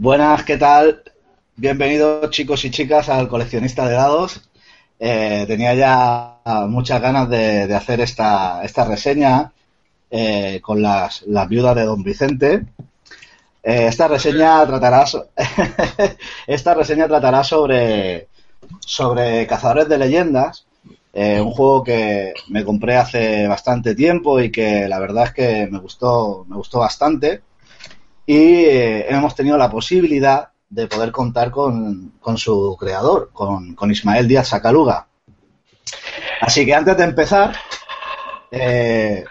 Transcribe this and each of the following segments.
Buenas, ¿qué tal? Bienvenidos chicos y chicas al coleccionista de dados. Eh, tenía ya muchas ganas de, hacer esta, esta reseña eh, con las, las, viudas de Don Vicente. Eh, esta reseña tratará esta reseña tratará sobre sobre cazadores de leyendas un juego que me compré hace bastante tiempo y que la verdad es que me gustó me gustó bastante y hemos tenido la posibilidad de poder contar con, su creador, con, Ismael Díaz Sacaluga. Así que antes de empezar, eh,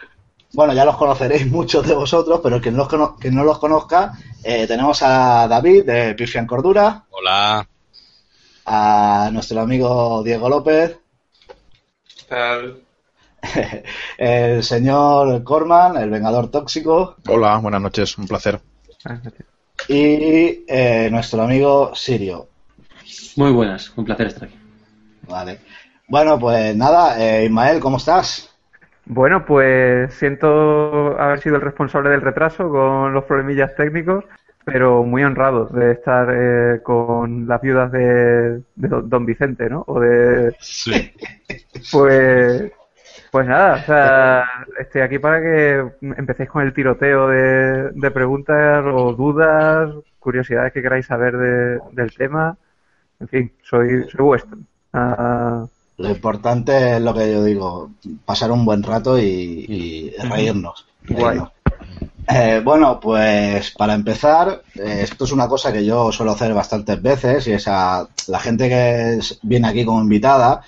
bueno, ya los conoceréis muchos de vosotros, pero quien, los que no los conozca, eh, tenemos a David de Pifian Cordura. Hola. A nuestro amigo Diego López. tal? el señor Corman, el Vengador Tóxico. Hola, buenas noches, un placer y eh, nuestro amigo Sirio. Muy buenas, un placer estar aquí. Vale. Bueno, pues nada, eh, Ismael, ¿cómo estás? Bueno, pues siento haber sido el responsable del retraso con los problemillas técnicos, pero muy honrado de estar eh, con las viudas de, de, Don Vicente, ¿no? O de... Sí. Pues pues nada, o sea, estoy aquí para que empecéis con el tiroteo de, preguntas o dudas, curiosidades que queráis saber del tema. En fin, soy, soy vuestro. Ah, lo importante es lo que yo digo, pasar un buen rato y, reírnos. Eh, bueno, pues para empezar, eh, esto es una cosa que yo suelo hacer bastantes veces y es a la gente que viene aquí como invitada,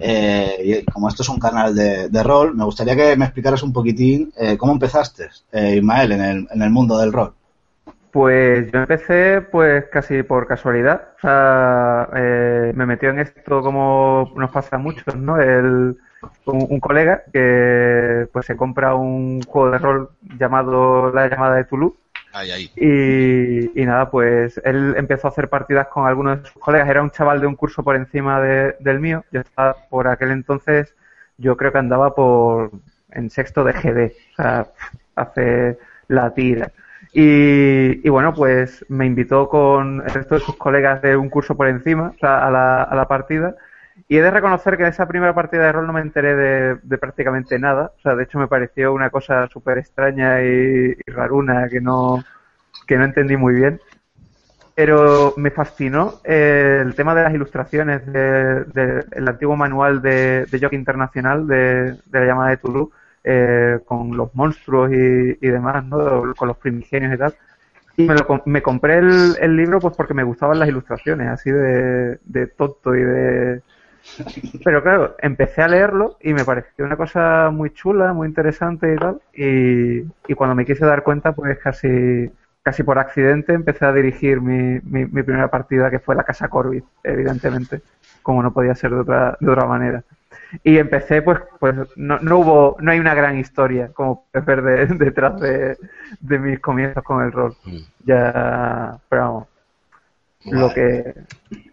eh, y como esto es un canal de, rol, me gustaría que me explicaras un poquitín eh, cómo empezaste, eh, Ismael, en el, en el mundo del rol. Pues yo empecé pues casi por casualidad. O sea, me metió en esto como nos pasa a muchos, ¿no? El, un, colega que pues se compra un juego de rol llamado La llamada de Toulouse y, nada, pues él empezó a hacer partidas con algunos de sus colegas. Era un chaval de un curso por encima del mío. Yo estaba por aquel entonces, yo creo que andaba por en sexto de GD. O sea, hace la tira. Y, bueno, pues me invitó con el resto de sus colegas de un curso por encima a, la, a la partida. Y he de reconocer que en esa primera partida de rol no me enteré de, prácticamente nada. O sea, de hecho me pareció una cosa súper extraña y, raruna que no, que no entendí muy bien. Pero me fascinó el tema de las ilustraciones del antiguo manual de, de Internacional de, la llamada de Toulouse, eh, con los monstruos y, demás, ¿no? con los primigenios y tal. Y me, me compré el, el, libro pues porque me gustaban las ilustraciones, así de, de tonto y de, pero claro, empecé a leerlo y me pareció una cosa muy chula, muy interesante y tal. Y, cuando me quise dar cuenta, pues casi, casi por accidente empecé a dirigir mi, mi, primera partida, que fue la Casa Corbis, evidentemente, como no podía ser de otra, de otra manera. Y empecé, pues, pues no, no hubo, no hay una gran historia, como puedes ver detrás de, de mis comienzos con el rol. Mm. Ya, pero vamos, lo que,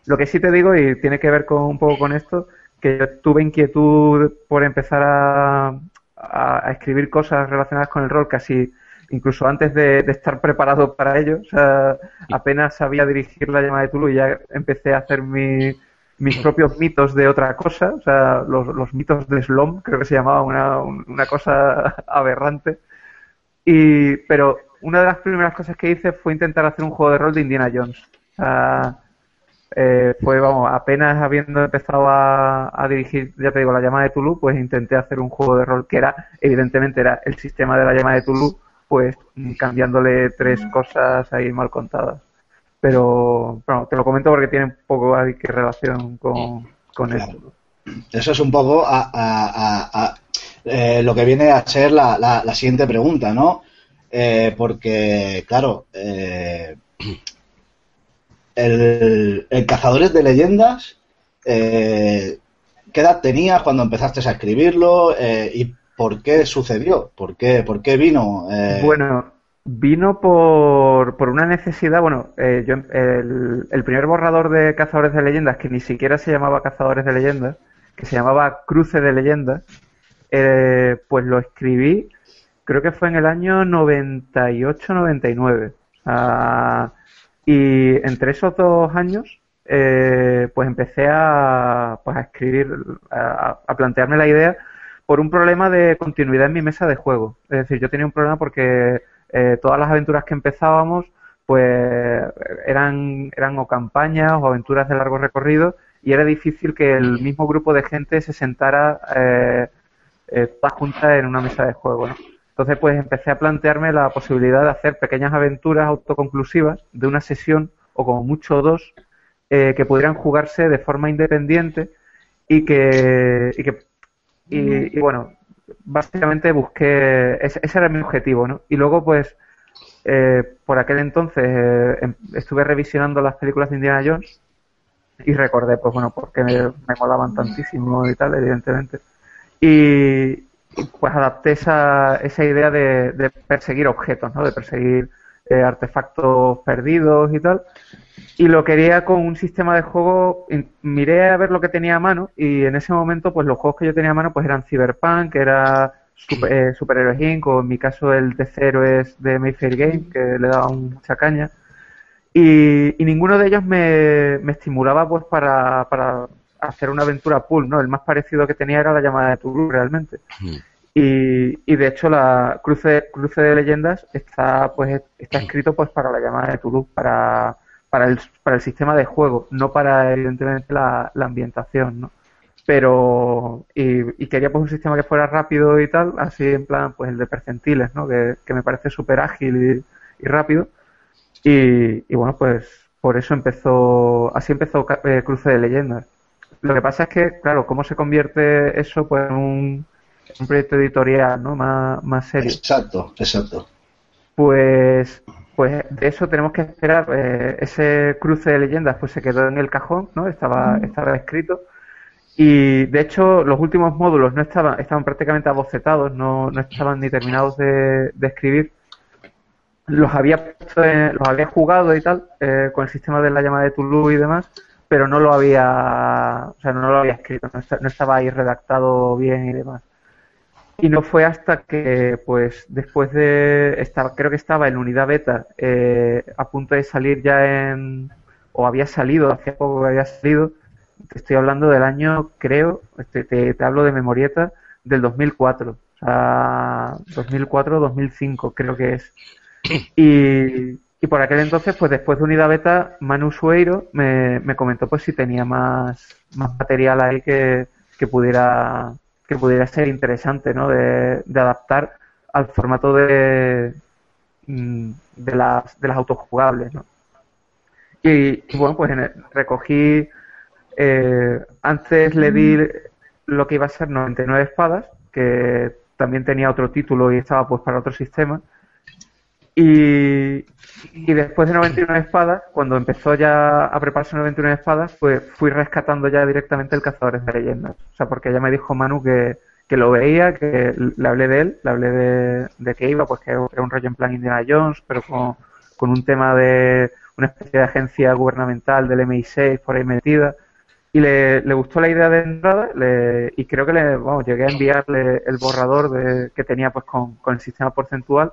lo que sí te digo, y tiene que ver con un poco con esto, que yo tuve inquietud por empezar a, a, escribir cosas relacionadas con el rol casi incluso antes de, estar preparado para ello. O sea, apenas sabía dirigir la llamada de Tulu y ya empecé a hacer mi, mis propios mitos de otra cosa, o sea, los, los mitos de Slom, creo que se llamaba una, una cosa aberrante. Y, pero una de las primeras cosas que hice fue intentar hacer un juego de rol de Indiana Jones. Eh, fue, vamos, apenas habiendo empezado a, dirigir, ya te digo, la llamada de Toulouse, pues intenté hacer un juego de rol que era, evidentemente, era el sistema de la llamada de Toulouse, pues cambiándole tres cosas ahí mal contadas. Pero, bueno, te lo comento porque tiene un poco ahí que relación con, con esto. Eso es un poco a, eh, lo que viene a ser la, la, siguiente pregunta, ¿no? Eh, porque, claro, eh, el, Cazadores de Leyendas, eh, ¿qué edad tenías cuando empezaste a escribirlo eh, y por qué sucedió? ¿Por qué, por qué vino? Eh? Bueno, vino por, por una necesidad. Bueno, yo, el, el, primer borrador de Cazadores de Leyendas, que ni siquiera se llamaba Cazadores de Leyendas, que se llamaba Cruce de Leyendas, pues lo escribí, creo que fue en el año 98-99. Y entre esos dos años, eh, pues empecé a, pues a escribir, a, plantearme la idea por un problema de continuidad en mi mesa de juego. Es decir, yo tenía un problema porque eh, todas las aventuras que empezábamos, pues eran, eran o campañas o aventuras de largo recorrido y era difícil que el mismo grupo de gente se sentara eh, eh, junta en una mesa de juego. ¿no? Entonces, pues empecé a plantearme la posibilidad de hacer pequeñas aventuras autoconclusivas de una sesión o como mucho dos eh, que pudieran jugarse de forma independiente y que, y, que y, bueno, básicamente busqué, ese, era mi objetivo, ¿no? Y luego, pues, eh, por aquel entonces eh, em, estuve revisionando las películas de Indiana Jones y recordé, pues bueno, porque me, me molaban tantísimo y tal, evidentemente. Y, pues adapté esa, esa idea de, de, perseguir objetos, ¿no? De perseguir eh, artefactos perdidos y tal. Y lo quería con un sistema de juego, miré a ver lo que tenía a mano y en ese momento pues los juegos que yo tenía a mano pues eran Cyberpunk, que era Super, eh, Superhéroes Inc. o en mi caso el tercero es de Mayfair Game, que le daba mucha caña. Y, y ninguno de ellos me, me estimulaba pues para, para, hacer una aventura pool, ¿no? El más parecido que tenía era la llamada de Toulouse realmente. Mm. Y, y, de hecho la cruce, cruce de leyendas está pues está escrito pues para la llamada de Toulouse, para, para, el, para el sistema de juego, no para evidentemente la, la ambientación, ¿no? pero y, y, quería pues un sistema que fuera rápido y tal, así en plan pues el de percentiles, ¿no? Que, que me parece súper ágil y, y, rápido. Y, y, bueno, pues por eso empezó, así empezó eh, Cruce de Leyendas. Lo que pasa es que, claro, cómo se convierte eso pues en un, un proyecto editorial, ¿no? Más, más serio. Exacto, exacto. Pues pues de eso tenemos que esperar. Eh, ese cruce de leyendas pues se quedó en el cajón, ¿no? Estaba, estaba escrito y de hecho, los últimos módulos no estaban, estaban prácticamente abocetados, no, no estaban ni terminados de, de escribir. Los había, los había jugado y tal, eh, con el sistema de la llamada de Toulouse y demás, pero no lo había, o sea, no lo había escrito, no, no estaba ahí redactado bien y demás. Y no fue hasta que, pues, después de estar, creo que estaba en unidad beta, eh, a punto de salir ya en, o había salido, hacía poco que había salido, te estoy hablando del año, creo, te, te, hablo de memorieta, del 2004. O sea, 2004-2005 creo que es. Y, y, por aquel entonces, pues después de Unidad Beta, Manu Sueiro me, me comentó pues si tenía más, más material ahí que, que pudiera que pudiera ser interesante, ¿no? De, de adaptar al formato de, mm, de las, de las autojugables, ¿no? Y, y bueno, pues el, recogí eh, antes le di lo que iba a ser 99 espadas, que también tenía otro título y estaba pues para otro sistema. Y, después de 99 espadas, cuando empezó ya a prepararse 99 espadas, pues fui rescatando ya directamente el Cazadores de Leyendas. O sea, porque ya me dijo Manu que, que lo veía, que le hablé de él, le hablé de, de que iba, pues que era un rollo en plan Indiana Jones, pero con, con un tema de una especie de agencia gubernamental del MI6 por ahí metida y le, le, gustó la idea de entrada le, y creo que le vamos, llegué a enviarle el borrador de, que tenía pues con, con, el sistema porcentual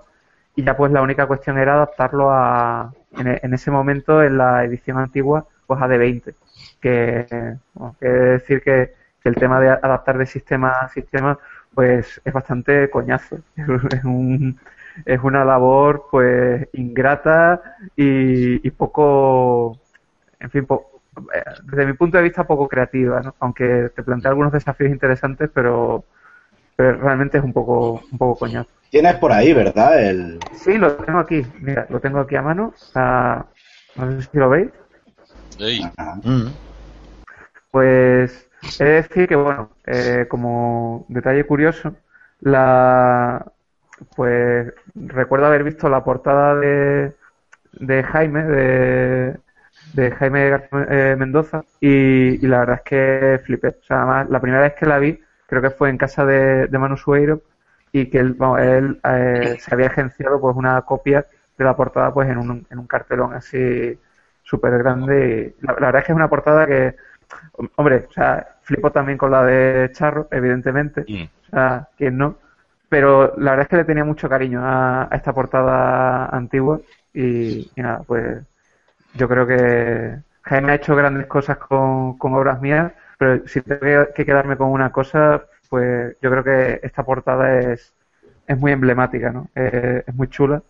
y ya pues la única cuestión era adaptarlo a en, ese momento en la edición antigua pues a D20 que bueno, decir que, el tema de adaptar de sistema a sistema pues es bastante coñazo es un es una labor pues ingrata y, poco en fin po desde mi punto de vista poco creativa, ¿no? aunque te plantea algunos desafíos interesantes, pero, pero realmente es un poco un poco coñazo. Tienes por ahí, ¿verdad? El... Sí, lo tengo aquí, mira, lo tengo aquí a mano, no sé si lo veis. Hey. Pues he de decir que, bueno, eh, como detalle curioso, la pues recuerdo haber visto la portada de, de Jaime, de, de Jaime García eh, Mendoza y, y, la verdad es que flipé. O sea, además, la primera vez que la vi, creo que fue en casa de, de Manu Sueiro y que él, bueno, él eh, se había agenciado pues una copia de la portada pues en un, en un cartelón así súper grande. La, la, verdad es que es una portada que, hombre, o sea, flipo también con la de Charro, evidentemente. Mm. O sea, ¿quién no? Pero la verdad es que le tenía mucho cariño a, a esta portada antigua y, y nada, pues yo creo que Jaime ha hecho grandes cosas con, con obras mías, pero si tengo que quedarme con una cosa, pues yo creo que esta portada es, es muy emblemática, ¿no? Eh, es muy chula.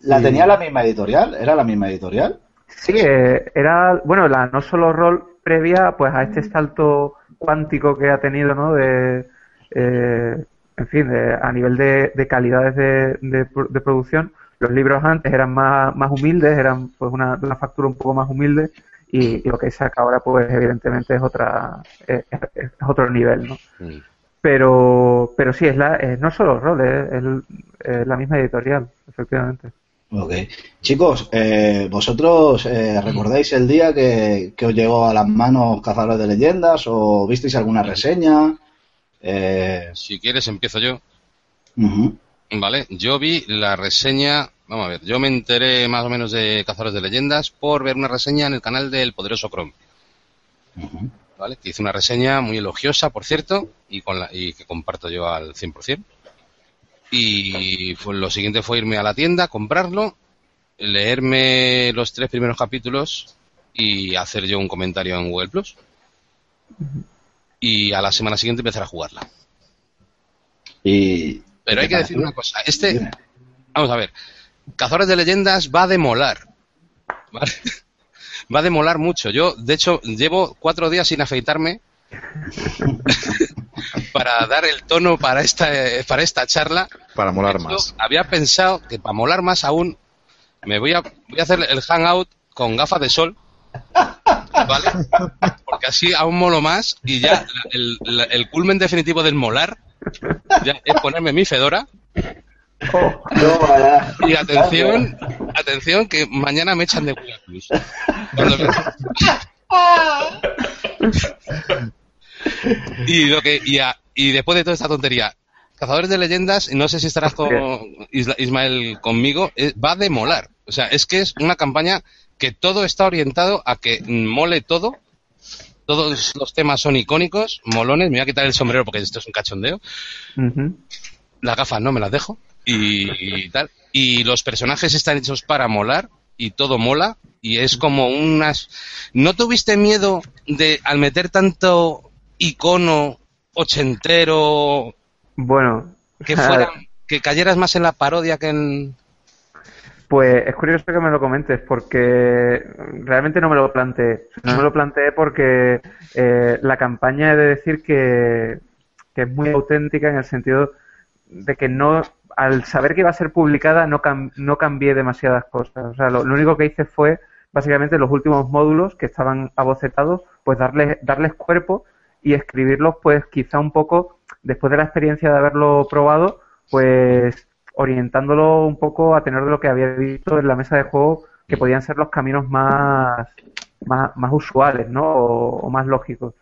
¿La tenía la misma editorial? ¿Era la misma editorial? Sí, eh, era, bueno, la no solo rol previa pues a este salto cuántico que ha tenido, ¿no? De, eh, en fin, a nivel de, de calidades de, de, producción. Los libros antes eran más, más humildes, eran pues una, una factura un poco más humilde y, lo que saca ahora pues evidentemente es otra es, otro nivel, ¿no? Mm. Pero, pero sí, es, la, no solo rol, es la misma editorial, efectivamente. Ok. Chicos, eh, ¿vosotros eh, recordáis el día que, os llegó a las manos Cazadores de Leyendas o visteis alguna reseña? Eh... Si quieres, empiezo yo. Vale, yo vi la reseña. Vamos a ver, yo me enteré más o menos de Cazadores de Leyendas por ver una reseña en el canal del Poderoso Chrome. ¿Vale? Que hice una reseña muy elogiosa, por cierto, y, con la, y que comparto yo al 100%. Y pues lo siguiente fue irme a la tienda, comprarlo, leerme los tres primeros capítulos y hacer yo un comentario en Google Plus. Y a la semana siguiente empezar a jugarla. Y... Pero hay que decir una cosa. Este, vamos a ver, Cazadores de Leyendas va a demolar. Va a demolar mucho. Yo, de hecho, llevo cuatro días sin afeitarme para dar el tono para esta, para esta charla. Para molar más. Había pensado que para molar más aún me voy a, voy a hacer el hangout con gafas de sol. ¿Vale? Porque así aún molo más y ya el, el culmen definitivo del molar ya es ponerme mi fedora. Oh. y atención, atención que mañana me echan de y lo que y, después de toda esta tontería, Cazadores de Leyendas, no sé si estarás con Ismael conmigo, eh, va de molar. O sea, es que es una campaña que todo está orientado a que mole todo. Todos los temas son icónicos, molones. Me voy a quitar el sombrero porque esto es un cachondeo. Las gafas no me las dejo. Y, tal. Y los personajes están hechos para molar y todo mola. Y es como unas. ¿No tuviste miedo de al meter tanto icono ochentero. Bueno. Que fuera, que cayeras más en la parodia que en. Pues es curioso que me lo comentes porque realmente no me lo planteé. No me lo planteé porque eh, la campaña he de decir que, que, es muy auténtica en el sentido de que no, al saber que iba a ser publicada no, no cambié demasiadas cosas. O sea, lo, único que hice fue básicamente los últimos módulos que estaban abocetados, pues darles, darles cuerpo y escribirlos pues quizá un poco después de la experiencia de haberlo probado pues orientándolo un poco a tener de lo que había visto en la mesa de juego que podían ser los caminos más más, usuales ¿no? o, más lógicos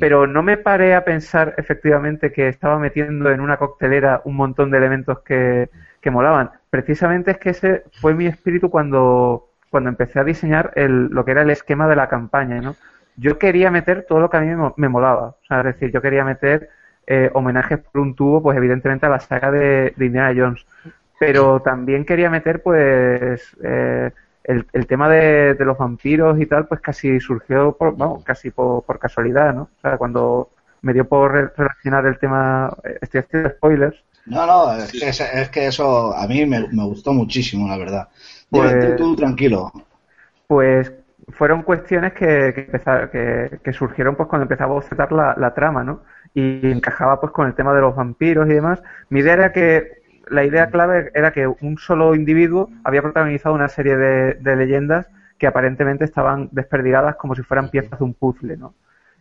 pero no me paré a pensar efectivamente que estaba metiendo en una coctelera un montón de elementos que, que molaban precisamente es que ese fue mi espíritu cuando cuando empecé a diseñar el, lo que era el esquema de la campaña ¿no? yo quería meter todo lo que a mí me, molaba. O sea, es decir, yo quería meter eh, homenajes por un tubo, pues evidentemente a la saga de, Indiana Jones. Pero también quería meter, pues, eh, el, tema de, los vampiros y tal, pues casi surgió, por, vamos, casi por, casualidad, ¿no? O sea, cuando me dio por relacionar el tema, eh, estoy haciendo spoilers. No, no, es que, eso a mí me, gustó muchísimo, la verdad. Pues, tú tranquilo. Pues fueron cuestiones que, que, surgieron pues cuando empezaba a bocetar la, la, trama, ¿no? Y encajaba pues con el tema de los vampiros y demás. Mi idea era que la idea clave era que un solo individuo había protagonizado una serie de, leyendas que aparentemente estaban desperdigadas como si fueran piezas de un puzzle, ¿no?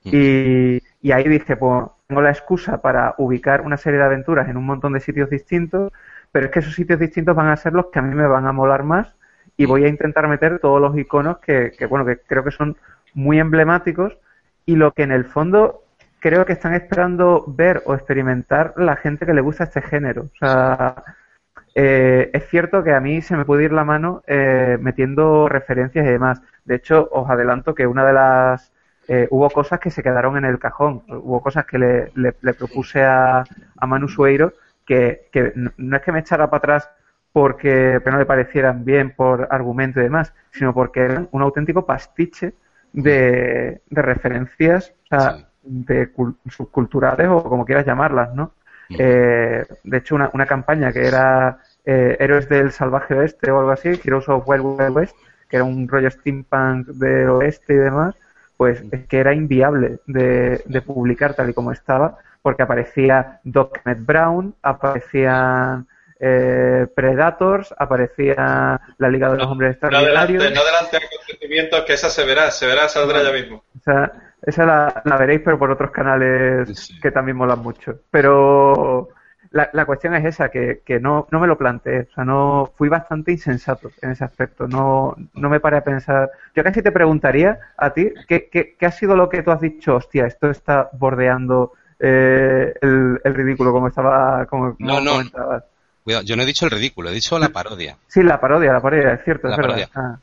Y, y ahí dije, pues tengo la excusa para ubicar una serie de aventuras en un montón de sitios distintos, pero es que esos sitios distintos van a ser los que a mí me van a molar más y voy a intentar meter todos los iconos que, bueno, que creo que son muy emblemáticos y lo que en el fondo creo que están esperando ver o experimentar la gente que le gusta este género. O sea, eh, es cierto que a mí se me puede ir la mano eh, metiendo referencias y demás. De hecho, os adelanto que una de las... Eh, hubo cosas que se quedaron en el cajón, hubo cosas que le, le, propuse a, a Manu Sueiro que, que no es que me echara para atrás porque no le parecieran bien por argumento y demás, sino porque eran un auténtico pastiche de, de referencias o sea. De cul- subculturales o como quieras llamarlas, ¿no? Mm. Eh, de hecho, una, una campaña que era eh, Héroes del Salvaje Oeste o algo así, Heroes of Wild Wild West, que era un rollo steampunk del oeste y demás, pues es que era inviable de, de publicar tal y como estaba, porque aparecía Doc Brown, aparecían eh, Predators, aparecía la Liga de los Hombres No adelante, Extraordinarios. no adelante acontecimientos que esa se verá, se verá, saldrá ya mismo. O sea, esa la, la veréis, pero por otros canales Sí. que también molan mucho. Pero la, la cuestión es esa, que, que no, no me lo planteé. O sea, no fui bastante insensato en ese aspecto. No, no me paré a pensar. Yo casi te preguntaría a ti, ¿qué, qué, qué ha sido lo que tú has dicho? Hostia, esto está bordeando eh, el, el ridículo, como estaba como, como No, no. comentabas. Cuidado, yo no he dicho el ridículo, he dicho la parodia. Sí, la parodia, la parodia, es cierto, La es verdad. parodia. Ah.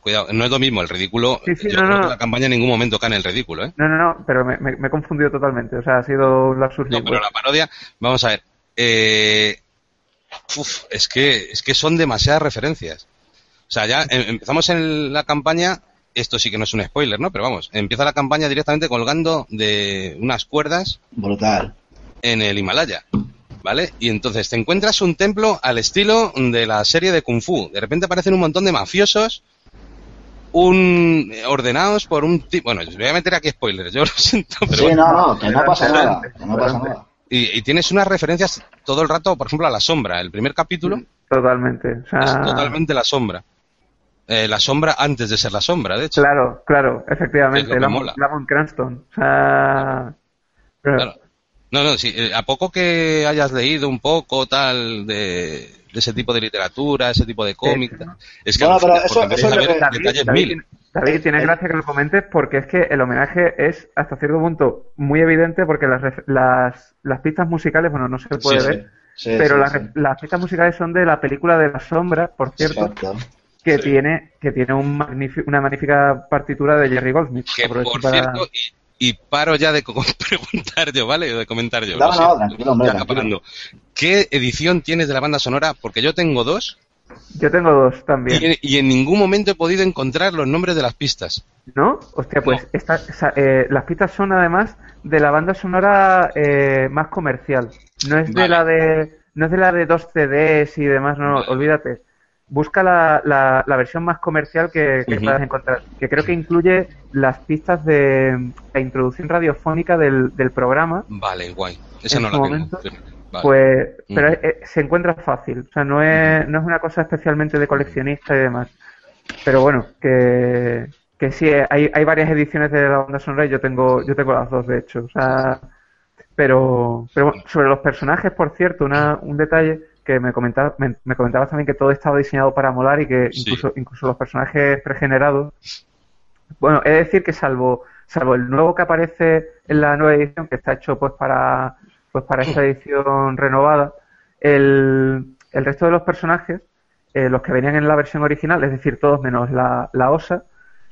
Cuidado, no es lo mismo el ridículo. Sí, sí, yo no, creo no. que la campaña en ningún momento cae en el ridículo, ¿eh? No, no, no, pero me, me, me he confundido totalmente. O sea, ha sido un lapsus No, pero la parodia, vamos a ver. Eh, uf, es que es que son demasiadas referencias. O sea, ya em- empezamos en la campaña, esto sí que no es un spoiler, ¿no? Pero vamos, empieza la campaña directamente colgando de unas cuerdas Brutal. en el Himalaya, ¿vale? Y entonces te encuentras un templo al estilo de la serie de Kung Fu. De repente aparecen un montón de mafiosos, un ordenados por un tipo. Bueno, yo voy a meter aquí spoilers, yo lo siento, pero sí, bueno. no, no, que no pasa nada. Que no pasa nada. Y, y tienes unas referencias todo el rato, por ejemplo, a la sombra. El primer capítulo Totalmente. O sea, es totalmente la sombra. Eh, la sombra antes de ser la sombra, de hecho. Claro, claro, efectivamente. Es lo que Lamont, mola. Lamont Cranston. O sea, pero- Claro. No, no, sí, eh, a poco que hayas leído un poco tal de, de ese tipo de literatura, ese tipo de cómic, tal, es que pero eso- eso es lo David, mil. David, tiene Eh, gracia que lo comentes porque es que el homenaje es hasta cierto punto muy evidente porque las, las, las pistas musicales, bueno, no se puede Sí, ver, Sí, pero las, pistas musicales son de la película de la sombra, por cierto, Exacto. que Sí. tiene que tiene un magnífico- una magnífica partitura de Jerry Goldsmith. Que por para- cierto, y, paro ya de co- preguntar yo, ¿vale? De comentar yo. No, lo no, siento, tranquilo, hombre, ya tranquilo. ¿Qué edición tienes de la banda sonora? Porque yo tengo dos Yo tengo dos también. y en, y en ningún momento he podido encontrar los nombres de las pistas. ¿No? Hostia, pues esta- esa- eh, las pistas son además de la banda sonora eh, más comercial. No es de la de no es de la de dos CDs y demás, no, no, Vale. olvídate. Busca la, la, la versión más comercial que, que Ujú. puedas encontrar, que creo que incluye las pistas de la introducción radiofónica del, del programa, Vale, guay. Esa En no la momento, pero- vale. pues, pero Ujú. eh, se encuentra fácil, o sea, no es, no es una cosa especialmente de coleccionista y demás. Pero bueno, que, que sí, hay, hay varias ediciones de la banda sonora y yo tengo, yo tengo las dos, de hecho. O sea, pero, pero sobre los personajes, por cierto, una, un detalle que me, comentaba, me, me comentabas también que todo estaba diseñado para molar y que Sí. incluso, incluso los personajes pregenerados. Bueno, es decir que salvo, salvo el nuevo que aparece en la nueva edición, que está hecho pues para, pues para esta edición renovada, el, el resto de los personajes, eh, los que venían en la versión original, es decir, todos menos la, la OSA,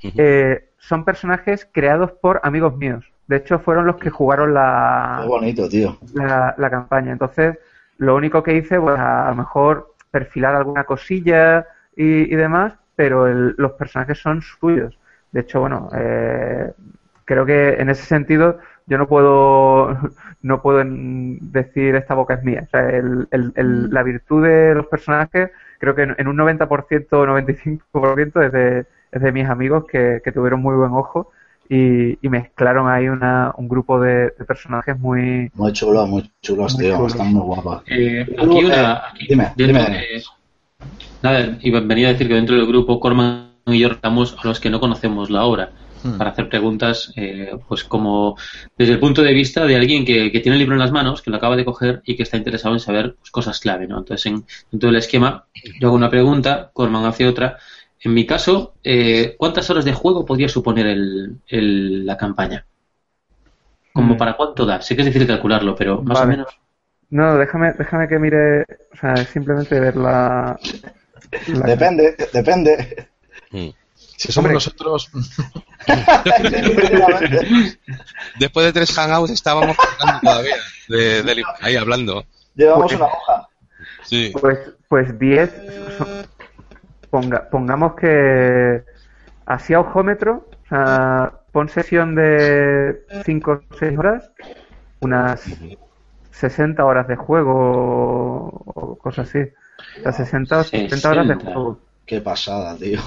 eh, son personajes creados por amigos míos. De hecho, fueron los que jugaron la, Qué bonito, tío. la, la campaña. Entonces, lo único que hice, pues a lo mejor perfilar alguna cosilla y, y demás, pero el- los personajes son suyos. De hecho, bueno, eh, creo que en ese sentido yo no puedo no puedo decir esta boca es mía. O sea, el- el- el- la virtud de los personajes creo que en, en un 90% o 95% es de, es de mis amigos que, que tuvieron muy buen ojo y, y mezclaron ahí una, un grupo de, de personajes muy, Muy chulos, muy chulos, Muy tío. chulos. Están muy guapas. Eh, aquí eh, una. aquí, dime, dime. de- nada, y venía a decir que dentro del grupo Corman y yo estamos a los que no conocemos la obra Hmm. para hacer preguntas, eh, pues como desde el punto de vista de alguien que, que tiene el libro en las manos, que lo acaba de coger y que está interesado en saber pues, cosas clave, ¿no? Entonces, en, en todo el esquema, yo hago una pregunta, Corman hace otra. En mi caso, eh, ¿cuántas horas de juego podría suponer el, el- la campaña? ¿Como Mm. para cuánto da? Sé que es difícil calcularlo, pero más Vale. o menos. No, déjame, déjame que mire, o sea, es simplemente ver la... la- Depende, depende. Mm. Si somos Hombre. nosotros, Después de tres hangouts estábamos hablando todavía, de, de ahí hablando. Llevamos una hoja. Sí. Pues, pues 10, son- ponga, pongamos que así a ojómetro, o sea, pon sesión de 5 o 6 horas, unas 60 horas de juego o cosas así. O sea, 60 o 70 horas de 60. juego. Qué pasada, tío.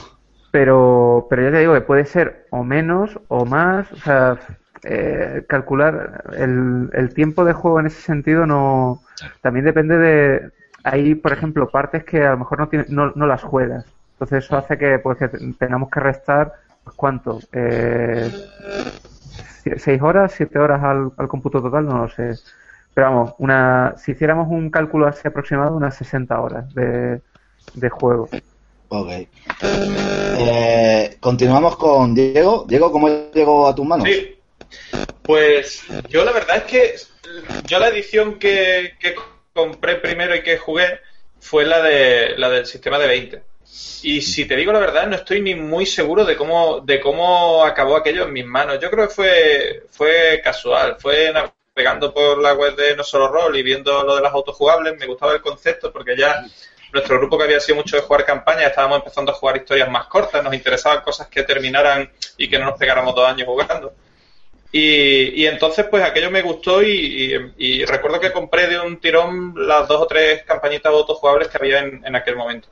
Pero, pero ya te digo que puede ser o menos o más, o sea, eh, calcular el, el tiempo de juego en ese sentido no, también depende de, hay por ejemplo partes que a lo mejor no, tiene- no, no las juegas, entonces eso hace que, pues, que tengamos que restar, pues, ¿cuánto? Eh, ¿Seis horas, siete horas al, al cómputo total? No lo sé. Pero vamos, una, si hiciéramos un cálculo así aproximado, unas 60 horas de, de juego. Ok. Eh, continuamos con Diego. Diego, ¿cómo llegó a tus manos? Sí. Pues yo la verdad es que yo la edición que, que compré primero y que jugué fue la de la del sistema de 20. Y si te digo la verdad, no estoy ni muy seguro de cómo de cómo acabó aquello en mis manos. Yo creo que fue fue casual, fue navegando por la web de No Solo Roll y viendo lo de las autojugables, me gustaba el concepto porque ya nuestro grupo que había sido mucho de jugar campaña, estábamos empezando a jugar historias más cortas, nos interesaban cosas que terminaran y que no nos pegáramos dos años jugando. Y, y entonces, pues aquello me gustó y, y- y recuerdo que compré de un tirón las dos o tres campañitas autojugables que había en, en aquel momento.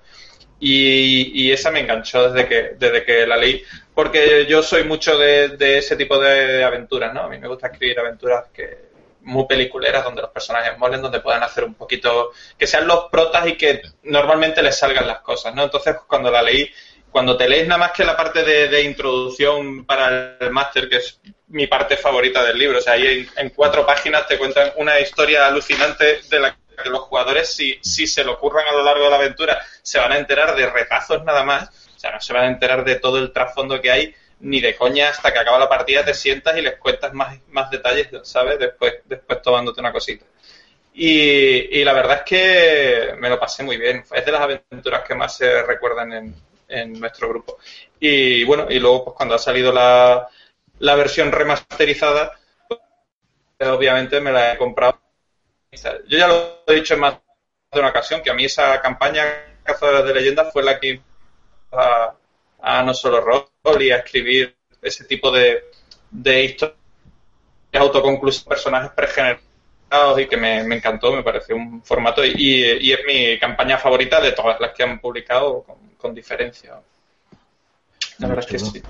Y, y esa me enganchó desde que, desde que la leí, porque yo soy mucho de, de ese tipo de aventuras, ¿no? A mí me gusta escribir aventuras que muy peliculeras, donde los personajes molen, donde puedan hacer un poquito, que sean los protas y que normalmente les salgan las cosas, ¿no? Entonces, cuando la leí, cuando te lees nada más que la parte de, de introducción para el máster, que es mi parte favorita del libro, o sea, ahí en, en cuatro páginas te cuentan una historia alucinante de la los jugadores, si, si se lo ocurran a lo largo de la aventura, se van a enterar de retazos nada más, o sea, no se van a enterar de todo el trasfondo que hay, ni de coña hasta que acaba la partida te sientas y les cuentas más, más detalles, ¿sabes? Después, después tomándote una cosita. Y, y la verdad es que me lo pasé muy bien. Es de las aventuras que más se recuerdan en, en nuestro grupo. Y bueno, y luego pues cuando ha salido la, la versión remasterizada, pues, obviamente me la he comprado. Yo ya lo he dicho en más de una ocasión, que a mí esa campaña Cazadores de Leyendas fue la que a, a no solo rol y a escribir ese tipo de, de historias autoconclusivas, personajes pregenerados y que me, me encantó, me pareció un formato y, y es mi campaña favorita de todas las que han publicado con, con diferencia. La verdad es que sí.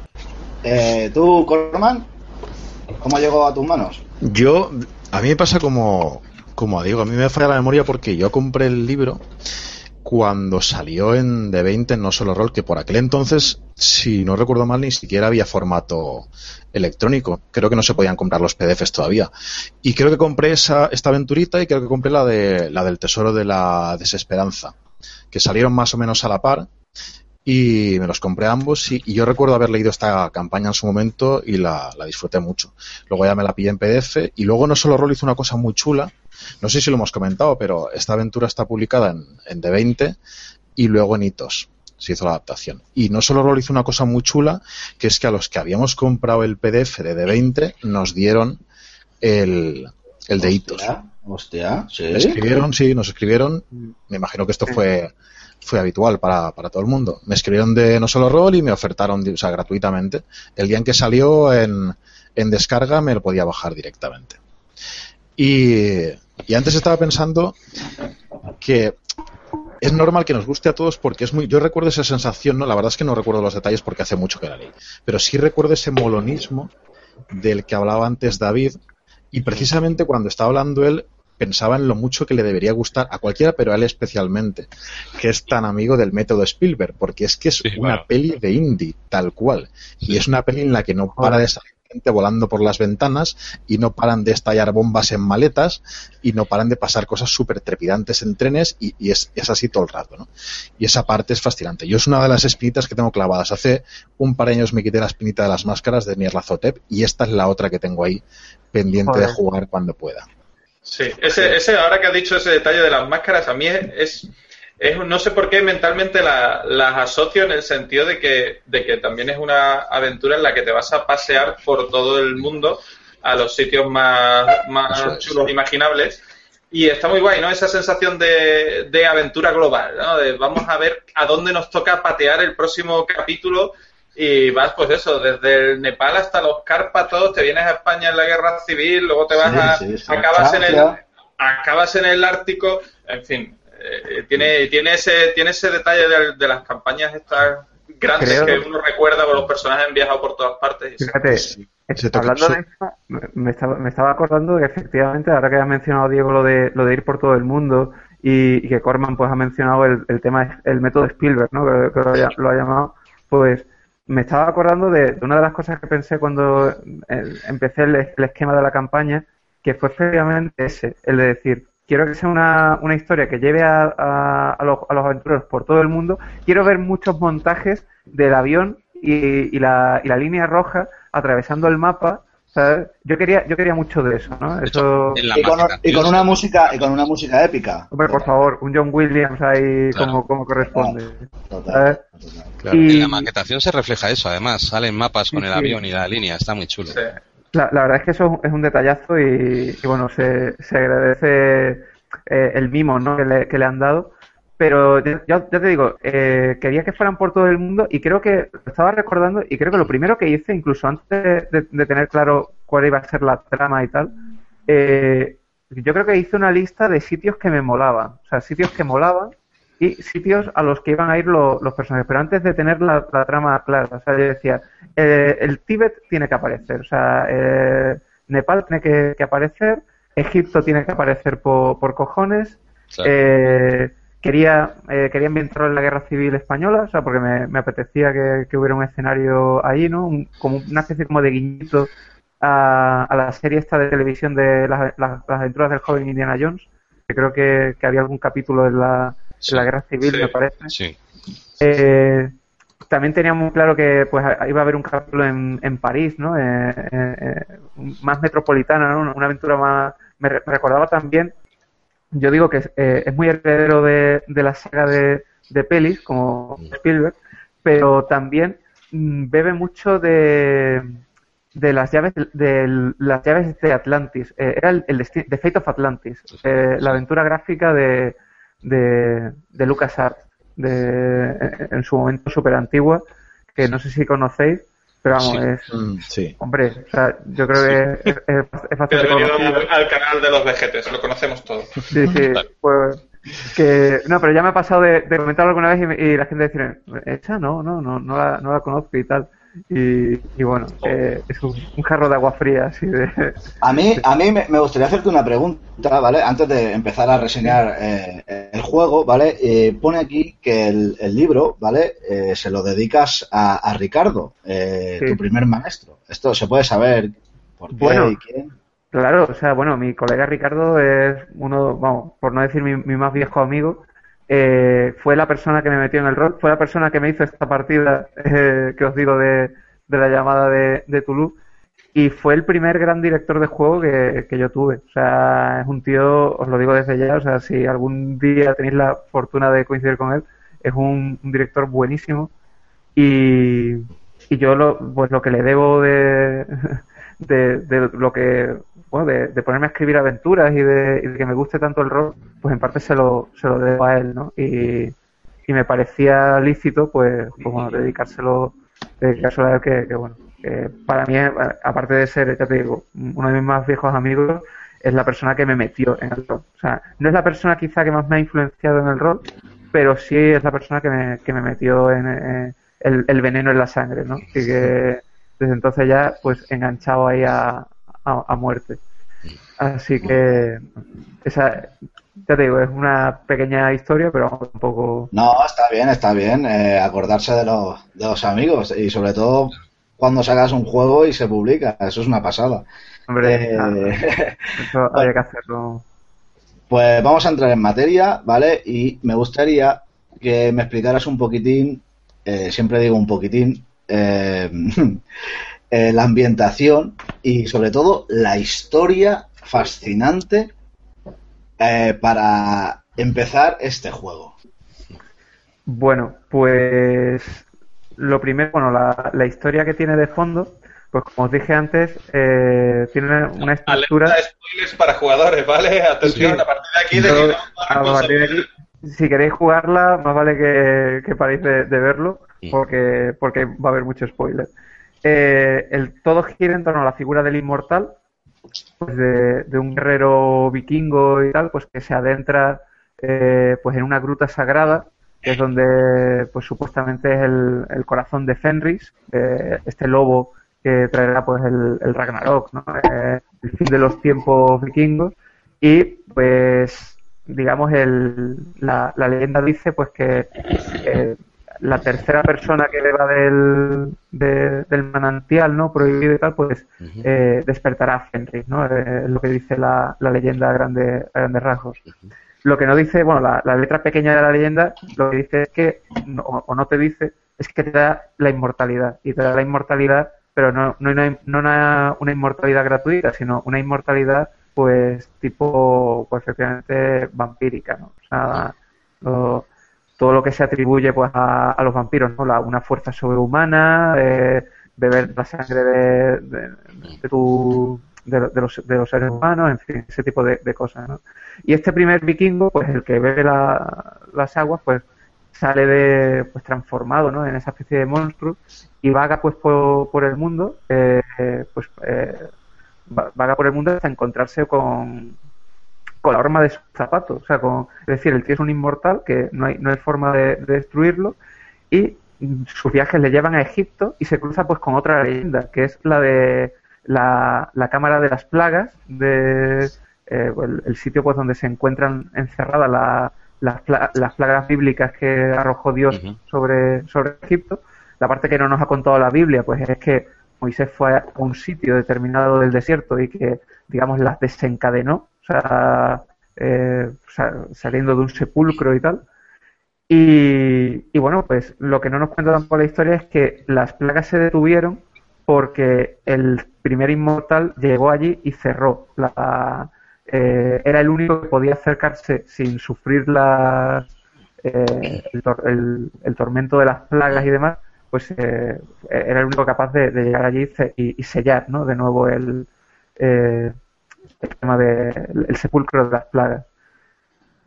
Eh, ¿Tú, Corman? ¿Cómo llegó a tus manos? Yo, a mí me pasa como, como a Diego, a mí me falla la memoria porque yo compré el libro cuando salió en de 20 en No Solo Roll, que por aquel entonces, si no recuerdo mal, ni siquiera había formato electrónico. Creo que no se podían comprar los PDFs todavía. Y creo que compré esa, esta aventurita y creo que compré la, de, la del Tesoro de la Desesperanza, que salieron más o menos a la par y me los compré ambos y, y, yo recuerdo haber leído esta campaña en su momento y la, la, disfruté mucho. Luego ya me la pillé en PDF y luego No Solo Roll hizo una cosa muy chula, no sé si lo hemos comentado, pero esta aventura está publicada en, en D20 y luego en Hitos se hizo la adaptación. Y No Solo Roll hizo una cosa muy chula, que es que a los que habíamos comprado el PDF de D20 nos dieron el, el de Hitos. Hostia, ¿sí? Escribieron, sí, nos escribieron, me imagino que esto fue fue habitual para, para, todo el mundo. Me escribieron de No Solo Roll y me ofertaron, o sea, gratuitamente. El día en que salió en, en descarga me lo podía bajar directamente. Y, y, antes estaba pensando que es normal que nos guste a todos porque es muy. Yo recuerdo esa sensación, ¿no? La verdad es que no recuerdo los detalles porque hace mucho que la leí. Pero sí recuerdo ese molonismo del que hablaba antes David. Y precisamente cuando estaba hablando él, pensaba en lo mucho que le debería gustar a cualquiera, pero a él especialmente, que es tan amigo del método Spielberg, porque es que es sí, una peli de indie, tal cual. Y es una peli en la que no para de salir gente volando por las ventanas y no paran de estallar bombas en maletas y no paran de pasar cosas súper trepidantes en trenes y, y es, es, así todo el rato, ¿no? Y esa parte es fascinante. Yo es una de las espinitas que tengo clavadas. Hace un par de años me quité la espinita de las máscaras de Nierlazotep y esta es la otra que tengo ahí pendiente Joder. de jugar cuando pueda. Sí, ese, ese, ahora que has dicho ese detalle de las máscaras, a mí es, es, es no sé por qué mentalmente la, las asocio en el sentido de que, de que también es una aventura en la que te vas a pasear por todo el mundo a los sitios más, más chulos imaginables Y está muy guay, ¿no? Esa sensación de, de aventura global, ¿no? De vamos a ver a dónde nos toca patear el próximo capítulo y vas, pues eso, desde el Nepal hasta los Cárpatos, te vienes a España en la guerra civil, luego te vas Sí, a. sí, sí. acabas en el. Acabas en el Ártico, en fin. Eh, tiene, tiene ese, tiene ese detalle de, de las campañas estas grandes Creo- que uno recuerda con los personajes han viajado por todas partes. y. Fíjate, eh, hablando de eso, me- estaba, me estaba acordando de que efectivamente, ahora que has mencionado, Diego, lo de, lo de ir por todo el mundo y, y que Corman pues ha mencionado el, el tema, el método Spielberg, ¿no? que, que lo, ha, lo ha llamado, pues me estaba acordando de, de una de las cosas que pensé cuando eh, empecé el, el esquema de la campaña, que fue efectivamente ese, el de decir, quiero que sea una, una historia que lleve a, a- a los, a los aventureros por todo el mundo, quiero ver muchos montajes del avión y, y la, y la línea roja atravesando el mapa, ¿sabes? Yo quería, yo quería mucho de eso, ¿no? Eso, Y con, y una música y con una música épica. hombre, por favor, un John Williams ahí Claro. como, como corresponde. Total, ¿sabes? total. claro. Y- En la maquetación se refleja eso, además. Salen mapas con Sí, el sí. avión y la línea, está muy chulo. Sí. La, la verdad es que eso es un detallazo y, bueno, se, se agradece eh, el mimo ¿no? que, le, que le han dado. Pero ya, ya te digo, eh, quería que fueran por todo el mundo y creo que estaba recordando y creo que lo primero que hice, incluso antes de, de- de tener claro cuál iba a ser la trama y tal, eh, yo creo que hice una lista de sitios que me molaban. O sea, sitios que molaban y sitios a los que iban a ir lo- los personajes. Pero antes de tener la, la trama clara, o sea, yo decía, eh, el Tíbet tiene que aparecer, o sea, eh, Nepal tiene que, que aparecer, Egipto tiene que aparecer por, por cojones, Claro. eh, quería, eh, quería ambientarlo en la guerra civil española, o sea, porque me, me apetecía que, que hubiera un escenario ahí, ¿no? Un- como una especie como de guiñito a, a la serie esta de televisión de las, las- las aventuras del joven Indiana Jones, que creo que, que había algún capítulo en la, la guerra civil, Sí. me parece. Sí. Eh, también tenía muy claro que pues iba a haber un capítulo en, en París, ¿no? Eh, eh, eh, más metropolitana, ¿no? Una aventura más... Me, re- me recordaba también, yo digo que es, eh, es muy heredero de, de la saga de, de pelis, como Spielberg, pero también mm, bebe mucho de, de las llaves de las llaves de Atlantis. Eh, era el, el The Fate of Atlantis, eh, la aventura gráfica de, de, de LucasArts, de, en su momento súper antigua, que no sé si conocéis, pero vamos, Sí. es... Mm, sí. Hombre, o sea, yo creo que es, es- Bienvenido conocido. al, al canal de los vejetes, lo conocemos todos. Sí, sí, pues que no, pero ya me ha pasado de, de comentarlo alguna vez y, me- y la gente dice, esa no, no, no, no la, no la conozco y tal. Y, y bueno, eh, es un, un jarro de agua fría así de... A mí, a mí me gustaría hacerte una pregunta, ¿vale? Antes de empezar a reseñar eh, el juego, ¿vale? Eh, pone aquí que el, el libro, ¿vale? Eh, se lo dedicas a, a Ricardo, eh, Sí. tu primer maestro. Esto se puede saber por qué Bueno. y quién. Claro, o sea, bueno, mi colega Ricardo es uno, vamos, por no decir mi, mi más viejo amigo, eh, fue la persona que me metió en el rol, fue la persona que me hizo esta partida eh, que os digo de, la llamada de, de Toulouse y fue el primer gran director de juego que, yo tuve. O sea, es un tío, os lo digo desde ya, o sea, si algún día tenéis la fortuna de coincidir con él, es un, director buenísimo y, yo lo, pues lo que le debo de, de, de lo que de, ponerme a escribir aventuras y de, y de que me guste tanto el rol, pues en parte se lo, se lo debo a él, ¿no? Y, y me parecía lícito, pues, pues bueno, dedicárselo, dedicárselo a él que, bueno, que para mí, aparte de ser, ya te digo, uno de mis más viejos amigos, es la persona que me metió en el rol. O sea, no es la persona quizá que más me ha influenciado en el rol, pero sí es la persona que me, que me metió en, eh, el, el veneno en la sangre, ¿no? Y que desde entonces ya, pues, enganchado ahí a, a, a muerte. Así que, esa, ya te digo, es una pequeña historia, pero un poco... No, está bien, está bien eh, acordarse de los, de los amigos y sobre todo cuando sacas un juego y se publica. Eso es una pasada. Hombre, Eh, eso había que hacerlo. Pues vamos a entrar en materia, ¿vale? Y me gustaría que me explicaras un poquitín, eh, siempre digo un poquitín, eh, la ambientación y sobre todo la historia fascinante eh, para empezar este juego. Bueno, pues lo primero, bueno, la, la historia que tiene de fondo, pues como os dije antes, eh, tiene una estructura... Alerta spoilers para jugadores, ¿vale? Atención, a partir de aquí... De Yo- a partir de aquí, si queréis jugarla, más vale que, que paréis de, de verlo, Sí. porque, porque va a haber mucho spoiler. Eh, el, todo gira en torno a la figura del inmortal, pues de, un guerrero vikingo y tal, pues que se adentra eh, pues en una gruta sagrada, que es donde pues supuestamente es el, corazón de Fenris, eh, este lobo que traerá pues el, el Ragnarok, ¿no? Eh, el fin de los tiempos vikingos y pues digamos el, la, la leyenda dice pues que eh, la tercera persona que beba del, de- del manantial no prohibido y tal pues eh, despertará a Fenris no Eh, es lo que dice la, la leyenda a, grande- a grandes rasgos. Lo que no dice bueno la, la letra pequeña de la leyenda lo que dice es que no- o no te dice es que te da la inmortalidad y te da la inmortalidad pero no, no, una, no una, una inmortalidad gratuita sino una inmortalidad pues tipo pues efectivamente vampírica no o sea lo- todo lo que se atribuye pues a, a los vampiros no la, una fuerza sobrehumana eh, beber la sangre de, de, de tu de, los, de los seres humanos en fin ese tipo de, cosas no y este primer vikingo pues el que bebe la- las aguas pues sale de pues transformado ¿no? en esa especie de monstruo y vaga pues por, por el mundo eh, pues eh, va- vaga por el mundo hasta encontrarse con con la horma de sus zapatos o sea con es decir el tío es un inmortal que no hay no hay forma de, de destruirlo y sus viajes le llevan a Egipto y se cruza pues con otra leyenda que es la de la, la cámara de las plagas de eh, el, el sitio pues donde se encuentran encerradas la- las, pla- las plagas bíblicas que arrojó Dios sobre, sobre Egipto. La parte que no nos ha contado la Biblia, pues es que Moisés fue a un sitio determinado del desierto y que, digamos, las desencadenó, o sea, eh, sa- saliendo de un sepulcro y tal. Y, y bueno, pues lo que no nos cuenta tampoco la historia es que las plagas se detuvieron porque el primer inmortal llegó allí y cerró. La, eh, era el único que podía acercarse sin sufrir las, eh, el, tor- el- el tormento de las plagas y demás, pues eh, era el único capaz de, llegar allí y- y sellar ¿no? de nuevo el, eh, el tema del el sepulcro de las plagas.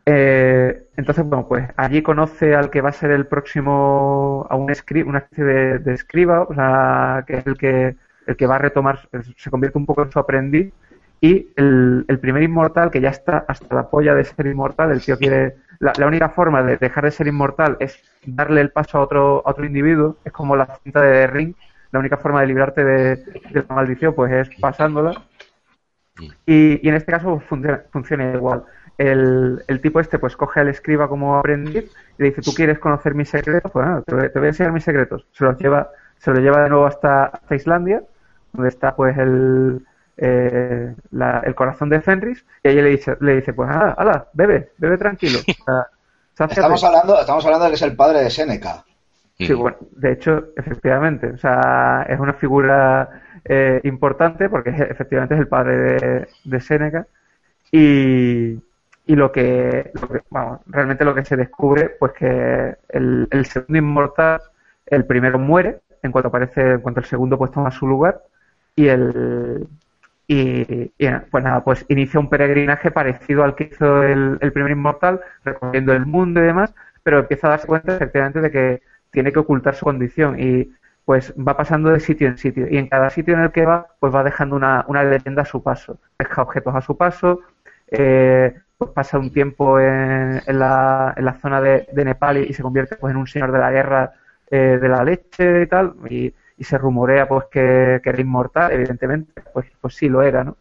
Eh, entonces, bueno, pues allí conoce al que va a ser el próximo, a un escri- una especie de, de escriba, o sea, que es el que, el que va a retomar, se convierte un poco en su aprendiz, y el, el primer inmortal, que ya está hasta la polla de ser inmortal, el tío quiere, la, la única forma de dejar de ser inmortal es darle el paso a otro, a otro individuo, es como la cinta de The Ring, la única forma de librarte de, de la maldición, pues es pasándola, y, y en este caso funciona, funciona igual. El, el tipo este pues coge al escriba como aprendiz y le dice, ¿tú quieres conocer mis secretos? Pues nada, te, voy- te voy a enseñar mis secretos. Se los lleva, se lo lleva de nuevo hasta, hasta Islandia, donde está pues el, eh, la- el corazón de Fenris, y ella le dice, le dice pues nada, hala, bebe, bebe tranquilo. O sea, sáciate. Estamos hablando, estamos hablando de que es el padre de Seneca. Sí, bueno, de hecho, efectivamente, o sea, es una figura eh, importante porque es- efectivamente es el padre de, de Séneca y, y lo, que, lo que- vamos, realmente lo que se descubre, pues que el, segundo inmortal, el primero muere en cuanto aparece, en cuanto el segundo pues toma su lugar y el y, y, pues nada, pues inicia un peregrinaje parecido al que hizo el, el primer inmortal, recorriendo el mundo y demás, pero empieza a darse cuenta efectivamente de que tiene que ocultar su condición y pues va pasando de sitio en sitio y en cada sitio en el que va pues va dejando una, una leyenda a su paso, deja objetos a su paso, eh, pues pasa un tiempo en, la, en la zona de, Nepal y, se convierte pues en un señor de la guerra eh, de la leche y tal y, y se rumorea pues que, que era inmortal, evidentemente, pues, pues sí lo era, ¿no?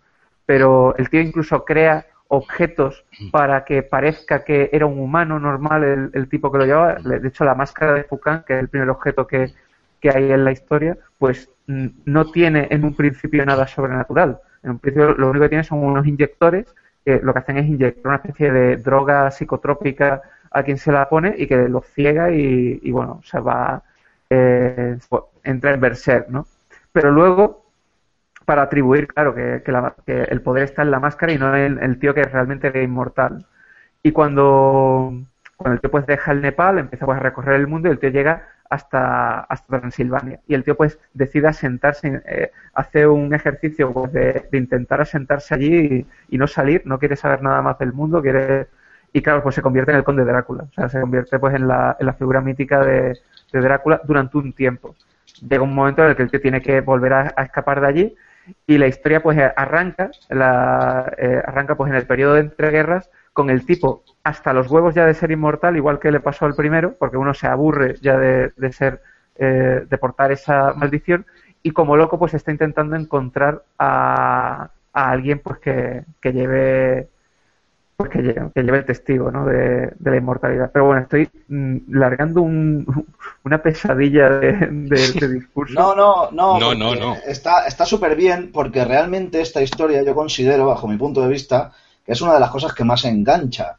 Pero el tío incluso crea objetos para que parezca que era un humano normal el, el tipo que lo llevaba. De hecho, la máscara de Fukan, que es el primer objeto que, que hay en la historia, pues no tiene en un principio nada sobrenatural. En un principio lo único que tiene son unos inyectores que lo que hacen es inyectar una especie de droga psicotrópica a quien se la pone y que lo ciega y, bueno, se va, eh, entra en berserk, ¿no? Pero luego, para atribuir, claro, que, que, la- que el poder está en la máscara y no en el tío que realmente era inmortal. Y cuando, cuando el tío pues deja el Nepal, empieza pues a recorrer el mundo y el tío llega hasta, hasta Transilvania. Y el tío pues decide asentarse, eh, hace un ejercicio pues, de, intentar asentarse allí y, no salir, no quiere saber nada más del mundo, quiere y claro, pues se convierte en el conde Drácula, o sea, se convierte pues en la, en la figura mítica de, Drácula durante un tiempo. Llega un momento en el que el tío tiene que volver a, escapar de allí y la historia pues arranca, la, eh, arranca pues en el periodo de entreguerras con el tipo hasta los huevos ya de ser inmortal, igual que le pasó al primero, porque uno se aburre ya de, ser, eh, de portar esa maldición, y como loco pues está intentando encontrar a, a alguien pues que, que lleve pues que lleve, que lleve el testigo ¿no? de, la inmortalidad. Pero bueno, estoy mm, largando un, una pesadilla de, de, discurso. No, no, no. No, no, no. Está súper bien porque realmente esta historia yo considero, bajo mi punto de vista, es una de las cosas que más engancha.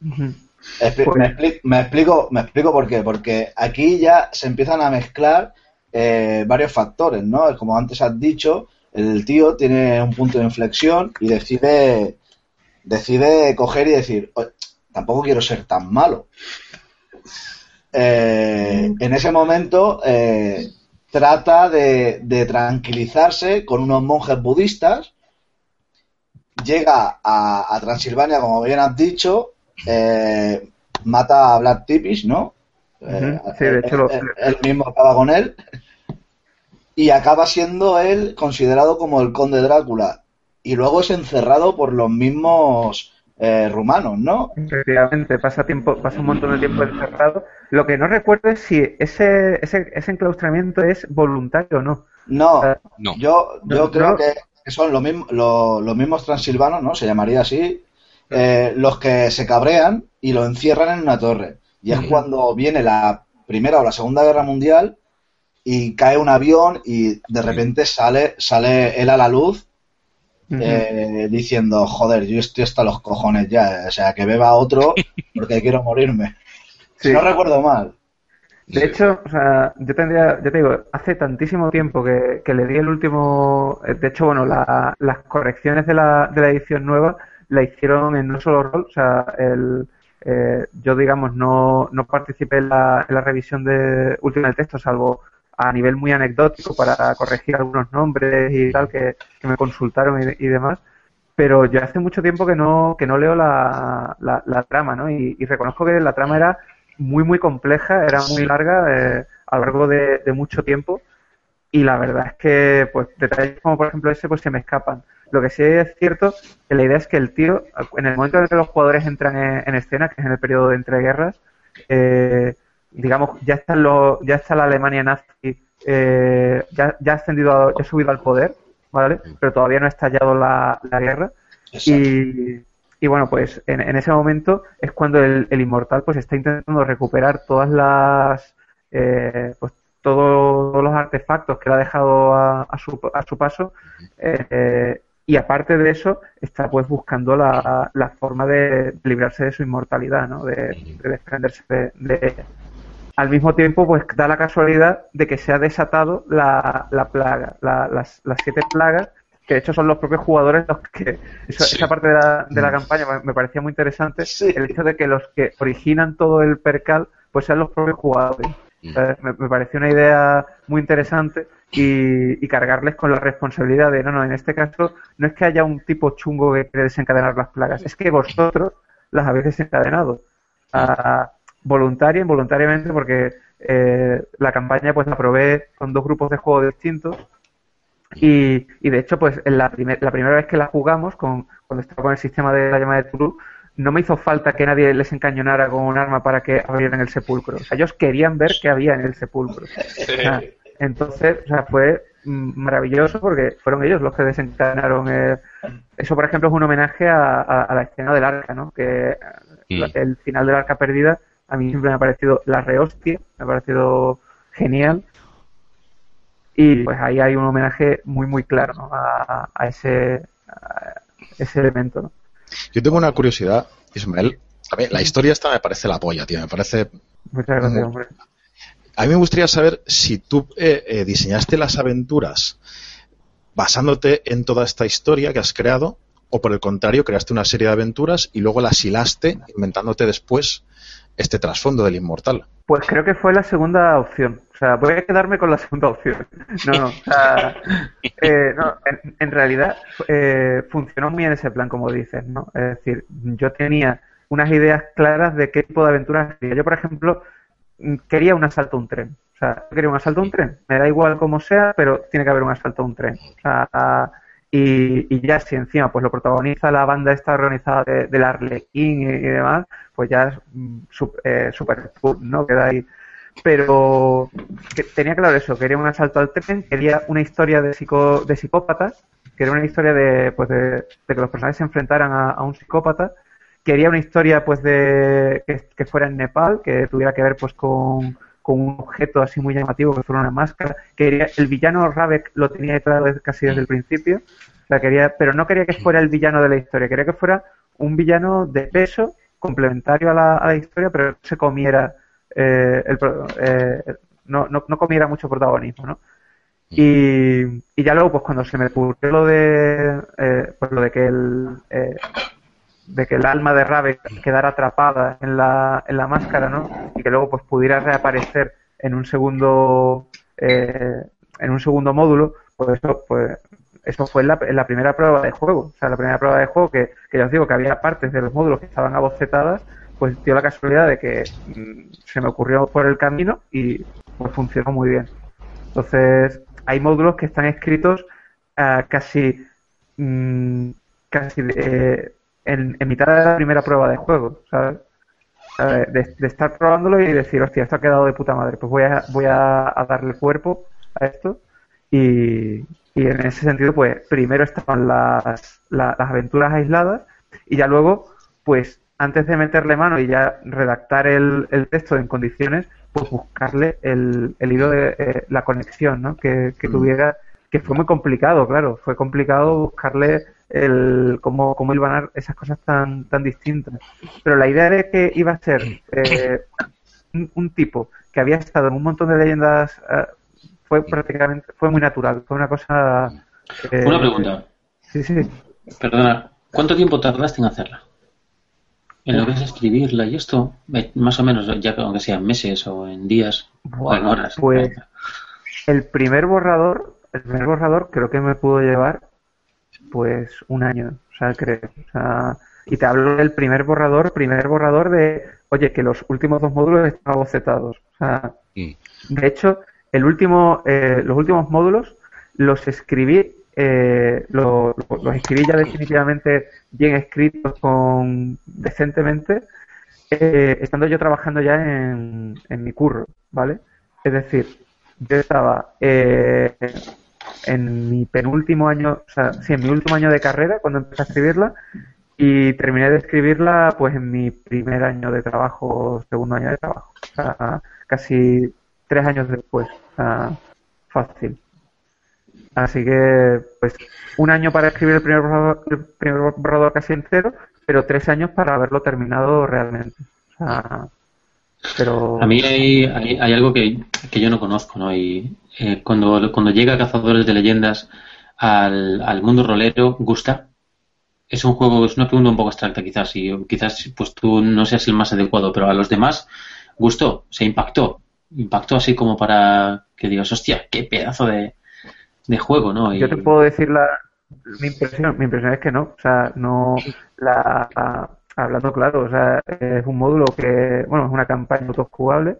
Pues me, explico, me explico por qué. Porque aquí ya se empiezan a mezclar eh, varios factores, ¿no? Como antes has dicho, el tío tiene un punto de inflexión y decide, decide coger y decir, tampoco quiero ser tan malo. Eh, en ese momento eh, trata de, de, tranquilizarse con unos monjes budistas llega a, Transilvania, como bien has dicho, eh, mata a Vlad Tipis, ¿no? Eh, sí, de hecho, él, mismo acaba con él y acaba siendo él considerado como el conde Drácula y luego es encerrado por los mismos eh, rumanos, ¿no? Efectivamente, pasa tiempo, pasa un montón de tiempo encerrado. Lo que no recuerdo es si ese, ese, ese enclaustramiento es voluntario o no. No, no. yo, yo creo que son los mismos, los, mismos transilvanos, ¿no? Se llamaría así, eh, los que se cabrean y lo encierran en una torre. Y es cuando viene la Primera o la Segunda Guerra Mundial y cae un avión y de repente sale, sale él a la luz eh, diciendo, joder, yo estoy hasta los cojones ya, o sea, que beba otro porque quiero morirme. Si no recuerdo mal. De hecho, o sea, yo tendría, yo te digo, hace tantísimo tiempo que, le di el último, eh, de hecho, bueno, las correcciones de la, de la edición nueva la hicieron en no solo rol, o sea, el, eh, yo digamos no, no participé en la, en la revisión de última del texto, salvo a nivel muy anecdótico para corregir algunos nombres y tal que, me consultaron y, demás, pero yo hace mucho tiempo que no, que no leo la, la, trama, ¿no? y reconozco que la trama era muy, muy compleja, era muy larga eh, a lo largo de, mucho tiempo y la verdad es que pues detalles como por ejemplo ese pues se me escapan. Lo que sí es cierto que la idea es que el tío, en el momento en que los jugadores entran en, escena, que es en el periodo de entreguerras, eh, digamos, ya está, lo, ya está la Alemania nazi, eh, ya, ya ha ascendido, ya ha subido al poder, ¿vale? Pero todavía no ha estallado la, la guerra. Y, y bueno, pues en, ese momento es cuando el, inmortal pues está intentando recuperar todas las eh, pues todos los artefactos que le ha dejado a, su, a su paso eh, y aparte de eso está pues buscando la, la, forma de librarse de su inmortalidad, ¿no? de, desprenderse de, ella. Al mismo tiempo, pues da la casualidad de que se ha desatado la, la plaga, las, las siete plagas que de hecho son los propios jugadores los que esa, parte de la, de la mm. campaña me, parecía muy interesante el hecho de que los que originan todo el percal pues sean los propios jugadores. Mm. me, pareció una idea muy interesante y, cargarles con la responsabilidad de no no en este caso no es que haya un tipo chungo que quiere desencadenar las plagas es que vosotros las habéis desencadenado ah, voluntaria involuntariamente porque eh, la campaña pues la probé con dos grupos de juego distintos y, y de hecho, pues en la, la primera vez que la jugamos, con, cuando estaba con el sistema de la llama de Tulu, no me hizo falta que nadie les encañonara con un arma para que abrieran el sepulcro. O sea, ellos querían ver qué había en el sepulcro. entonces, o sea, fue maravilloso porque fueron ellos los que desencadenaron. Eso, por ejemplo, es un homenaje a, la escena del arca, ¿no? Que mm. el final del arca perdida a mí siempre me ha parecido la rehostia, me ha parecido genial y pues ahí hay un homenaje muy, muy claro a, ese, ese elemento. ¿no? Yo tengo una curiosidad, Ismael. A ver, la historia esta me parece la polla, tío. Me parece. Muchas gracias, hombre. A mí me gustaría saber si tú eh, eh, diseñaste las aventuras basándote en toda esta historia que has creado, o por el contrario, creaste una serie de aventuras y luego las hilaste inventándote después este trasfondo del inmortal. Pues creo que fue la segunda opción. O sea, voy a quedarme con la segunda opción. No, no. O sea, eh, no en, en, realidad eh, funcionó muy en ese plan, como dices, ¿no? Es decir, yo tenía unas ideas claras de qué tipo de aventuras quería. Yo, por ejemplo, quería un asalto a un tren. O sea, yo quería un asalto a un tren. Me da igual cómo sea, pero tiene que haber un asalto a un tren. O sea, y, y, ya si encima pues lo protagoniza la banda esta organizada de, del Arlequín y, y, demás, pues ya es eh, súper cool, ¿no? Queda ahí. Pero que tenía claro eso, quería un asalto al tren, quería una historia de, psico, de psicópatas, quería una historia de, pues de, de que los personajes se enfrentaran a, a, un psicópata, quería una historia pues de que, que fuera en Nepal, que tuviera que ver pues con con un objeto así muy llamativo que fuera una máscara. Quería, el villano Ravek lo tenía claro casi desde el principio, la quería, pero no quería que fuera el villano de la historia, quería que fuera un villano de peso complementario a la, a la historia, pero se comiera eh, el, eh, no, no, no, comiera mucho protagonismo, ¿no? Y, y, ya luego, pues cuando se me ocurrió lo de, eh, pues lo de que el, de que el alma de Rabe quedara atrapada en la, en la máscara, ¿no? Y que luego pues pudiera reaparecer en un segundo eh, en un segundo módulo, pues eso, pues eso fue en la, en la, primera prueba de juego. O sea, la primera prueba de juego que, que ya os digo que había partes de los módulos que estaban abocetadas, pues dio la casualidad de que mmm, se me ocurrió por el camino y pues funcionó muy bien. Entonces, hay módulos que están escritos uh, casi mmm, casi eh, en, mitad de la primera prueba de juego, ¿sabes? De, de, estar probándolo y decir, hostia, esto ha quedado de puta madre, pues voy a, voy a, a darle cuerpo a esto y, y, en ese sentido, pues primero estaban las, las, aventuras aisladas y ya luego, pues antes de meterle mano y ya redactar el, el texto en condiciones, pues buscarle el, el hilo de eh, la conexión, ¿no? Que, que tuviera, que fue muy complicado, claro, fue complicado buscarle el cómo, cómo iban esas cosas tan, tan distintas. Pero la idea de que iba a ser eh, un, un, tipo que había estado en un montón de leyendas eh, fue prácticamente, fue muy natural, fue una cosa... Eh, una pregunta. Sí, sí. Perdona, ¿cuánto tiempo tardaste en hacerla? En lo que es escribirla y esto, más o menos, ya aunque sea en meses o en días o en horas. Pues el primer borrador, el primer borrador creo que me pudo llevar pues un año, o sea, creo. O sea, y te hablo del primer borrador, primer borrador de, oye, que los últimos dos módulos están bocetados. O sea, sí. de hecho, el último, eh, los últimos módulos los escribí, eh, lo, lo, los escribí ya definitivamente bien escritos con decentemente, eh, estando yo trabajando ya en, en mi curro, ¿vale? Es decir, yo estaba eh, en mi penúltimo año, o sea, sí, en mi último año de carrera, cuando empecé a escribirla, y terminé de escribirla pues en mi primer año de trabajo, segundo año de trabajo, o sea, casi tres años después, o sea, fácil. Así que, pues, un año para escribir el primer borrador, el primer borrador casi entero, pero tres años para haberlo terminado realmente. O sea, pero... A mí hay, hay, hay algo que, yo no conozco, ¿no? Y eh, cuando, cuando llega Cazadores de Leyendas al, al mundo rolero, ¿gusta? Es un juego, es una pregunta un poco abstracta quizás, y quizás pues tú no seas el más adecuado, pero a los demás gustó, se impactó, impactó así como para que digas, hostia, qué pedazo de, de juego, ¿no? Y... Yo te puedo decir la, mi impresión, mi impresión es que no, o sea, no, la, la hablando claro, o sea, es un módulo que, bueno, es una campaña autojugable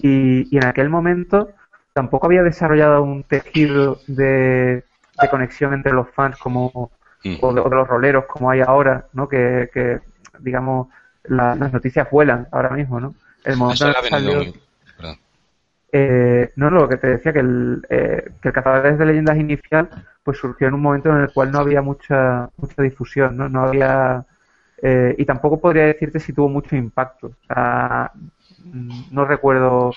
y, y en aquel momento tampoco había desarrollado un tejido de, de conexión entre los fans como o, de, o, de, los roleros como hay ahora, ¿no? Que, que digamos, la, las noticias vuelan ahora mismo, ¿no? El momento Eso salió, eh, no, lo que te decía, que el, eh, que el de Leyendas inicial pues surgió en un momento en el cual no había mucha mucha difusión, ¿no? No había eh, y tampoco podría decirte si tuvo mucho impacto. O sea, no recuerdo.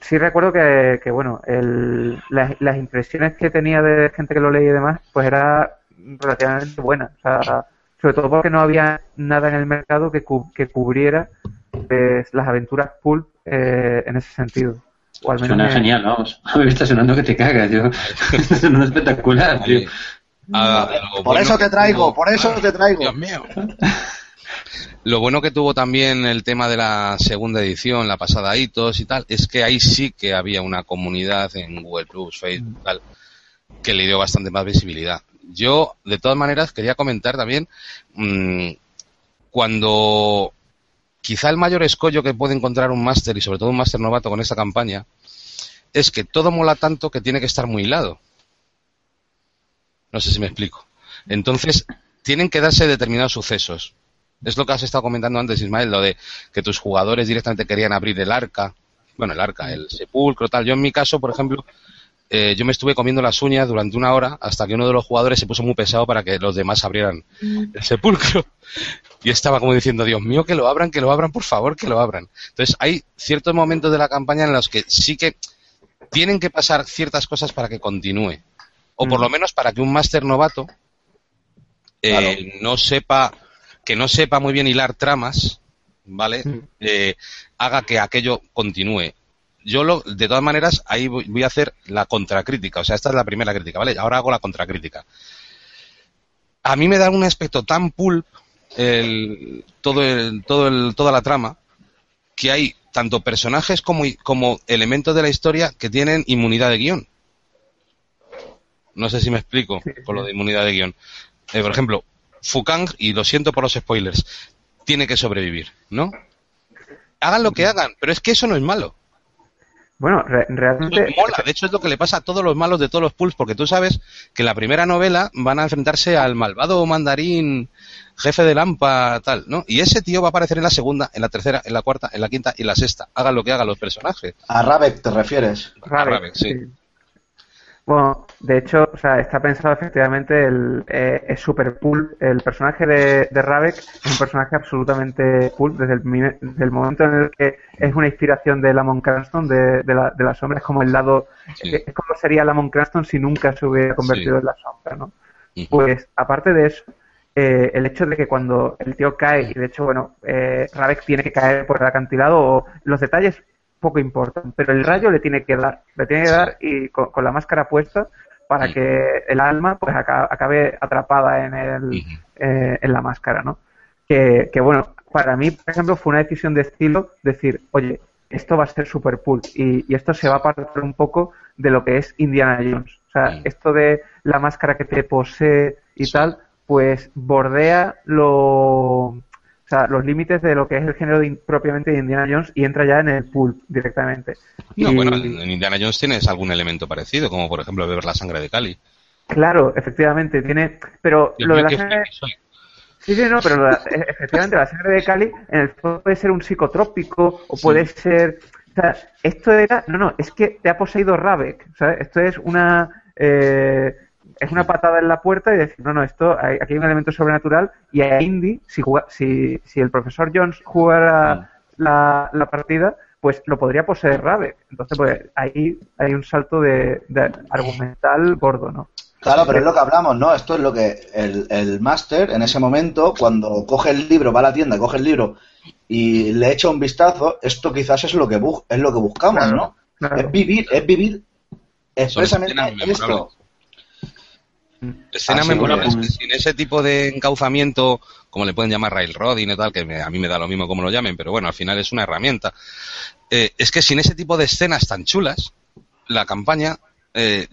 Sí recuerdo que, bueno, el, las, las, impresiones que tenía de gente que lo leía y demás, pues era relativamente buena. O sea, sobre todo porque no había nada en el mercado que, que cubriera pues, las aventuras pulp eh, en ese sentido. O al menos Suena me... genial, vamos. A mí me está sonando que te cagas, tío. Suena espectacular, tío. Ah, por bueno, eso te traigo, por eso te traigo. Dios mío. Lo bueno que tuvo también el tema de la segunda edición, la pasada hitos y tal, es que ahí sí que había una comunidad en Google Plus, Facebook, tal, que le dio bastante más visibilidad. Yo, de todas maneras, quería comentar también mmm, cuando quizá el mayor escollo que puede encontrar un máster y sobre todo un máster novato con esta campaña es que todo mola tanto que tiene que estar muy hilado. No sé si me explico. Entonces, tienen que darse determinados sucesos. Es lo que has estado comentando antes, Ismael, lo de que tus jugadores directamente querían abrir el arca. Bueno, el arca, el sepulcro, tal. Yo en mi caso, por ejemplo, eh, yo me estuve comiendo las uñas durante una hora hasta que uno de los jugadores se puso muy pesado para que los demás abrieran el sepulcro. Y estaba como diciendo, Dios mío, que lo abran, que lo abran, por favor, que lo abran. Entonces, hay ciertos momentos de la campaña en los que sí que tienen que pasar ciertas cosas para que continúe. O por lo menos para que un máster novato eh, Claro. no sepa, que no sepa muy bien hilar tramas, ¿vale? Eh, haga que aquello continúe. Yo, lo, de todas maneras, ahí voy voy a hacer la contracrítica. O sea, esta es la primera crítica, ¿vale? Ahora hago la contracrítica. A mí me da un aspecto tan pulp el, todo el, todo el, toda la trama que hay tanto personajes como, como elementos de la historia que tienen inmunidad de guion. No sé si me explico con lo de inmunidad de guion. Eh, por ejemplo, Fukang, y lo siento por los spoilers, tiene que sobrevivir, ¿no? Hagan lo que hagan, pero es que eso no es malo. Bueno, re- realmente. mola. De hecho, es lo que le pasa a todos los malos de todos los pools, porque tú sabes que en la primera novela van a enfrentarse al malvado mandarín, jefe de Lampa, tal, ¿no? Y ese tío va a aparecer en la segunda, en la tercera, en la cuarta, en la quinta y en la sexta. Hagan lo que hagan los personajes. A Ravek te refieres. Ravek, sí. Bueno, de hecho, o sea, está pensado efectivamente, el, eh, es super cool. El personaje de, de Ravek es un personaje absolutamente cool desde el, desde el momento en el que es una inspiración de Lamont Cranston, de, de, la, de la sombra, es como el lado, Sí. es como sería Lamont Cranston si nunca se hubiera convertido Sí. en la sombra, ¿no? Pues, aparte de eso, eh, el hecho de que cuando el tío cae, y de hecho, bueno, eh, Ravek tiene que caer por el acantilado, o los detalles poco importan, pero el rayo le tiene que dar, le tiene que dar y con, con la máscara puesta para que el alma pues aca- acabe atrapada en el, eh, en la máscara, ¿no? Que, que, bueno, para mí, por ejemplo, fue una decisión de estilo decir, oye, esto va a ser super cool y, y esto se va a apartar un poco de lo que es Indiana Jones. O sea, esto de la máscara que te posee y Sí. tal, pues bordea lo, o sea, los límites de lo que es el género de- propiamente de Indiana Jones y entra ya en el pulp directamente. No, Y- bueno, en Indiana Jones tienes algún elemento parecido, como por ejemplo beber la sangre de Cali. Claro, efectivamente, tiene. Pero lo de la sangre. Sí, sí, no, pero la- e- efectivamente la sangre de Cali en el fondo puede ser un psicotrópico o puede ser. O sea, esto era. No, no, es que te ha poseído Ravek, ¿sabes? Esto es una. eh, es una patada en la puerta y decir, no, no, esto, hay- aquí hay un elemento sobrenatural y a Indy, si, juga- si, si el profesor Jones jugara la, la partida, pues lo podría poseer Ravek. Entonces, pues ahí hay un salto de, de argumental gordo, ¿no? Claro, pero es lo que hablamos, ¿no? Esto es lo que el, el máster en ese momento, cuando coge el libro, va a la tienda, coge el libro y le echa un vistazo, esto quizás es lo que bu- es lo que buscamos, Claro, ¿no? claro. Es vivir, es vivir expresamente esto. Memorables. Escena Ah, memorable, sin ese tipo de encauzamiento, como le pueden llamar railroading y tal, que me- a mí me da lo mismo como lo llamen, pero bueno, al final es una herramienta. Eh, es que sin ese tipo de escenas tan chulas, la campaña eh,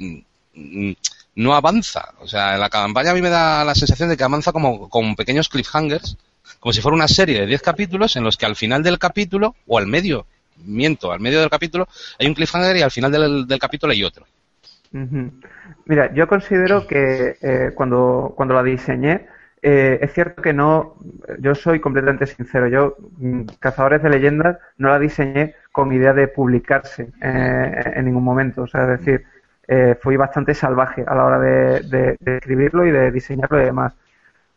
mm, no avanza. O sea, la campaña a mí me da la sensación de que avanza como con pequeños cliffhangers, como si fuera una serie de 10 capítulos en los que al final del capítulo, o al medio, miento, al medio del capítulo, hay un cliffhanger y al final del, del capítulo hay otro. Mira, yo considero que eh, cuando, cuando la diseñé, eh, es cierto que no, yo soy completamente sincero, yo, mm, Cazadores de Leyendas, no la diseñé con idea de publicarse eh, en ningún momento, o sea, es decir, eh, fui bastante salvaje a la hora de, de- de escribirlo y de diseñarlo y demás.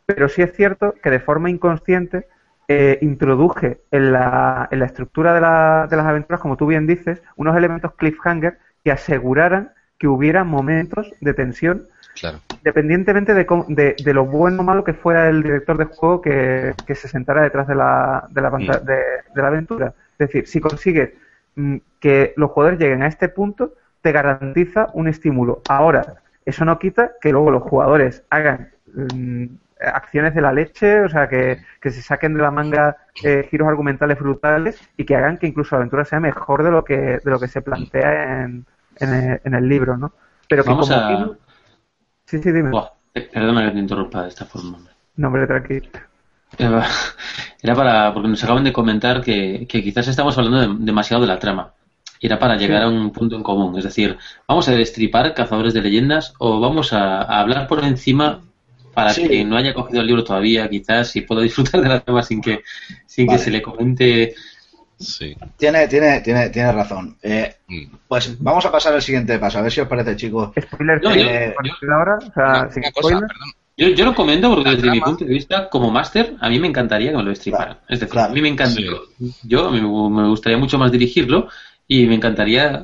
Pero sí es cierto que de forma inconsciente eh, introduje en la, en la estructura de, la- de las aventuras, como tú bien dices, unos elementos cliffhanger que aseguraran que hubiera momentos de tensión, Claro. independientemente de, de, de lo bueno o malo que fuera el director de juego que, que se sentara detrás de la, de la, Mm. de, de la aventura. Es decir, si consigues mm, que los jugadores lleguen a este punto, te garantiza un estímulo. Ahora, eso no quita que luego los jugadores hagan mm, acciones de la leche, o sea, que, que se saquen de la manga eh, giros argumentales brutales y que hagan que incluso la aventura sea mejor de lo que, de lo que se plantea en, en, el, en el libro, ¿no? Pero que Vamos como a- Sí, sí, dime. Buah, eh, perdona que te interrumpa de esta forma. No, hombre, tranquilo. Era era para, porque nos acaban de comentar que, que quizás estamos hablando de- demasiado de la trama. Y era para llegar a un punto en común. Es decir, ¿vamos a destripar Cazadores de Leyendas o vamos a, a hablar por encima para Sí. que no haya cogido el libro todavía, quizás, y pueda disfrutar de la trama sin que, sin Vale. que se le comente? Sí. Tiene, tiene, tiene, tiene razón. Eh, Mm. pues vamos a pasar al siguiente paso, a ver si os parece, chicos. Spoiler No, free, yo- ahora, o sea, Una, sin una cosa, spoiler. perdón. Yo, yo lo comento porque desde mi punto de vista, como máster, a mí me encantaría que me lo destriparan. Claro, es decir, claro. a mí me encanta. Sí. Yo me gustaría mucho más dirigirlo y me encantaría,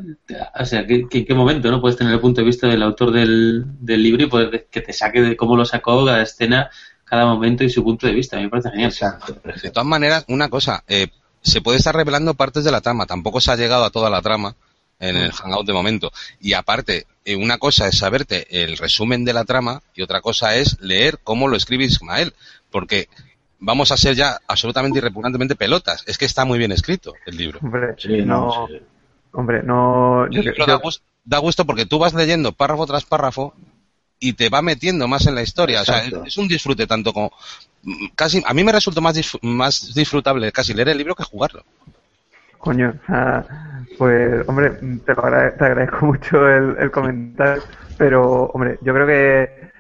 o sea, que, que- en qué momento no puedes tener el punto de vista del autor del, del libro y poder que te saque de cómo lo sacó cada escena, cada momento y su punto de vista. A mí me parece genial. Exacto. De todas maneras, una cosa, eh, se puede estar revelando partes de la trama, tampoco se ha llegado a toda la trama en el hangout de momento. Y aparte, eh, una cosa es saberte el resumen de la trama y otra cosa es leer cómo lo escribe Ismael, porque vamos a ser ya absolutamente y repugnantemente pelotas. Es que está muy bien escrito el libro. Hombre, Sí, no, sí. hombre, no, El yo, libro yo- da, gusto, da gusto porque tú vas leyendo párrafo tras párrafo y te va metiendo más en la historia. O sea, es, un disfrute tanto como casi a mí me resultó más más disfrutable casi leer el libro que jugarlo. Coño, o sea, pues, hombre, te, lo te agradezco mucho el, el comentario, pero, hombre, yo creo que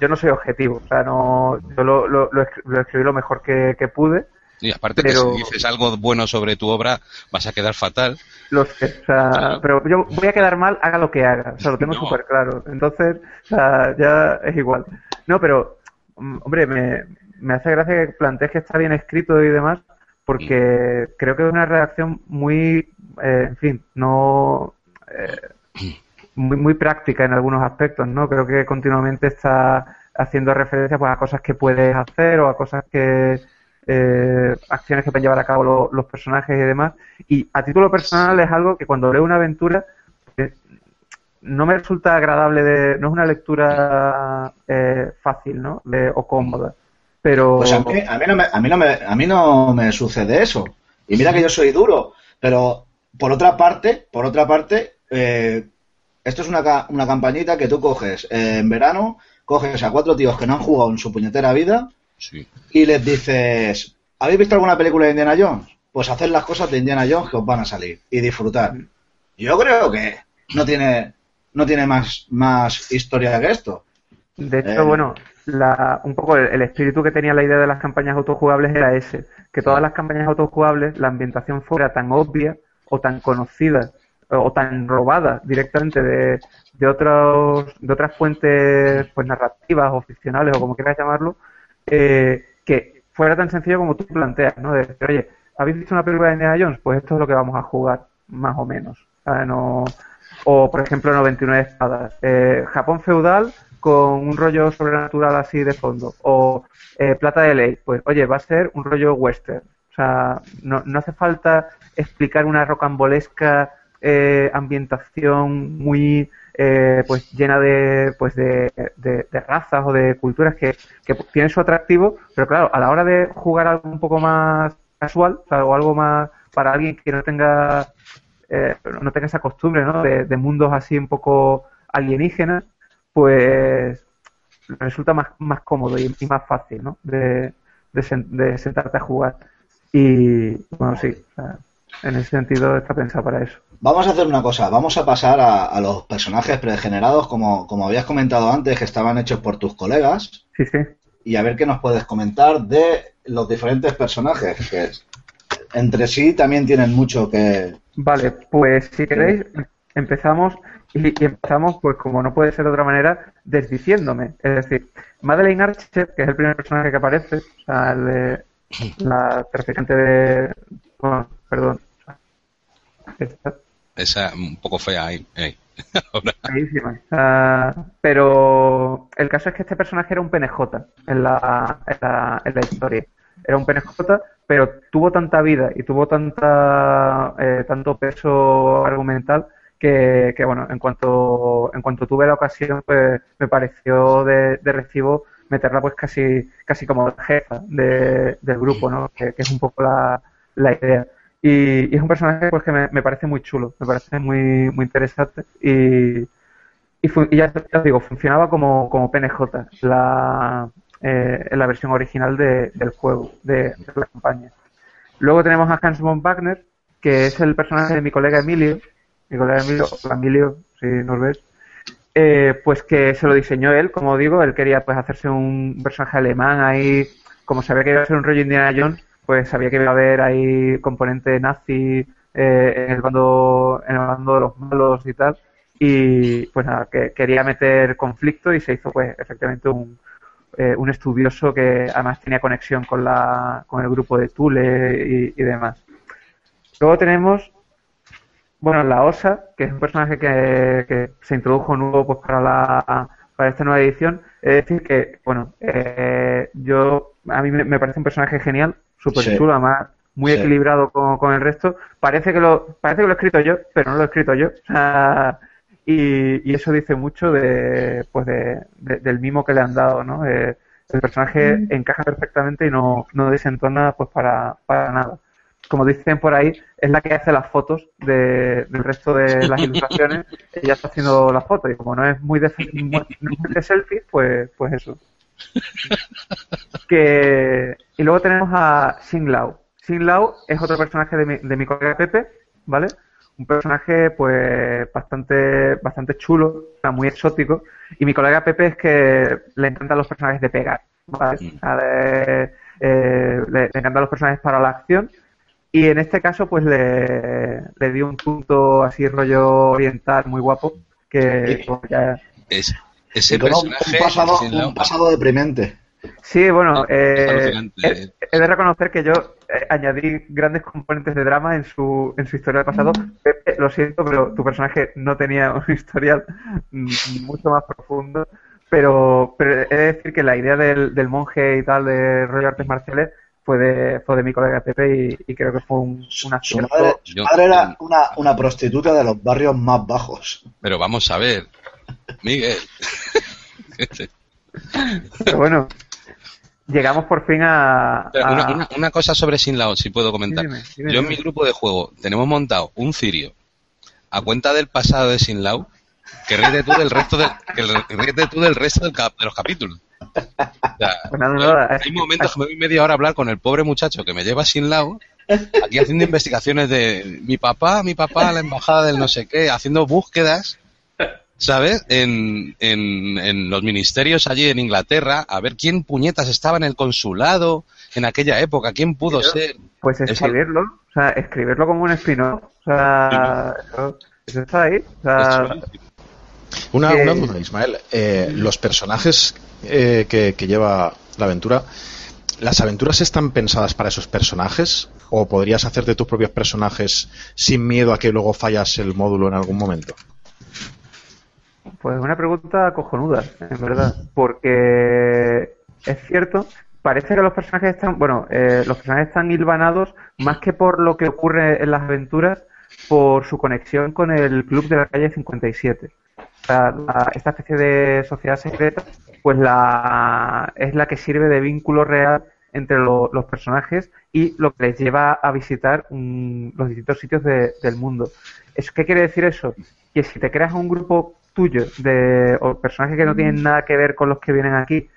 yo no soy objetivo, o sea, no, yo lo, lo, lo, escri- lo escribí lo mejor que, que pude, Y aparte Pero- que si dices algo bueno sobre tu obra vas a quedar fatal. lo sé, o sea, pero yo voy a quedar mal, haga lo que haga, o sea, lo tengo No. súper claro, entonces, o sea, ya es igual. No, pero, mm, hombre, me, me hace gracia que plantees que está bien escrito y demás, porque creo que es una redacción muy, eh, en fin, no eh, muy, muy práctica en algunos aspectos, ¿no? Creo que continuamente está haciendo referencia pues, a cosas que puedes hacer o a cosas que eh, acciones que pueden llevar a cabo lo- los personajes y demás. Y a título personal es algo que cuando leo una aventura eh, no me resulta agradable, de, no es una lectura eh, fácil, ¿no? De- o cómoda. Pero Pues a mí, a mí no me, a mí no me, a mí no me sucede eso. Y mira que yo soy duro, pero por otra parte, por otra parte, eh, esto es una, una campañita que tú coges en verano, coges a cuatro tíos que no han jugado en su puñetera vida Sí. y les dices, ¿habéis visto alguna película de Indiana Jones? Pues haced las cosas de Indiana Jones que os van a salir y disfrutar. Yo creo que no tiene, no tiene más, más historia que esto. De hecho, Eh. bueno, la, un poco el, el espíritu que tenía la idea de las campañas autojugables era ese, que todas las campañas autojugables la ambientación fuera tan obvia o tan conocida o, o tan robada directamente de, de otros de otras fuentes pues narrativas o ficcionales o como quieras llamarlo, eh, que fuera tan sencillo como tú planteas, ¿no? De decir, oye, ¿habéis visto una película de Indiana Jones? Pues esto es lo que vamos a jugar, más o menos. o, por ejemplo, 99 espadas. Eh, Japón feudal con un rollo sobrenatural así de fondo. O eh, Plata de Ley. Pues, oye, va a ser un rollo western. O sea, no, no hace falta explicar una rocambolesca eh, ambientación muy eh, pues llena de pues de, de- razas o de culturas que, que tienen su atractivo, pero claro, a la hora de jugar algo un poco más casual, o, algo más para alguien que no tenga eh, no tenga esa costumbre ¿no? de, mundos así un poco alienígenas, pues resulta más, más cómodo y, más fácil ¿no? de, de, sen- de sentarte a jugar. Y bueno, sí, en ese sentido está pensado para eso. Vamos a hacer una cosa, vamos a pasar a, a los personajes pregenerados, como, como habías comentado antes, que estaban hechos por tus colegas, Sí, sí. y a ver qué nos puedes comentar de los diferentes personajes, que entre sí también tienen mucho que... Vale, pues si queréis, empezamos y, empezamos, pues como no puede ser de otra manera, desdiciéndome. Es decir, Madeleine Archer, que es el primer personaje que aparece, o sea, el de- la traficante de... bueno, perdón. Esta, Esa un poco fea ahí. Ah, pero el caso es que este personaje era un PNJ en la, en la, en la historia. Era un PNJ, pero tuvo tanta vida y tuvo tanta eh, tanto peso argumental que, que, bueno, en cuanto en cuanto tuve la ocasión, pues me pareció de, de recibo meterla pues casi casi como jefa de- del grupo, ¿no? Que, que es un poco la, la idea. Y, y es un personaje pues que me, parece muy chulo, me parece muy, muy interesante. Y, y, ya os digo, funcionaba como, como PNJ la, eh, en la versión original de- del juego, de, de la campaña. Luego tenemos a Hans von Wagner, que es el personaje de mi colega Emilio, mi colega Emilio, hola, Emilio, si nos ves, eh, pues que se lo diseñó él, como digo, él quería pues hacerse un personaje alemán ahí, como sabía que iba a ser un rollo Indiana Jones, pues sabía que iba a haber ahí componente nazi eh, en el bando en el bando de los malos y tal, y pues nada, que quería meter conflicto y se hizo pues efectivamente un, eh, un estudioso que además tenía conexión con la con el grupo de Thule y, demás. Luego tenemos bueno, la OSA, que es un personaje que, se introdujo nuevo pues para la para esta nueva edición. Es decir, que, bueno, eh, yo a mí me parece un personaje genial, súper Sí. chulo, además muy Sí. equilibrado con, con el resto. Parece que lo parece que lo he escrito yo, pero no lo he escrito yo. O sea, y, y eso dice mucho de, pues de, de- del mimo que le han dado, ¿no? Eh, el personaje encaja perfectamente y no, no desentona pues para, para nada como dicen por ahí, es la que hace las fotos de- del resto de las ilustraciones. Ella está haciendo las fotos y como no es muy de, no es muy de selfie, pues, pues eso. Que, y luego tenemos a Xin Lao. Xin Lao es otro personaje de mi, de mi colega Pepe, ¿vale? Un personaje pues bastante, bastante chulo, o sea, muy exótico. Y mi colega Pepe es que le encantan los personajes de pegar, ¿vale? De- eh, le, le encantan los personajes para la acción. Y en este caso, pues le, le dio un punto así rollo oriental muy guapo. Que pues, ya- Es, ese personaje. un pasado, un pasado deprimente. Sí, bueno, No, eh, es alucinante. he, he de reconocer que yo eh, añadí grandes componentes de drama en su, en su historia del pasado. Pepe, lo siento, pero tu personaje no tenía un historial mm, mucho más profundo. Pero, pero he de decir que la idea del, del monje y tal de rollo artes marciales fue de, fue de mi colega Pepe y, y creo que fue un, un Su madre, su madre era una, una prostituta de los barrios más bajos. Pero vamos a ver, Miguel. Pero bueno, llegamos por fin a... Una, una- una cosa sobre Sin Lao, si puedo comentar. Dime, dime, Yo en mi grupo de juego tenemos montado un cirio a cuenta del pasado de Sin Lao que ríete tú del resto del, que ríete tú del resto del cap- de los capítulos. O sea, Pues nada, hay momentos que me voy media hora a hablar con el pobre muchacho que me lleva Sin Lao aquí haciendo investigaciones de mi papá, mi papá, la embajada del no sé qué, haciendo búsquedas, ¿sabes? En, en, en los ministerios allí en Inglaterra, a ver quién puñetas estaba en el consulado en aquella época, quién pudo ser. Pues escribirlo, o sea, escribirlo como un spin-off, o sea, eso, está ahí, o sea, Una, una duda, Ismael. Eh, los personajes eh, que, que lleva la aventura, ¿las aventuras están pensadas para esos personajes? ¿O podrías hacerte tus propios personajes sin miedo a que luego fallas el módulo en algún momento? Pues una pregunta cojonuda, en verdad, porque es cierto, parece que los personajes están, bueno, eh, los personajes están hilvanados más que por lo que ocurre en las aventuras, por su conexión con el club de la calle 57. O sea, esta especie de sociedad secreta, pues la es la que sirve de vínculo real entre lo- los personajes y lo que les lleva a visitar los distintos sitios de- del mundo. ¿Eso, ¿Qué quiere decir eso? Que si te creas un grupo tuyo de o personajes que no tienen nada que ver con los que vienen aquí,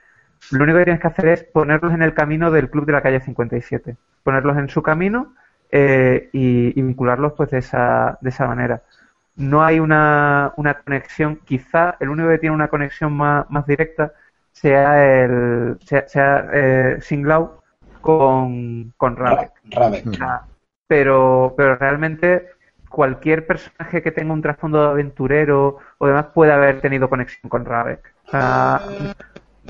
lo único que tienes que hacer es ponerlos en el camino del club de la calle 57. Ponerlos en su camino eh, y, y vincularlos pues de esa, de esa manera. No hay una, una conexión, quizá el único que tiene una conexión más, más directa sea el sea, sea eh, Singlau con, con. Rabe. Mm. Ah, pero, pero realmente cualquier personaje que tenga un trasfondo de aventurero o demás puede haber tenido conexión con Ravek. O sea,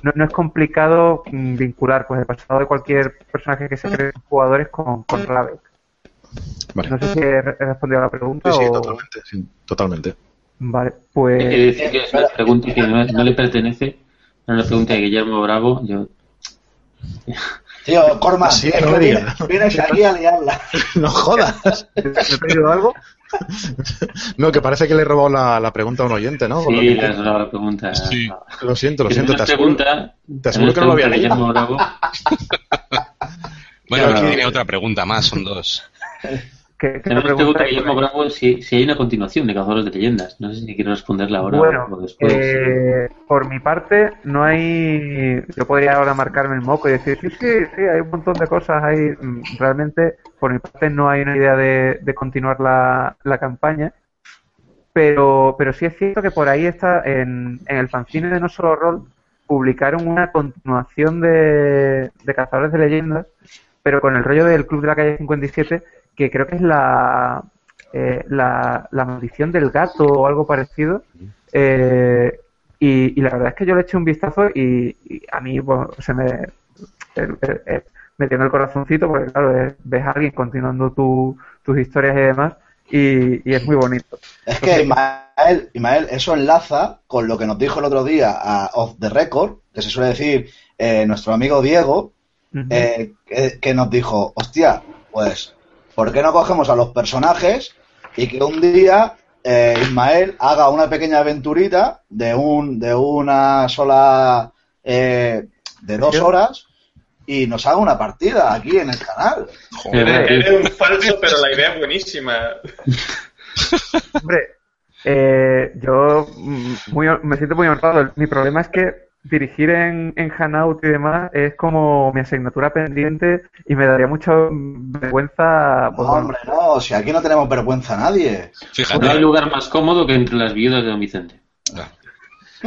no, no es complicado mm, vincular pues el pasado de cualquier personaje que se cree jugadores con, con Ravek. Vale. No sé si he re- he respondido a la pregunta Sí, sí, o... totalmente. sí, totalmente. Vale, pues... decir que es una pregunta que no, no le pertenece. Es una pregunta de Guillermo Bravo. Yo, Tío, Corman, Sí, es no que me vienes, aquí a liarla. no jodas. ¿Me he perdido algo? no, que parece que le he robado la, la pregunta a un oyente, ¿no? Sí, le has robado la pregunta. Sí. Lo siento, lo siento. Te aseguro, pregunta, te aseguro que no lo había leído. Bueno, aquí- tiene otra pregunta más, son dos. ¿Qué, qué me Tenemos pregunta pregunta de ahí? Guillermo Bravo si, si hay una continuación de Cazadores de Leyendas. No sé si quiero responderla ahora Bueno, o después. eh, por mi parte, no hay. Yo podría ahora marcarme el moco y decir, sí, sí, sí, hay un montón de cosas ahí. Mm, Realmente, por mi parte, no hay una idea de, de continuar la, la campaña. Pero, pero sí es cierto que por ahí está, en, en el fanzine de No Solo Rol, publicaron una continuación de, de Cazadores de Leyendas, pero con el rollo del Club de la Calle 57, que creo que es la, eh, la, la maldición del gato o algo parecido. Eh, y, y la verdad es que yo le eché un vistazo y, y a mí se me, eh, me en el corazoncito porque, claro, ves a alguien continuando tu- tus historias y demás y, y es muy bonito. Es que Ismael, Ismael, eso enlaza con lo que nos dijo el otro día a Off the Record, que se suele decir nuestro amigo Diego, que, que nos dijo, hostia, pues, ¿por qué no cogemos a los personajes y que un día eh, Ismael haga una pequeña aventurita de un de una sola eh, de dos horas y nos haga una partida aquí en el canal? Joder. Eres un falso, pero la idea es buenísima. Hombre, eh, yo mm, muy, me siento muy honrado. Mi problema es que dirigir en, en Hanout y demás es como mi asignatura pendiente y me daría mucha vergüenza. pues, No, hombre, no, si aquí no tenemos vergüenza a nadie. Fíjate, No hay lugar más cómodo que entre las viudas de Don Vicente.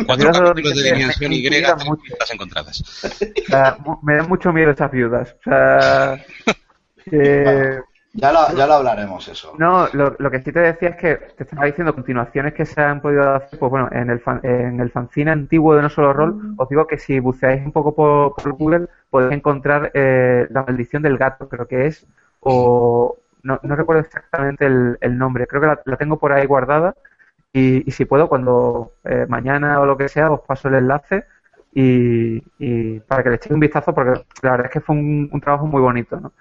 cuatro Las viudas de capítulos de dimensión me Y, pistas encontradas. o sea, me dan mucho miedo esas viudas. O sea, que- Ya lo, ya lo hablaremos eso. No, lo, lo que sí te decía es que te estaba diciendo continuaciones que se han podido hacer, pues bueno, en el, fan- en el fanzine antiguo de No Solo Rol, os digo que si buceáis un poco por, por Google podéis encontrar eh, La Maldición del Gato, creo que es, o no, no recuerdo exactamente el, el nombre, creo que la, la tengo por ahí guardada y, y si puedo, cuando eh, mañana o lo que sea, os paso el enlace y, y para que le echéis un vistazo porque la verdad es que fue un, un trabajo muy bonito, ¿no?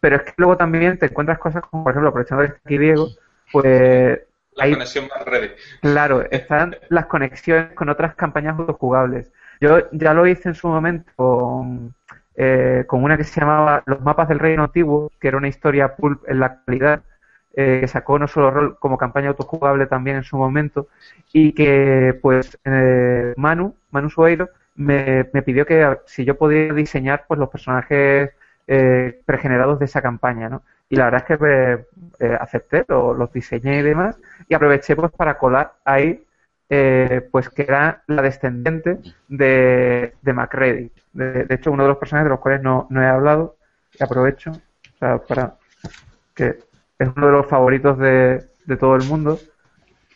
Pero es que luego también te encuentras cosas como, por ejemplo, aprovechando que está aquí Diego, pues La conexión más ready. claro, están las conexiones con otras campañas autojugables. Yo ya lo hice en su momento con, eh, con una que se llamaba Los mapas del reino antiguo, que era una historia pulp en la actualidad, eh, que sacó no solo rol como campaña autojugable también en su momento, y que pues eh, Manu, Manu Sueiro, me, me pidió que si yo podía diseñar pues los personajes eh, pregenerados de esa campaña, ¿no? Y la verdad es que eh, eh, acepté, lo- los diseñé y demás, y aproveché pues para colar ahí eh, pues que era la descendiente de, de Macready. De, de hecho, uno de los personajes de los cuales no, no he hablado, y aprovecho, o sea, para que es uno de los favoritos de, de todo el mundo,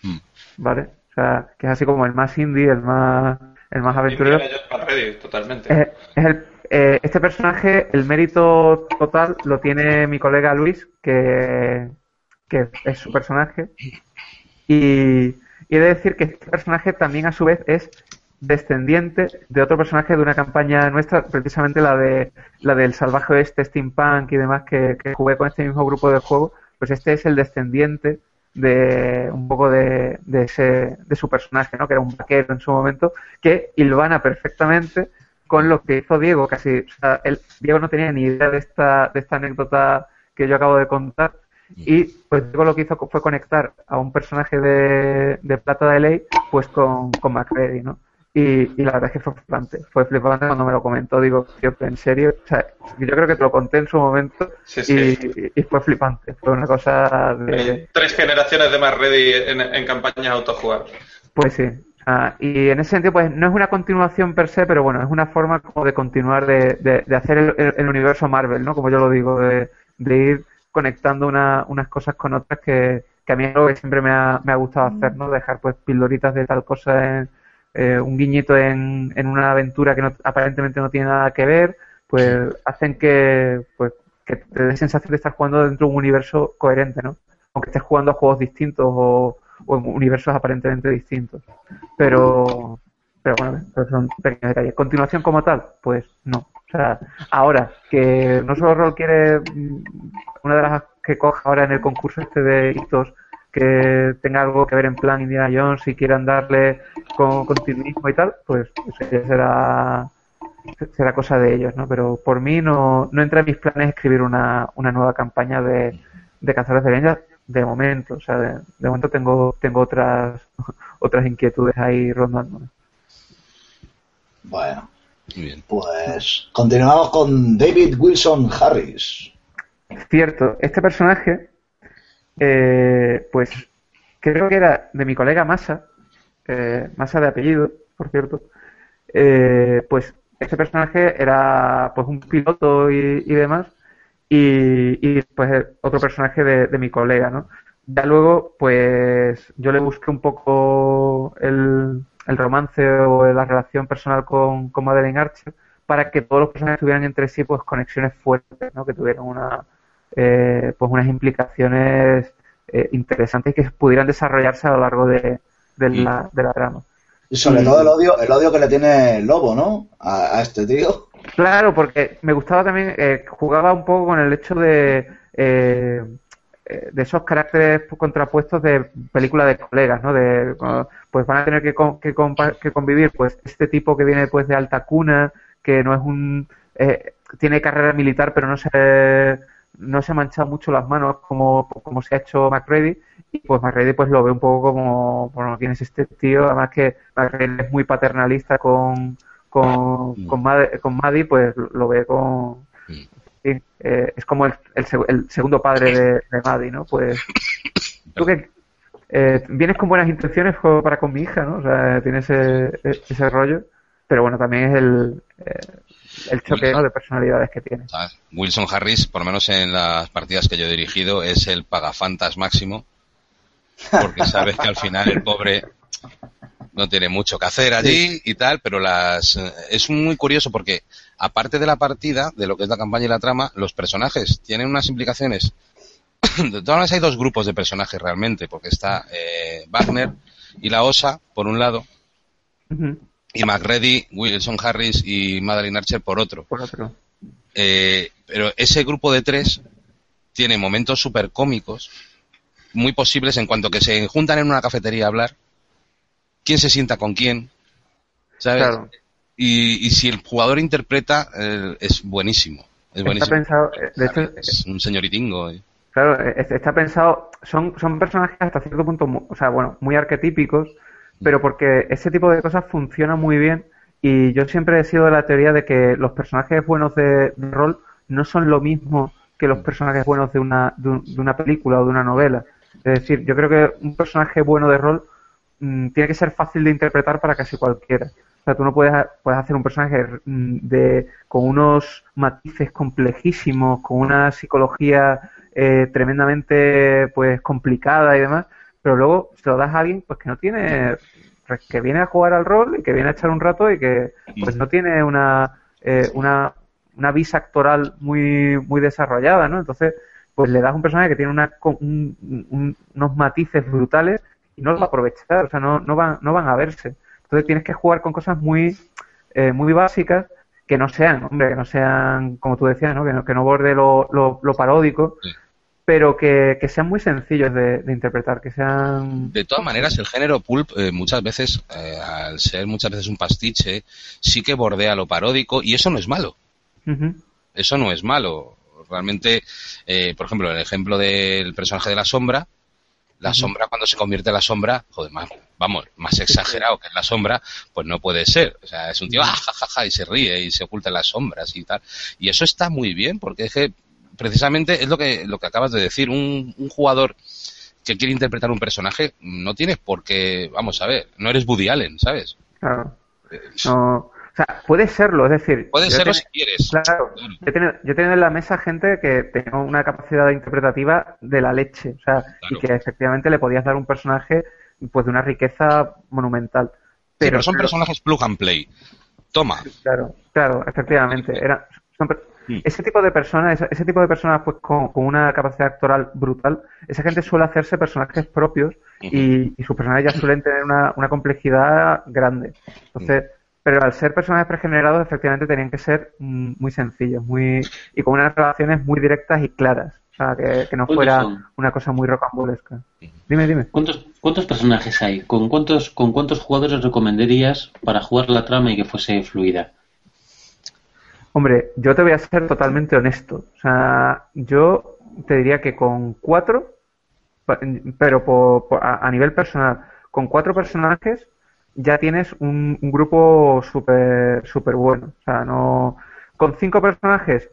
Mm. ¿vale? O sea, que es así como el más indie, el más, el más aventurero. Ready, totalmente. Es, es el, eh, este personaje, el mérito total lo tiene mi colega Luis, que, que es su personaje. Y, y he de decir que este personaje también a su vez es descendiente de otro personaje de una campaña nuestra, precisamente la de la del salvaje oeste, steampunk y demás que, que jugué con este mismo grupo de juego, pues este es el descendiente de un poco de, de ese de su personaje, ¿no? que era un vaquero en su momento, que hilvana perfectamente con lo que hizo Diego, casi, o sea, Diego no tenía ni idea de esta, de esta anécdota que yo acabo de contar, y pues Diego lo que hizo fue conectar a un personaje de, de Plata de Ley, pues con, con Macready, ¿no? Y, y la verdad es que fue flipante, fue flipante cuando me lo comentó, digo, tío, en serio, o sea, yo creo que te lo conté en su momento Sí, y, sí. y fue flipante, fue una cosa de... Hay Tres generaciones de más ready en, en campañas autojugables. Pues sí. Ah, y en ese sentido, pues no es una continuación per se, pero bueno, es una forma como de continuar de, de, de hacer el, el- el universo Marvel, ¿no? Como yo lo digo, de, de ir conectando una- unas cosas con otras que, que a mí es algo que siempre me ha, me ha gustado hacer, ¿no? Dejar pues pildoritas de tal cosa en eh, un guiñito en, en una aventura que no- aparentemente no tiene nada que ver, pues hacen que, pues, que te dé sensación de estar jugando dentro de un universo coherente, ¿no? Aunque estés jugando a juegos distintos o, o en universos aparentemente distintos. Pero, pero bueno, pero son pequeños detalles. Continuación como tal, pues no. O sea, ahora que no solo Rol quiere mm, una de las que coja ahora en el concurso este de hitos que tenga algo que ver en plan Indiana Jones y quieran darle con continuismo y tal, pues eso ya será será cosa de ellos, ¿no? Pero por mí no, no entra en mis planes escribir una, una nueva campaña de, de Cazadores de Leyendas de momento, o sea, de, de momento tengo tengo otras otras inquietudes ahí rondando. Bueno, Muy bien. pues continuamos con David Wilson Harris. Cierto, este personaje, eh, pues creo que era de mi colega Massa, eh, Massa de apellido, por cierto, eh, pues este personaje era pues un piloto y, demás, y, y pues otro personaje de, de mi colega, ¿no? Ya luego, pues yo le busqué un poco el, el romance o la relación personal con, con Madeleine Archer para que todos los personajes tuvieran entre sí pues conexiones fuertes, ¿no? Que tuvieran una, eh, pues unas implicaciones eh, interesantes que pudieran desarrollarse a lo largo de, de la, de la trama. Y sobre Y- todo el odio, el odio que le tiene el lobo, ¿no? A, a este tío. Claro, porque me gustaba también, eh, jugaba un poco con el hecho de, eh, de esos caracteres contrapuestos de película de colegas, ¿no? De, uh, pues van a tener que, con- que, compa- que convivir, pues, este tipo que viene, pues, de alta cuna, que no es un, eh, tiene carrera militar, pero no se, no se ha manchado mucho las manos como, como se ha hecho McReady, y pues McReady, pues, lo ve un poco como, bueno, ¿quién es este tío? Además que McReady es muy paternalista con, con, con, Mad- con Maddie, pues lo ve con. Mm. sí, eh, es como el, el el segundo padre de, de Maddie, ¿no? Pues. Tú que eh, vienes con buenas intenciones para con mi hija, ¿no? O sea, tienes ese, ese rollo, pero bueno, también es el, eh, el choque ¿no? de personalidades que tiene. ¿sabes? Wilson Harris, por lo menos en las partidas que yo he dirigido, es el pagafantas máximo. Porque sabes que al final el pobre no tiene mucho que hacer allí y tal, pero las es muy curioso porque aparte de la partida, de lo que es la campaña y la trama, los personajes tienen unas implicaciones. De todas maneras hay dos grupos de personajes realmente, porque está eh, Wagner y la Osa por un lado y McReady, Wilson Harris y Madeline Archer por otro. Por otro. Eh, pero ese grupo de tres tiene momentos súper cómicos, muy posibles en cuanto que se juntan en una cafetería a hablar, quién se sienta con quién, ¿sabes? Claro. Y, y si el jugador interpreta, eh, es buenísimo. Es Está buenísimo. pensado, eh, de hecho, es un señoritingo. eh. Claro, es- está pensado, son, son personajes hasta cierto punto, o sea, bueno, muy arquetípicos, pero porque ese tipo de cosas funciona muy bien y yo siempre he sido de la teoría de que los personajes buenos de, de rol no son lo mismo que los personajes buenos de una, de, un- de una película o de una novela. Es decir, yo creo que un personaje bueno de rol mm, tiene que ser fácil de interpretar para casi cualquiera. O sea, tú no puedes, puedes hacer un personaje mm, de, con unos matices complejísimos, con una psicología eh, tremendamente pues complicada y demás, pero luego se lo das a alguien pues que no tiene, pues, que viene a jugar al rol y que viene a echar un rato y que pues no tiene una, eh, una, una visa actoral muy, muy desarrollada, ¿no? Entonces, pues le das un personaje que tiene una, un- un- unos matices brutales y no los va a aprovechar, o sea, no, no, van, no van a verse. Entonces tienes que jugar con cosas muy, eh, muy básicas que no sean, hombre, que no sean, como tú decías, ¿no? Que no, que no borde lo, lo, lo paródico, Sí. Pero que, que sean muy sencillos de, de interpretar, que sean... De todas maneras, el género pulp eh, muchas veces, eh, al ser muchas veces un pastiche, sí que bordea lo paródico y eso no es malo. Eso no es malo. Realmente, eh, por ejemplo, el ejemplo del personaje de la sombra, la sombra cuando se convierte en la sombra, joder, más, vamos, más exagerado que en la sombra, pues no puede ser. O sea, es un tío, ah, ja, ja, ja, y se ríe y se oculta en las sombras y tal. Y eso está muy bien, porque es que precisamente es lo que, lo que acabas de decir, un, un jugador que quiere interpretar un personaje, no tienes por qué, vamos a ver, no eres Woody Allen, ¿sabes? Claro. No, o sea, puede serlo, es decir... Puede serlo ten- si quieres. Claro, Claro. yo he, tenido, yo he tenido en la mesa gente que tenía una capacidad interpretativa de la leche, o sea, y que efectivamente le podías dar un personaje pues de una riqueza monumental. Sí, Pero, pero son personajes plug and play. Toma. Claro, claro, efectivamente. Era, son Mm. ese tipo de personas, ese, tipo de personas pues con, con una capacidad actoral brutal, esa gente suele hacerse personajes propios y, y sus personajes ya suelen tener una, una complejidad grande. Entonces, pero al ser personajes pregenerados, efectivamente tenían que ser mm, muy sencillos, muy y con unas relaciones muy directas y claras. O sea, que, que no ¿Cuántos fuera son? una cosa muy rocambolesca. Dime, dime. ¿Cuántos, ¿Cuántos personajes hay? ¿Con cuántos, ¿Con cuántos jugadores recomendarías para jugar la trama y que fuese fluida? Hombre, yo te voy a ser totalmente honesto. O sea, yo te diría que con cuatro, pero por- por- a, a nivel personal, con cuatro personajes ya tienes un, un grupo súper súper bueno. O sea, no. Con cinco personajes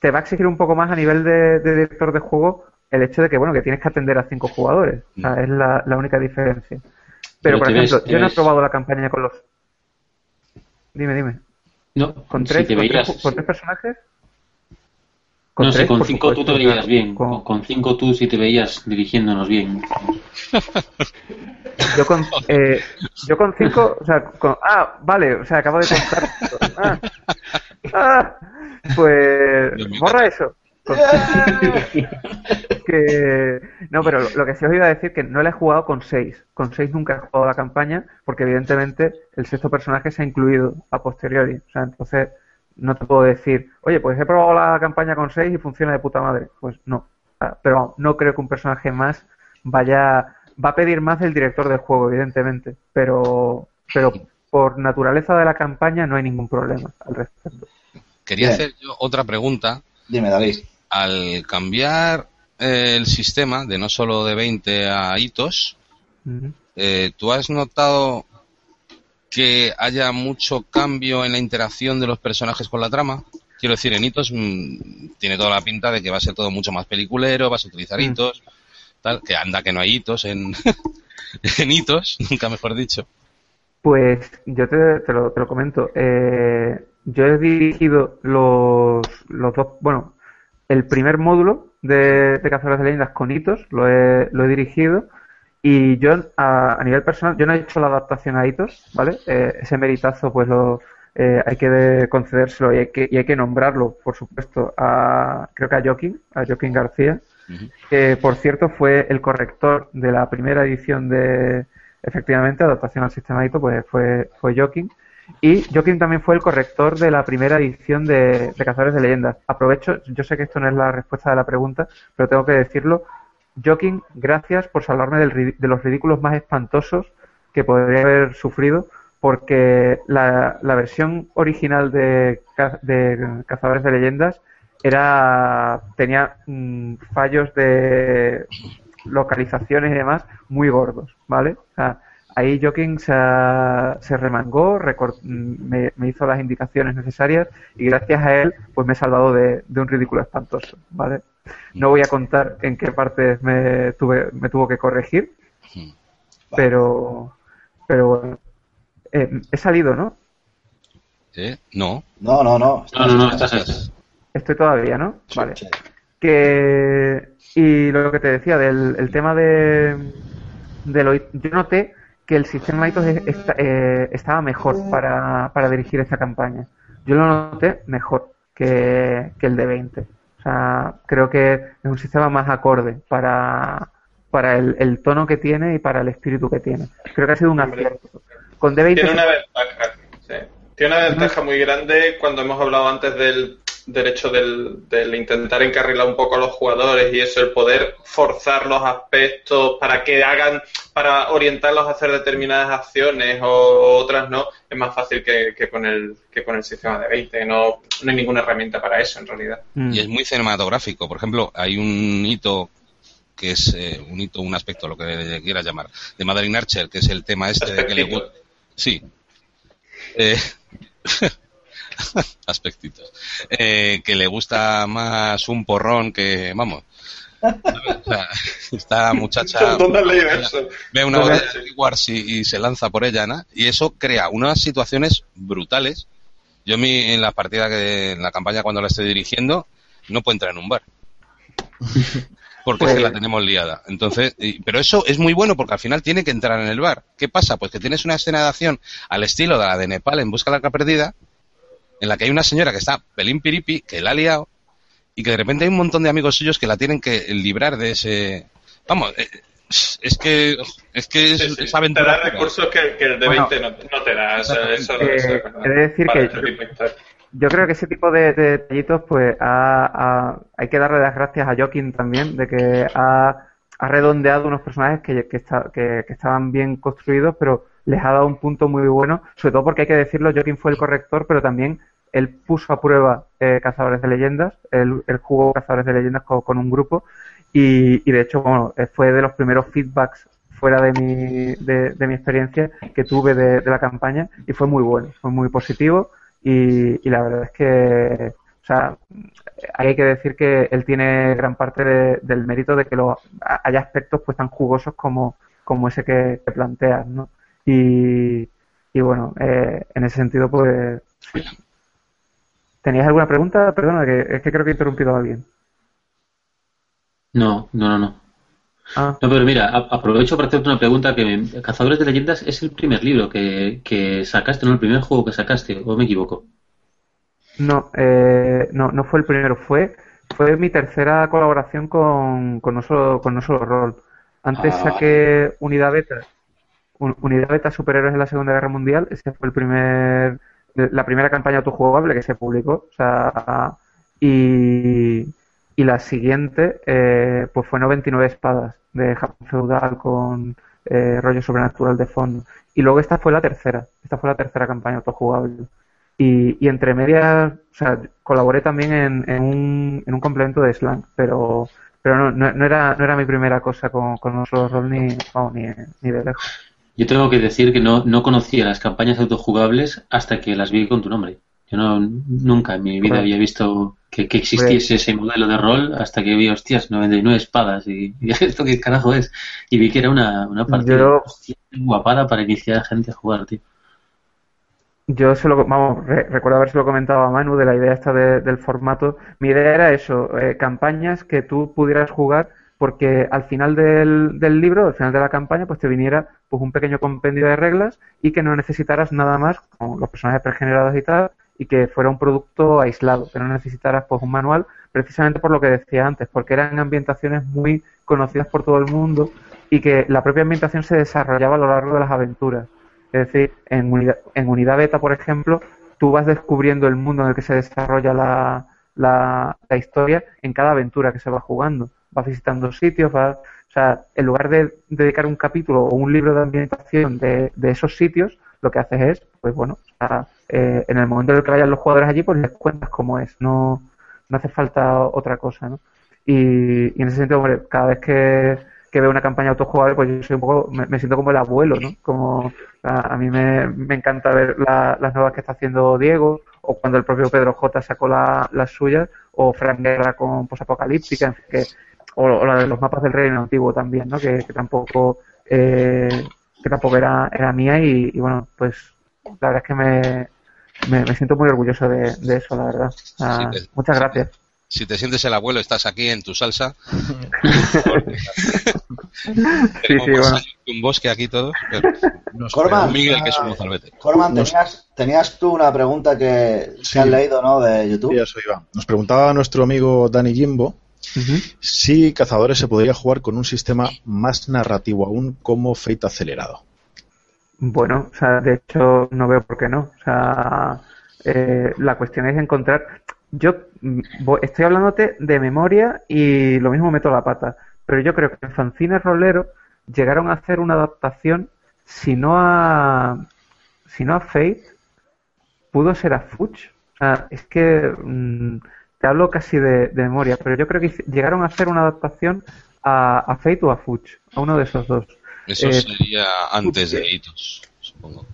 te va a exigir un poco más a nivel de, de director de juego el hecho de que, bueno, que tienes que atender a cinco jugadores. O sea, es la, la única diferencia. Pero, Pero por ves- ejemplo, yo no he probado la campaña con los. Dime, dime. No, ¿Con si tres, te con veías- tres, con tres personajes? no sé, con cinco tú te veías bien. con- Con, con cinco tú sí te veías dirigiéndonos bien. Yo con, eh, yo con cinco, o sea, con, ah, vale, o sea, acabo de contar. Ah, ah, pues, borra eso. Con- que, no, pero lo, que sí os iba a decir que no le he jugado con seis. Con seis nunca he jugado la campaña, porque evidentemente el sexto personaje se ha incluido a posteriori. O sea, entonces no te puedo decir, oye, pues he probado la campaña con seis y funciona de puta madre. Pues no. Ah, Pero no creo que un personaje más vaya va a pedir más del director del juego, evidentemente, pero pero por naturaleza de la campaña no hay ningún problema al respecto. Quería Bien. hacer yo otra pregunta. Dime, David. Al cambiar eh, el sistema de no solo de 20 a hitos, eh, ¿tú has notado que haya mucho cambio en la interacción de los personajes con la trama? Quiero decir, en hitos mm, tiene toda la pinta de que va a ser todo mucho más peliculero, vas a utilizar Mm. hitos, tal, que anda que no hay hitos en, en hitos, nunca mejor dicho. Pues yo te, te lo, te lo comento. Eh, yo he dirigido los, los dos, bueno, el primer módulo de, de Cazadores de Leyendas con hitos, lo he, lo he dirigido. Y yo, a, a nivel personal, yo no he hecho la adaptación a hitos, ¿vale? Eh, ese meritazo, pues lo eh, hay que concedérselo y hay que, y hay que nombrarlo, por supuesto, a, creo que a Joaquín, a Joaquín García, que por cierto fue el corrector de la primera edición de, efectivamente, adaptación al sistema ITO, pues fue, fue Joaquín. Y Joaquín también fue el corrector de la primera edición de, Cazadores de Leyendas. Aprovecho, yo sé que esto no es la respuesta de la pregunta, pero tengo que decirlo. Joaquín, gracias por salvarme del de los ridículos más espantosos que podría haber sufrido, porque la, versión original de, de Cazadores de Leyendas era tenía mm, fallos de localizaciones y demás muy gordos, ¿vale? O sea, ahí Joaquín se, se remangó, recor- mm, me, me hizo las indicaciones necesarias y gracias a él pues me he salvado de, de un ridículo espantoso, ¿vale? No voy a contar en qué partes me, tuve, me tuvo que corregir, pero, pero bueno. Eh, he salido, ¿no? ¿Eh? No. No, no, no. No, no, no, estás, estás. Estoy todavía, ¿no? Vale. Sí. que y lo que te decía del el tema de, de lo, yo noté que el sistema ITOS eh, estaba mejor para, para dirigir esta campaña. Yo lo noté mejor que, que el de 20 o sea creo que es un sistema más acorde para para el, el tono que tiene y para el espíritu que tiene. Creo que ha sido un acierto. Con D20 Tiene una ventaja, sí. Tiene una ventaja muy grande cuando hemos hablado antes del, del hecho del, del intentar encarrilar un poco a los jugadores y eso, el poder forzar los aspectos para que hagan, para orientarlos a hacer determinadas acciones o otras no, es más fácil que, que con el que con el sistema de 20. No, no hay ninguna herramienta para eso en realidad. Mm. Y es muy cinematográfico. Por ejemplo, hay un hito que es eh, un hito, un aspecto, lo que le quieras llamar, de Madeline Archer, que es el tema este de que le gusta. Sí. Eh, aspectitos. Eh, que le gusta más un porrón que, vamos. O sea, esta muchacha ve una botella de Wars y, y se lanza por ella, ¿no? Y eso crea unas situaciones brutales. Yo mi, en la partida que, en la campaña cuando la estoy dirigiendo, no puedo entrar en un bar. Porque es que la tenemos liada. Entonces, y- pero eso es muy bueno porque al final tiene que entrar en el bar. ¿Qué pasa? Pues que tienes una escena de acción al estilo de la de Nepal en Busca de la Arca Perdida, en la que hay una señora que está pelín piripi, que la ha liado, y que de repente hay un montón de amigos suyos que la tienen que librar de ese... Vamos, eh, es que es que es, Sí, sí. es Te aventura da recursos que, que el de Bueno, 20 no, no te da. Eso, eso, eh, eso- he de decir que yo creo que ese tipo de, de detallitos, pues hay que darle las gracias a Joaquín también, de que ha, redondeado unos personajes que, que, que, estaban bien construidos, pero les ha dado un punto muy bueno, sobre todo porque hay que decirlo, Joaquín fue el corrector, pero también él puso a prueba eh, Cazadores de Leyendas, él, jugó Cazadores de Leyendas con, un grupo y, y, de hecho bueno, eh, fue de los primeros feedbacks fuera de mi, de, mi experiencia que tuve de, la campaña y fue muy bueno, fue muy positivo y, la verdad es que o sea, hay que decir que él tiene gran parte del mérito de que lo, haya aspectos pues tan jugosos como, como ese que, planteas, ¿no? Y, y bueno, eh, en ese sentido pues ¿Tenías alguna pregunta? Perdona, que es que creo que he interrumpido a alguien. No, no, no, no. Ah. No, pero mira, aprovecho para hacerte una pregunta que Cazadores de Leyendas es el primer libro que, que sacaste, no el primer juego que sacaste, o me equivoco. No, eh, no, no fue el primero, fue fue mi tercera colaboración con, con, no, solo, con no solo rol. Antes ah, saqué Unidad Beta, Unidad Beta Superhéroes en la Segunda Guerra Mundial, ese fue el primer la primera campaña autojugable que se publicó, o sea, y, y la siguiente eh, pues fue 99 espadas de Japón feudal con eh, rollo sobrenatural de fondo. Y luego esta fue la tercera, esta fue la tercera campaña autojugable. Y, y entre medias, o sea, colaboré también en, en, un, en un complemento de Slang, pero pero no, no, era, no era mi primera cosa con, con rol ni, ni, ni de lejos. Yo tengo que decir que no, no conocía las campañas autojugables hasta que las vi con tu nombre. Yo no, nunca en mi vida había visto que, existiese ese modelo de rol hasta que vi, hostias, 99 espadas y, y esto qué carajo es. Y vi que era una, una partida guapada para iniciar a gente a jugar, tío. Yo se lo, vamos, recuerdo haberse comentado a Manu de la idea esta del formato. Mi idea era eso, eh, campañas que tú pudieras jugar porque al final del, del, libro, al final de la campaña, pues te viniera pues un pequeño compendio de reglas y que no necesitaras nada más con los personajes pregenerados y tal, y que fuera un producto aislado, que no necesitaras pues un manual, precisamente por lo que decía antes, porque eran ambientaciones muy conocidas por todo el mundo y que la propia ambientación se desarrollaba a lo largo de las aventuras. Es decir, en unidad, en unidad beta, por ejemplo, tú vas descubriendo el mundo en el que se desarrolla la, la, la historia en cada aventura que se va jugando vas visitando sitios, vas, o sea, en lugar de dedicar un capítulo o un libro de ambientación de, de esos sitios, lo que haces es, pues bueno, eh, en el momento en el que vayan los jugadores allí, pues les cuentas cómo es, no, no hace falta otra cosa, ¿no? Y, y en ese sentido, hombre, cada vez que, que veo una campaña autojugable, pues yo soy un poco, me, siento como el abuelo, ¿no? Como a, mí me, me, encanta ver las nuevas que está haciendo Diego, o cuando el propio Pedro J sacó las suyas, o Frank Guerra con Posapocalíptica, que o, la de los mapas del reino antiguo también, ¿no? Que, tampoco eh, que tampoco era, era mía y, bueno, pues la verdad es que me, me, siento muy orgulloso de, eso, la verdad. muchas gracias. Si te sientes el abuelo, estás aquí en tu salsa. sí, sí, bueno. Un bosque aquí todo. Corman, Miguel, que es un Corman, tenías, tenías, tú una pregunta que, se has leído, ¿no? De YouTube. Sí, eso iba. Nos preguntaba nuestro amigo Dani Jimbo si Cazadores se podría jugar con un sistema más narrativo aún como Fate acelerado. Bueno, o sea, de hecho no veo por qué no. O sea, eh, la cuestión es encontrar. Yo estoy hablándote de memoria y lo mismo meto la pata, pero yo creo que en Fanzines Rolero llegaron a hacer una adaptación, si no a, si no a Fate, pudo ser a Fuchs. O sea, es que mm, te hablo casi de, memoria, pero yo creo que llegaron a hacer una adaptación a, a Fate o a Fuch, a uno de esos dos. Eso eh, sería antes de Hitos, supongo.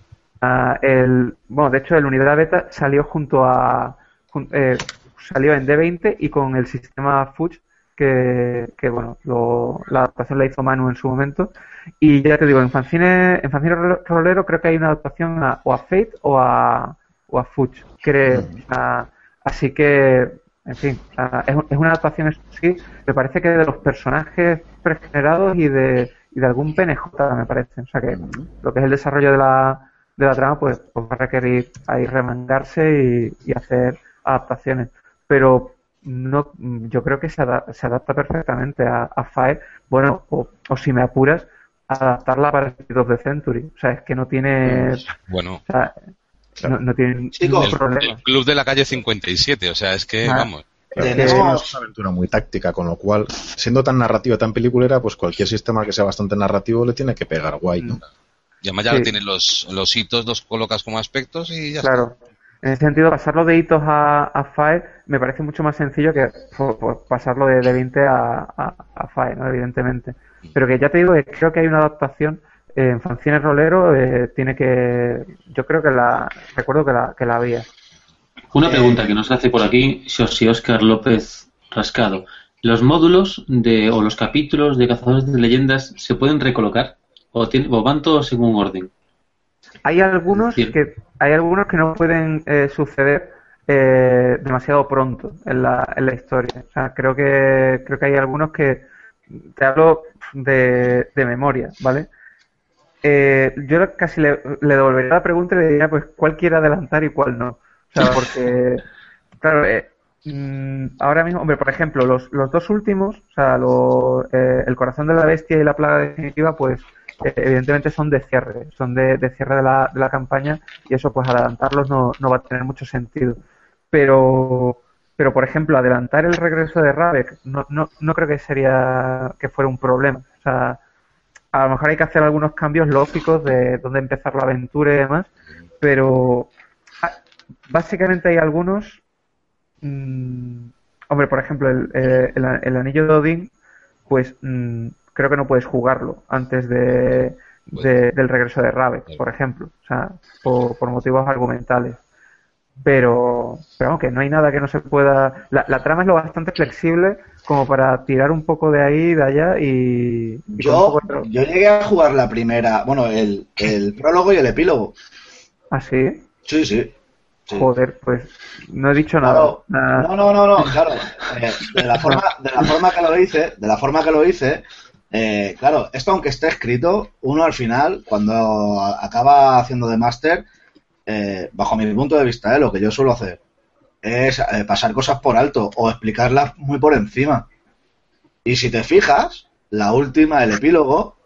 el, bueno, de hecho, el Unidad Beta salió junto a. Eh, salió en D20 y con el sistema Fuch, que, que bueno, la adaptación la hizo Manu en su momento. Y ya te digo, en Fanzine, en Fanzine Rolero creo que hay una adaptación a, o a Fate o a, o a Fuch. Creo. así que en fin, es, una adaptación, sí, me parece que de los personajes pregenerados y de, y de algún PNJ, me parece. O sea que lo que es el desarrollo de la, de la trama, pues, pues va a requerir ahí remangarse y, hacer adaptaciones. Pero no yo creo que se, se adapta perfectamente a, a FAE, bueno, o, si me apuras, adaptarla para el of the Century. O sea, es que no tiene... Bueno no, no tienen Chicos, ningún problema. El club de la calle 57, o sea, es que, Ah. vamos. Claro, Tenemos- es una aventura muy táctica, con lo cual, siendo tan narrativa, tan peliculera, pues cualquier sistema que sea bastante narrativo le tiene que pegar guay, ¿no? Y además ya Sí. tienes los, los hitos, los colocas como aspectos y ya Claro. En ese sentido, pasarlo de hitos a, a FAE me parece mucho más sencillo que pues, pasarlo de, de 20 a, a, a FAE, ¿no? Evidentemente. Pero que ya te digo que creo que hay una adaptación en Fanzines Rolero, eh, tiene que... Yo creo que la... Recuerdo que la, que la había. Una pregunta que nos hace por aquí si Oscar López Rascado. ¿Los módulos de, o los capítulos de Cazadores de Leyendas se pueden recolocar? ¿O, tiene- o van todos en un orden? Hay algunos Sí. que hay algunos que no pueden eh, suceder eh, demasiado pronto en la, en la historia. O sea, creo que creo que hay algunos que te hablo de, de memoria, ¿vale? Eh, yo casi le, le devolvería la pregunta y le diría pues cuál quiere adelantar y cuál no. O sea, porque claro, eh, mm, ahora mismo, hombre, por ejemplo, los, los dos últimos, o sea, lo- eh, el corazón de la bestia y la plaga definitiva, pues eh, evidentemente son de cierre, son de, de cierre de la, de la campaña y eso pues adelantarlos no, no va a tener mucho sentido. Pero, pero por ejemplo, adelantar el regreso de Ravek no, no, no creo que sería que fuera un problema. O sea, a lo mejor hay que hacer algunos cambios lógicos de dónde empezar la aventura y demás, pero ah, básicamente hay algunos. mm, hombre, por ejemplo, el, eh, el, el anillo de Odín, pues mm, creo que no puedes jugarlo antes de, de- del regreso de Ravek, por ejemplo, o sea, por, por motivos argumentales. Pero, pero vamos, que no hay nada que no se pueda. La, la trama es lo bastante flexible como para tirar un poco de ahí, de allá y. Yo, de yo llegué a jugar la primera, bueno, el, el prólogo y el epílogo. ¿Ah, sí? Sí, sí. sí. Joder, pues no he dicho Claro. nada. No, no, no, no, claro. Eh, de, la forma, de la forma que lo hice, de la forma que lo hice, eh, claro, esto aunque esté escrito, uno al final, cuando acaba haciendo de máster, eh, bajo mi punto de vista, eh, lo que yo suelo hacer es eh, pasar cosas por alto o explicarlas muy por encima. Y si te fijas, la última, el epílogo,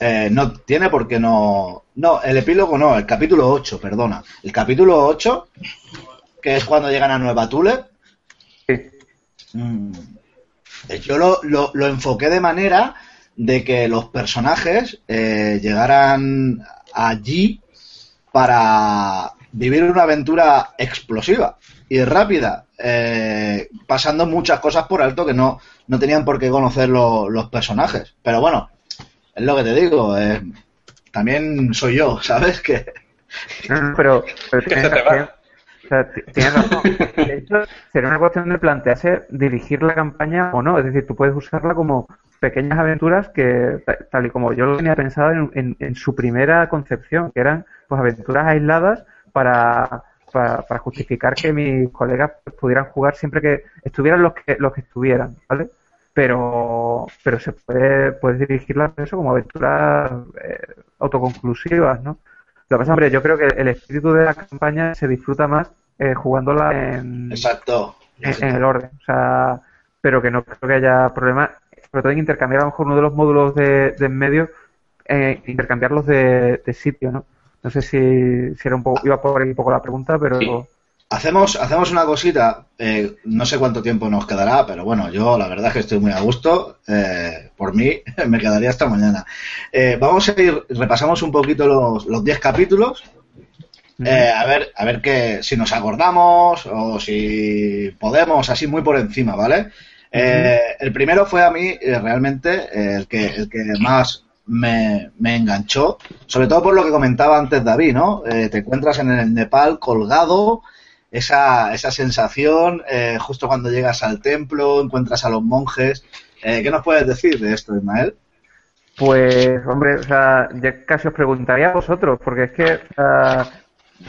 eh, no tiene por qué no. No, el epílogo no, el capítulo 8, perdona. El capítulo 8, que es cuando llegan a Nueva Tule, Sí. Mm. Yo lo, lo- lo enfoqué de manera de que los personajes eh, llegaran allí para vivir una aventura explosiva y rápida, eh, pasando muchas cosas por alto que no, no tenían por qué conocer lo- los personajes. Pero bueno, es lo que te digo, eh, también soy yo, ¿sabes? Que No, no, pero, pero Que tienes, se te va. tienes- o sea, ti- tienes razón. De hecho, sería una cuestión de plantearse dirigir la campaña o no. Es decir, tú puedes usarla como pequeñas aventuras que, ta- tal y como yo lo tenía pensado en, en- en su primera concepción, que eran pues aventuras aisladas para, para, para justificar que mis colegas pudieran jugar siempre que estuvieran los que los que estuvieran, ¿vale? Pero, pero se puede, puedes dirigirla eso como aventuras eh, autoconclusivas, ¿no? Lo que pasa, hombre, yo creo que el espíritu de la campaña se disfruta más eh, jugándola en, exacto. en, en el orden. O sea, pero que no creo que haya problema, sobre todo en intercambiar a lo mejor uno de los módulos de, de en medio, eh, intercambiarlos de, de sitio, ¿no? No sé si, si era un poco, iba por ahí un poco la pregunta, pero Sí. Hacemos, hacemos una cosita, eh, no sé cuánto tiempo nos quedará, pero bueno, yo la verdad es que estoy muy a gusto. eh, por mí, me quedaría hasta mañana. Eh, vamos a ir, repasamos un poquito los los 10 capítulos. eh, a ver, a ver que, si nos acordamos o si podemos, así muy por encima, ¿vale? Eh, el primero fue a mí realmente el, que, el que más me, me enganchó, sobre todo por lo que comentaba antes David, ¿no? Eh, te encuentras en el Nepal colgado, esa, esa sensación, eh, justo cuando llegas al templo, encuentras a los monjes. Eh, ¿Qué nos puedes decir de esto, Ismael? Pues, hombre, o sea, ya casi os preguntaría a vosotros, porque es que sea,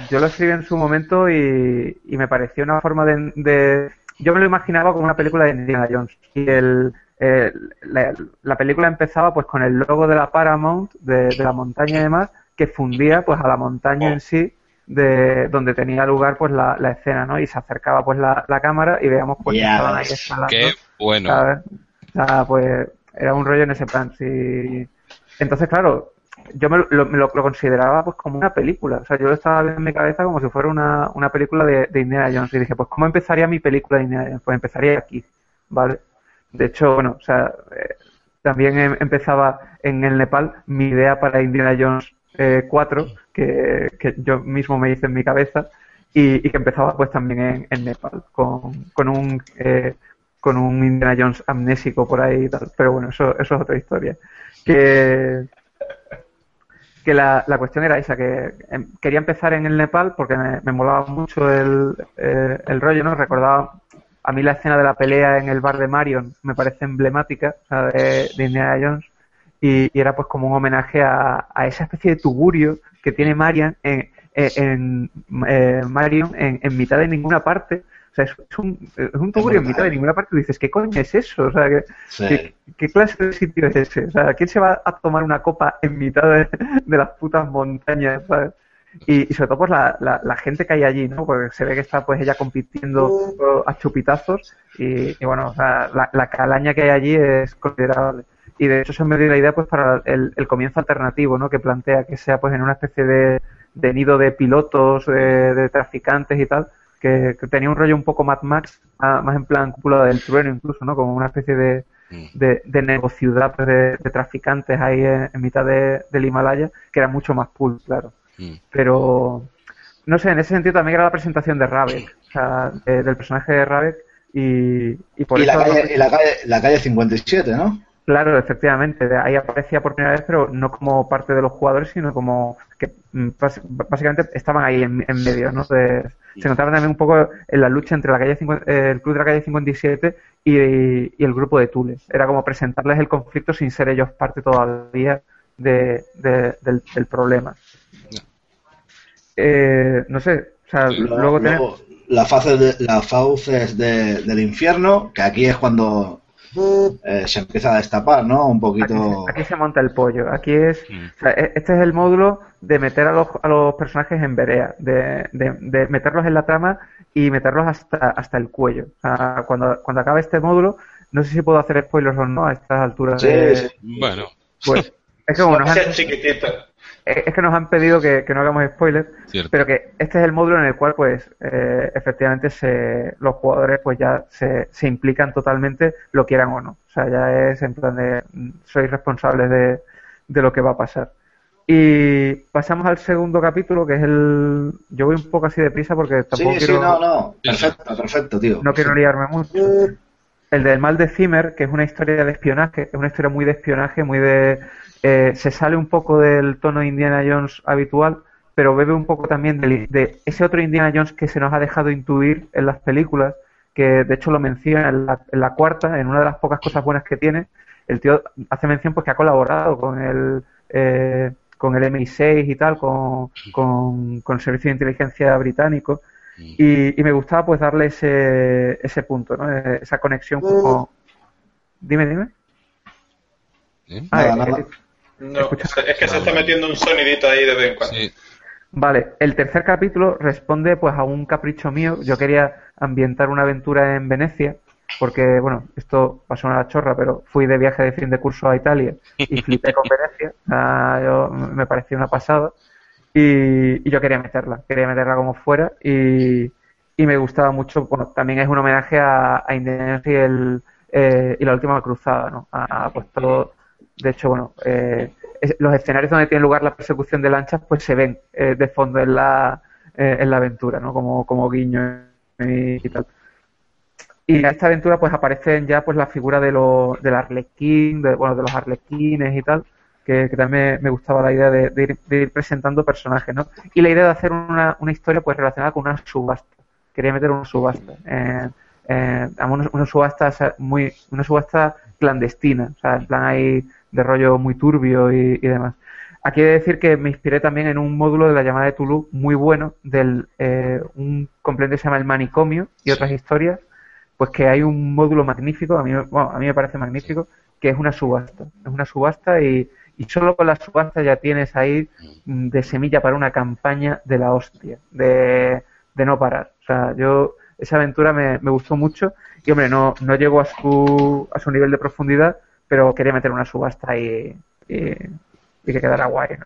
yo lo escribí en su momento y, y me pareció una forma de, de- Yo me lo imaginaba como una película de Indiana Jones. Y el, el- la, la película empezaba pues con el logo de la Paramount, de, de la montaña y demás, que fundía pues a la montaña en sí, de donde tenía lugar pues la, la escena, ¿no? Y se acercaba pues la, la cámara y veíamos pues Ya estaban ahí escalando. Qué bueno. ¿sabes? O sea, pues era un rollo en ese plan. Sí. Entonces, claro, yo me, lo, me lo, lo consideraba pues como una película. O sea, yo lo estaba viendo en mi cabeza como si fuera una, una película de, de Indiana Jones. Y dije, pues ¿cómo empezaría mi película de Indiana Jones? Pues empezaría aquí, ¿vale? De hecho, bueno, o sea, eh, también em- empezaba en el Nepal mi idea para Indiana Jones eh, 4, que, yo mismo me hice en mi cabeza, y, que empezaba pues también en, en Nepal, con, con un eh, con un Indiana Jones amnésico por ahí y tal. Pero bueno, eso, eso es otra historia. Que, la, cuestión era esa, que em, quería empezar en el Nepal porque me, me molaba mucho el, eh, el rollo, ¿no? Recordaba a mí la escena de la pelea en el bar de Marion me parece emblemática o sea, de, de Indiana Jones y, y era pues como un homenaje a, a esa especie de tugurio que tiene Marion en, en, eh, Marion en, en mitad de ninguna parte. O sea, es, es un, es un tugurio en mitad de ninguna parte. Y dices, ¿qué coño es eso? O sea, ¿qué, Sí. qué, qué clase de sitio es ese? O sea, ¿quién se va a tomar una copa en mitad de, de las putas montañas? ¿sabes? Y, y sobre todo pues la, la, la gente que hay allí, ¿no? Porque se ve que está pues ella compitiendo a chupitazos y, y bueno, o sea, la, la calaña que hay allí es considerable. Y de hecho se me dio la idea pues para el, el comienzo alternativo, ¿no? Que plantea que sea pues en una especie de, de nido de pilotos, de, de traficantes y tal, que, que tenía un rollo un poco Mad Max, más en plan cúpula del trueno incluso, ¿no? Como una especie de, de, de negociudad pues, de, de traficantes ahí en, en mitad de- del Himalaya, que era mucho más cool, claro. Mm. Pero, no sé, en ese sentido también era la presentación de Ravek, o sea, de- del personaje de Ravek, y, y por Y la eso... calle, y la calle, la calle 57, ¿no? Claro, efectivamente, de ahí aparecía por primera vez, pero no como parte de los jugadores, sino como que mm, básicamente estaban ahí en, en medio, ¿no? De- se encontraban también un poco en la lucha entre la calle 50 el club de la calle 57 y, y el grupo de Tules. Era como presentarles el conflicto sin ser ellos parte todavía de, de- del, del problema. Eh, no sé, o sea, Luego, luego tener... luego, la fase de, las fauces de- del infierno, que aquí es cuando eh, se empieza a destapar, ¿no? Un Aquí, poquito. se- aquí se monta el pollo. Aquí es. Mm. o sea, e- este es el módulo de meter a los, a los personajes en verea, de, de, de meterlos en la trama y meterlos hasta, hasta el cuello. O sea, cuando, cuando acabe este módulo, no sé si puedo hacer spoilers o no a estas alturas. Sí, de- sí. Bueno, Pues, es que como nos han, Ese chiquitito. Es es que nos han pedido que, que no hagamos spoilers, cierto. pero que este es el módulo en el cual, pues, eh, efectivamente se, los jugadores, pues, ya se, se implican totalmente, lo quieran o no. O sea, ya es en plan de, mm, sois responsables de, de lo que va a pasar. Y pasamos al segundo capítulo, que es el... Yo voy un poco así deprisa porque tampoco Sí, sí, quiero, no, no. Sí, sí. Perfecto, perfecto, tío. no quiero liarme mucho. El del mal de Zimmer, que es una historia de espionaje, es una historia muy de espionaje, muy de... eh, se sale un poco del tono de Indiana Jones habitual, pero bebe un poco también del- de, ese otro Indiana Jones que se nos ha dejado intuir en las películas, que de hecho lo menciona en la, en la cuarta, en una de las pocas cosas buenas que tiene. El tío hace mención pues que ha colaborado con el... eh, con el MI6 y tal, con, con, con el Servicio de Inteligencia británico, y, y me gustaba pues darle ese, ese punto, ¿no? Eh, esa conexión con... Dime, dime. ¿Eh? Ah, Nada, eh, nada. No, Escucha. es que se está metiendo un sonidito ahí de vez en cuando. Sí. Vale, el tercer capítulo responde pues a un capricho mío. Yo quería ambientar una aventura en Venecia, porque, bueno, esto pasó una chorra, pero fui de viaje de fin de curso a Italia y flipé con Venecia. Ah, yo, me pareció una pasada. Y, y yo quería meterla, quería meterla como fuera y, y me gustaba mucho. Bueno, también es un homenaje a, a Indiana y, el, eh, y la última cruzada, ¿no? A, pues todo, de hecho, bueno, eh, los escenarios donde tiene lugar la persecución de lanchas, pues se ven eh, de fondo en la, eh, en la aventura, ¿no? Como, como guiño y, tal. Y en esta aventura pues aparecen ya pues la figura de los del arlequín, de, bueno, de los arlequines y tal, que, también me, gustaba la idea de, ir, de ir presentando personajes, ¿no? Y la idea de hacer una, una historia pues relacionada con una subasta. Quería meter una subasta. Eh, eh, una, una subasta o sea, muy, una subasta clandestina, o sea, en plan ahí de rollo muy turbio y, y demás. Aquí he de decir que me inspiré también en un módulo de la llamada de Toulouse muy bueno, del eh, un complemento que se llama El Manicomio y otras historias, pues que hay un módulo magnífico, a mí, bueno, a mí me parece magnífico, que es una subasta. Es una subasta y, y solo con la subasta ya tienes ahí mm, de semilla para una campaña de la hostia, de, de no parar. O sea, yo, esa aventura me, me gustó mucho y, hombre, no, no llego a su, a su nivel de profundidad, pero quería meter una subasta y, y, y que quedara guay, ¿no?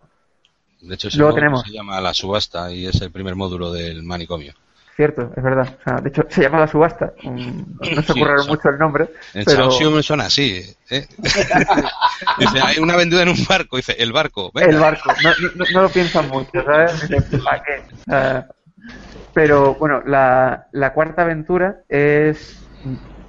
De hecho, ese Luego tenemos- se llama La Subasta y es el primer módulo del manicomio. Cierto, es verdad. O sea, de hecho, se llama La Subasta. No se ocurrieron mucho el nombre, En pero... Chaosium suena así. ¿eh? dice, hay una aventura en un barco. Dice, el barco. venga. El barco, no, no, no lo piensan mucho, ¿sabes? Dicen, ¿Para qué? Ah, pero bueno, la, la cuarta aventura es,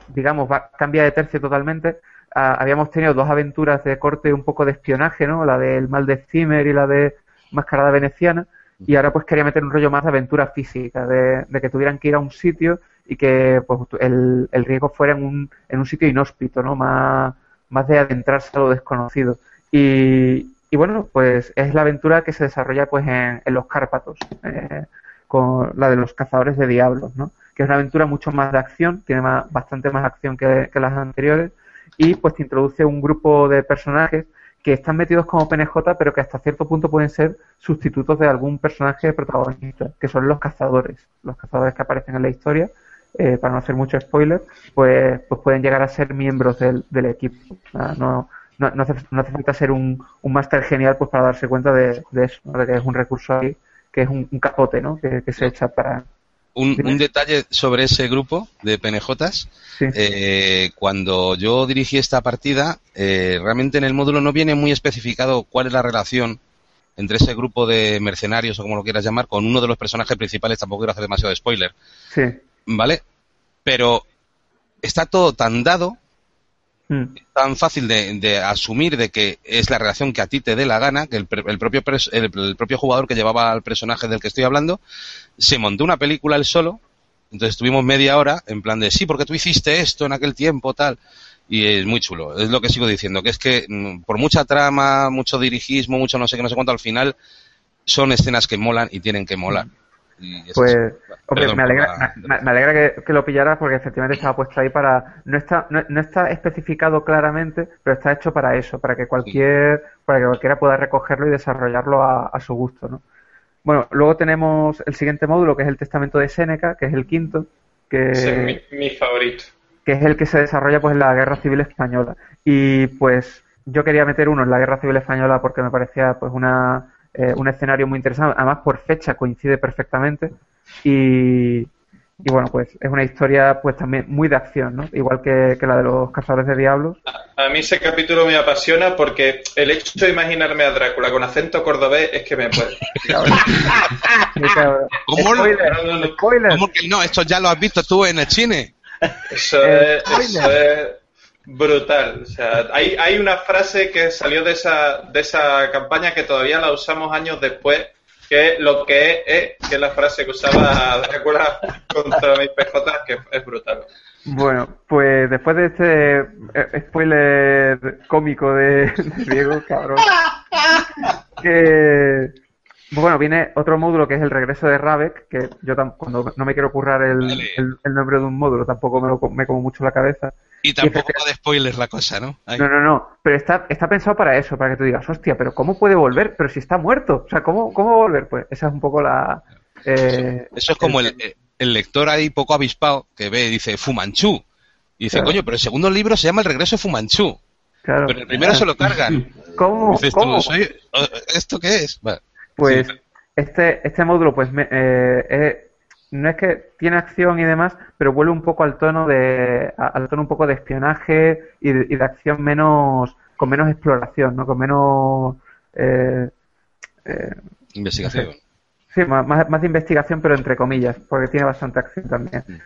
digamos, va- cambia de tercio totalmente. Habíamos tenido dos aventuras de corte un poco de espionaje, ¿no? La del mal de Zimmer y la de Mascarada Veneciana. Y ahora pues quería meter un rollo más de aventura física, de, de que tuvieran que ir a un sitio y que pues el, el riesgo fuera en un, en un sitio inhóspito, ¿no? Más, más de adentrarse a lo desconocido. Y, y bueno, pues es la aventura que se desarrolla pues en, en los Cárpatos, eh, con la de los cazadores de diablos, ¿no? Que es una aventura mucho más de acción, tiene más, bastante más acción que, que las anteriores, y pues te introduce un grupo de personajes que están metidos como PNJ, pero que hasta cierto punto pueden ser sustitutos de algún personaje protagonista, que son los cazadores, los cazadores que aparecen en la historia, eh, para no hacer mucho spoiler, pues, pues pueden llegar a ser miembros del, equipo. No, no, no hace, no falta ser un, un máster genial pues para darse cuenta de, de eso, ¿no? de que es un recurso ahí, que es un, capote, ¿no? Que se echa para... Un, detalle sobre ese grupo de PNJs. Sí. Eh, cuando yo dirigí esta partida, eh, realmente en el módulo no viene muy especificado cuál es la relación entre ese grupo de mercenarios o como lo quieras llamar con uno de los personajes principales. Tampoco quiero hacer demasiado spoiler, Sí. ¿vale? Pero está todo tan dado. Tan fácil de, de asumir de que es la relación que a ti te dé la gana, que el, el propio pres- el, el propio jugador que llevaba al personaje del que estoy hablando se montó una película él solo. Entonces estuvimos media hora en plan de sí, porque tú hiciste esto en aquel tiempo, tal. Y es muy chulo. Es lo que sigo diciendo, que es que mm, por mucha trama, mucho dirigismo, mucho no sé qué, no sé cuánto, al final son escenas que molan y tienen que molar. Es Pues, hombre, Perdón me alegra, la- me, me alegra que, que lo pillaras porque efectivamente estaba puesto ahí para. No está, no, no está especificado claramente, pero está hecho para eso, para que cualquier, para que cualquiera pueda recogerlo y desarrollarlo a, a su gusto, ¿no? Bueno, luego tenemos el siguiente módulo, que es el Testamento de Séneca, que es el quinto, que, es mi, mi favorito. que es el que se desarrolla pues en la Guerra Civil Española. Y pues yo quería meter uno en la Guerra Civil Española porque me parecía pues una eh, un escenario muy interesante, además por fecha coincide perfectamente y, y bueno pues es una historia pues también muy de acción, ¿no? Igual que, que la de los cazadores de diablos. A mí ese capítulo me apasiona porque el hecho de imaginarme a Drácula con acento cordobés es que me puede. ¿Cómo Spoiler, no, no, no. spoiler. ¿Cómo que no? Esto ya lo has visto tú en el cine. Eso Eh, es, eso es brutal. O sea, hay, hay una frase que salió de esa, de esa campaña que todavía la usamos años después, que lo que es, es que es la frase que usaba Drácula contra mis PJ, que es brutal. Bueno, pues después de este eh, spoiler cómico de, de Diego, cabrón, que bueno, viene otro módulo que es el regreso de Ravek, que yo tam- cuando no me quiero currar el, el- el nombre de un módulo tampoco me, lo, me como mucho la cabeza. Y tampoco va de spoilers la cosa, ¿no? No, no, no, pero está, está pensado para eso, para que tú digas, hostia, pero ¿cómo puede volver? Pero si está muerto, o sea, ¿cómo, cómo volver? Pues esa es un poco la... eh, Eso es como el, el lector ahí poco avispado que ve y dice Fumanchu. Y dice, Claro. coño, pero el segundo libro se llama El regreso de Fumanchu. claro. Pero el primero se lo cargan. ¿Cómo? Dices ¿Cómo? tú, "Soy- ¿esto qué es? Vale. Pues Sí. este, este módulo, pues me- eh, eh, no es que tiene acción y demás, pero vuelve un poco al tono de, al tono un poco de espionaje y de, y de acción menos, con menos exploración, ¿no? Con menos, eh, eh, Investigación. sí, más, más, de investigación, pero entre comillas, porque tiene bastante acción también. Mm.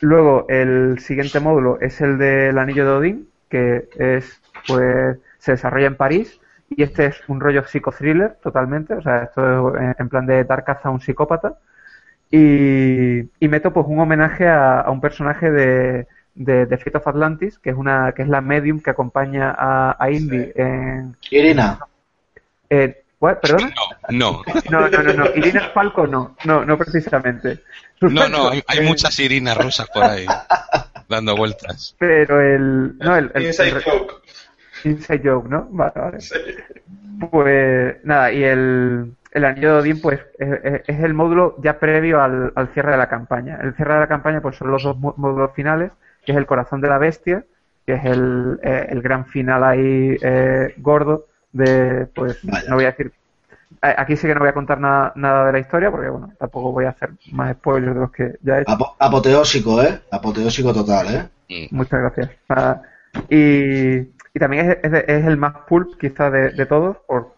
Luego, el siguiente módulo es el del Anillo de Odín, que es, pues, se desarrolla en París, y este es un rollo psicothriller totalmente, o sea, esto es en plan de dar caza a un psicópata. Y, y meto pues un homenaje a, a un personaje de, de, de Fate of Atlantis, que es una, que es la medium que acompaña a, a Indy en, Irina. en- ¿what? ¿Perdona? No, no. No, no. Irina Falco no, no, no precisamente. No, no, hay, hay Eh, muchas irinas rusas por ahí dando vueltas. Pero el. No, el. el- Inside el- joke. Inside joke, ¿no? Vale, vale. Sí. Pues nada, y el, el anillo de Odín, pues es, es- es el módulo ya previo al, al cierre de la campaña. El cierre de la campaña, pues son los dos mó- módulos finales, que es el corazón de la bestia, que es el, eh, el gran final ahí eh, gordo, de, pues, Vaya. no voy a decir, aquí sí que no voy a contar nada, nada de la historia, porque bueno, tampoco voy a hacer más spoilers de los que ya he hecho. Apo- apoteósico, ¿eh? Apoteósico total, ¿eh? Mm. Muchas gracias. Ah, y, y también es, es de- es el más pulp quizá de, de todos, por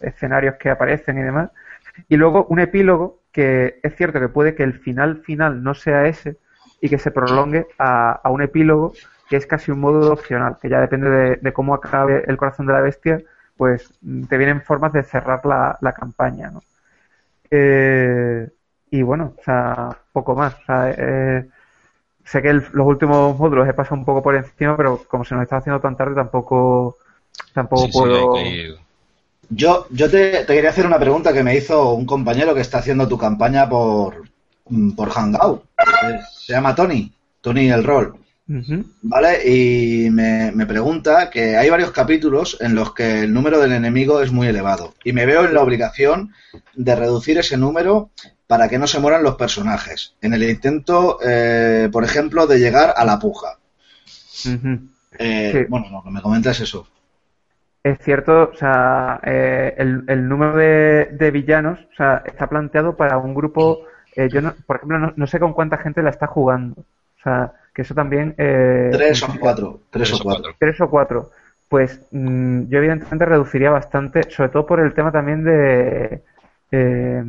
escenarios que aparecen y demás. Y luego un epílogo que es cierto que puede que el final final no sea ese y que se prolongue a, a un epílogo que es casi un modo opcional, que ya depende de, de cómo acabe el corazón de la bestia, pues mm, te vienen formas de cerrar la, la campaña, ¿no? Eh, y bueno, o sea, poco más. O sea, eh, sé que el- los últimos módulos he pasado un poco por encima, pero como se nos está haciendo tan tarde, tampoco, tampoco Sí, puedo. Yo, yo te, te quería hacer una pregunta que me hizo un compañero que está haciendo tu campaña por, mm, por Hangout. Eh, Se llama Tony, Tony el rol. ¿Vale? Y me, me pregunta que hay varios capítulos en los que el número del enemigo es muy elevado. Y me veo en la obligación de reducir ese número para que no se mueran los personajes. En el intento, eh, por ejemplo, de llegar a la puja. Eh, Sí. Bueno, lo que me comentas es eso. Es cierto, o sea, eh, el, el número de, de villanos, o sea, está planteado para un grupo, eh, yo no, por ejemplo, no, no sé con cuánta gente la está jugando. O sea, que eso también... Eh, Tres o cuatro. Tres o cuatro. tres o cuatro. Pues mm, yo evidentemente reduciría bastante, sobre todo por el tema también de... eh,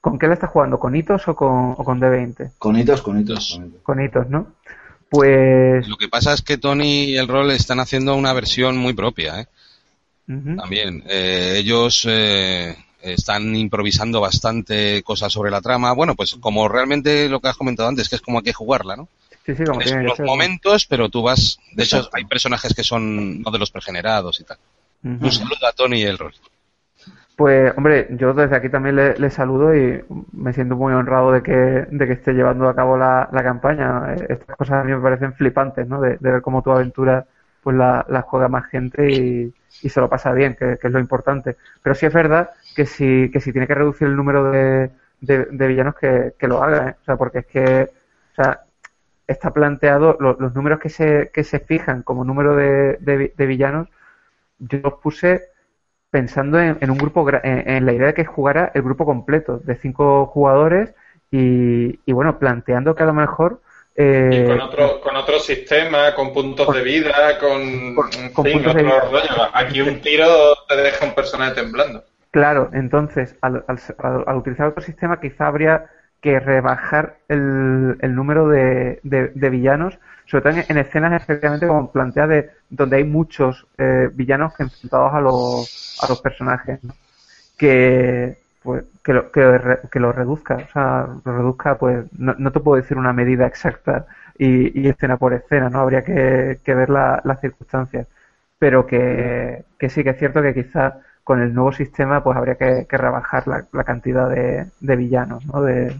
¿Con qué la estás jugando? ¿Con hitos o con, o con D20? Con hitos, con hitos. Dos. con hitos. Con hitos, ¿no? Pues... Lo que pasa es que Tony y el rol están haciendo una versión muy propia, ¿eh? También. Eh, ellos eh, están improvisando bastante cosas sobre la trama. Bueno, pues como realmente lo que has comentado antes, que es como hay que jugarla, ¿no? Sí, sí, como tiene ser. ¿no? momentos, pero tú vas... De hecho, hay personajes que son no de los pregenerados y tal. Un saludo a Tony y el rol. Pues, hombre, yo desde aquí también le, saludo y me siento muy honrado de que, de que esté llevando a cabo la, la campaña. Eh, Estas cosas a mí me parecen flipantes, ¿no? De, ver cómo tu aventura pues la, juega más gente y, y se lo pasa bien, que, que es lo importante. Pero sí es verdad que si, que si tiene que reducir el número de, de, villanos, que, que lo haga, ¿eh? O sea, porque es que, o sea, está planteado, lo- los números que se, que se fijan como número de, de villanos, yo los puse pensando en, en un grupo, en, en la idea de que jugara el grupo completo, de cinco jugadores, y, y bueno, planteando que a lo mejor. eh, Y con otro, con otro sistema, con puntos de vida, con, Con- puntos otro rollo. Aquí un tiro te deja un personaje temblando. Claro, entonces, al, al- al- al utilizar otro sistema, quizá habría que rebajar el, número de, de- villanos, sobre todo en, en escenas efectivamente como plantea de donde hay muchos eh, villanos enfrentados a los, a los personajes, ¿no? que pues que lo, que, lo reduzca, o sea, lo reduzca, pues no, no te puedo decir una medida exacta y, escena por escena, ¿no? Habría que, ver la- las circunstancias, pero que, sí que es cierto que quizá con el nuevo sistema pues habría que, rebajar la, la cantidad de, de villanos, ¿no? De,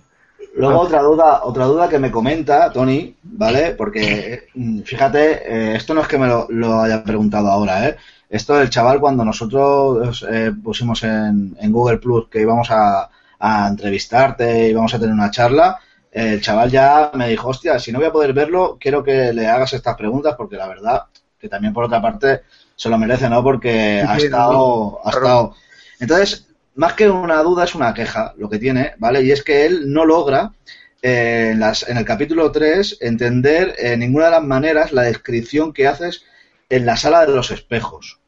Luego otra duda, otra duda que me comenta Tony, ¿vale? Porque mm, fíjate, eh, esto no es que me lo, lo haya preguntado ahora, ¿eh? Esto del chaval cuando nosotros eh, pusimos en, en Google Plus que íbamos a, a entrevistarte íbamos a tener una charla, eh, el chaval ya me dijo, hostia, si no voy a poder verlo, quiero que le hagas estas preguntas porque la verdad que también por otra parte se lo merece, ¿no? Porque ha sí, estado, ha estado. Entonces, más que una duda es una queja lo que tiene, ¿vale? Y es que él no logra eh, en, el capítulo 3 entender en ninguna de las maneras la descripción que haces en la sala de los espejos.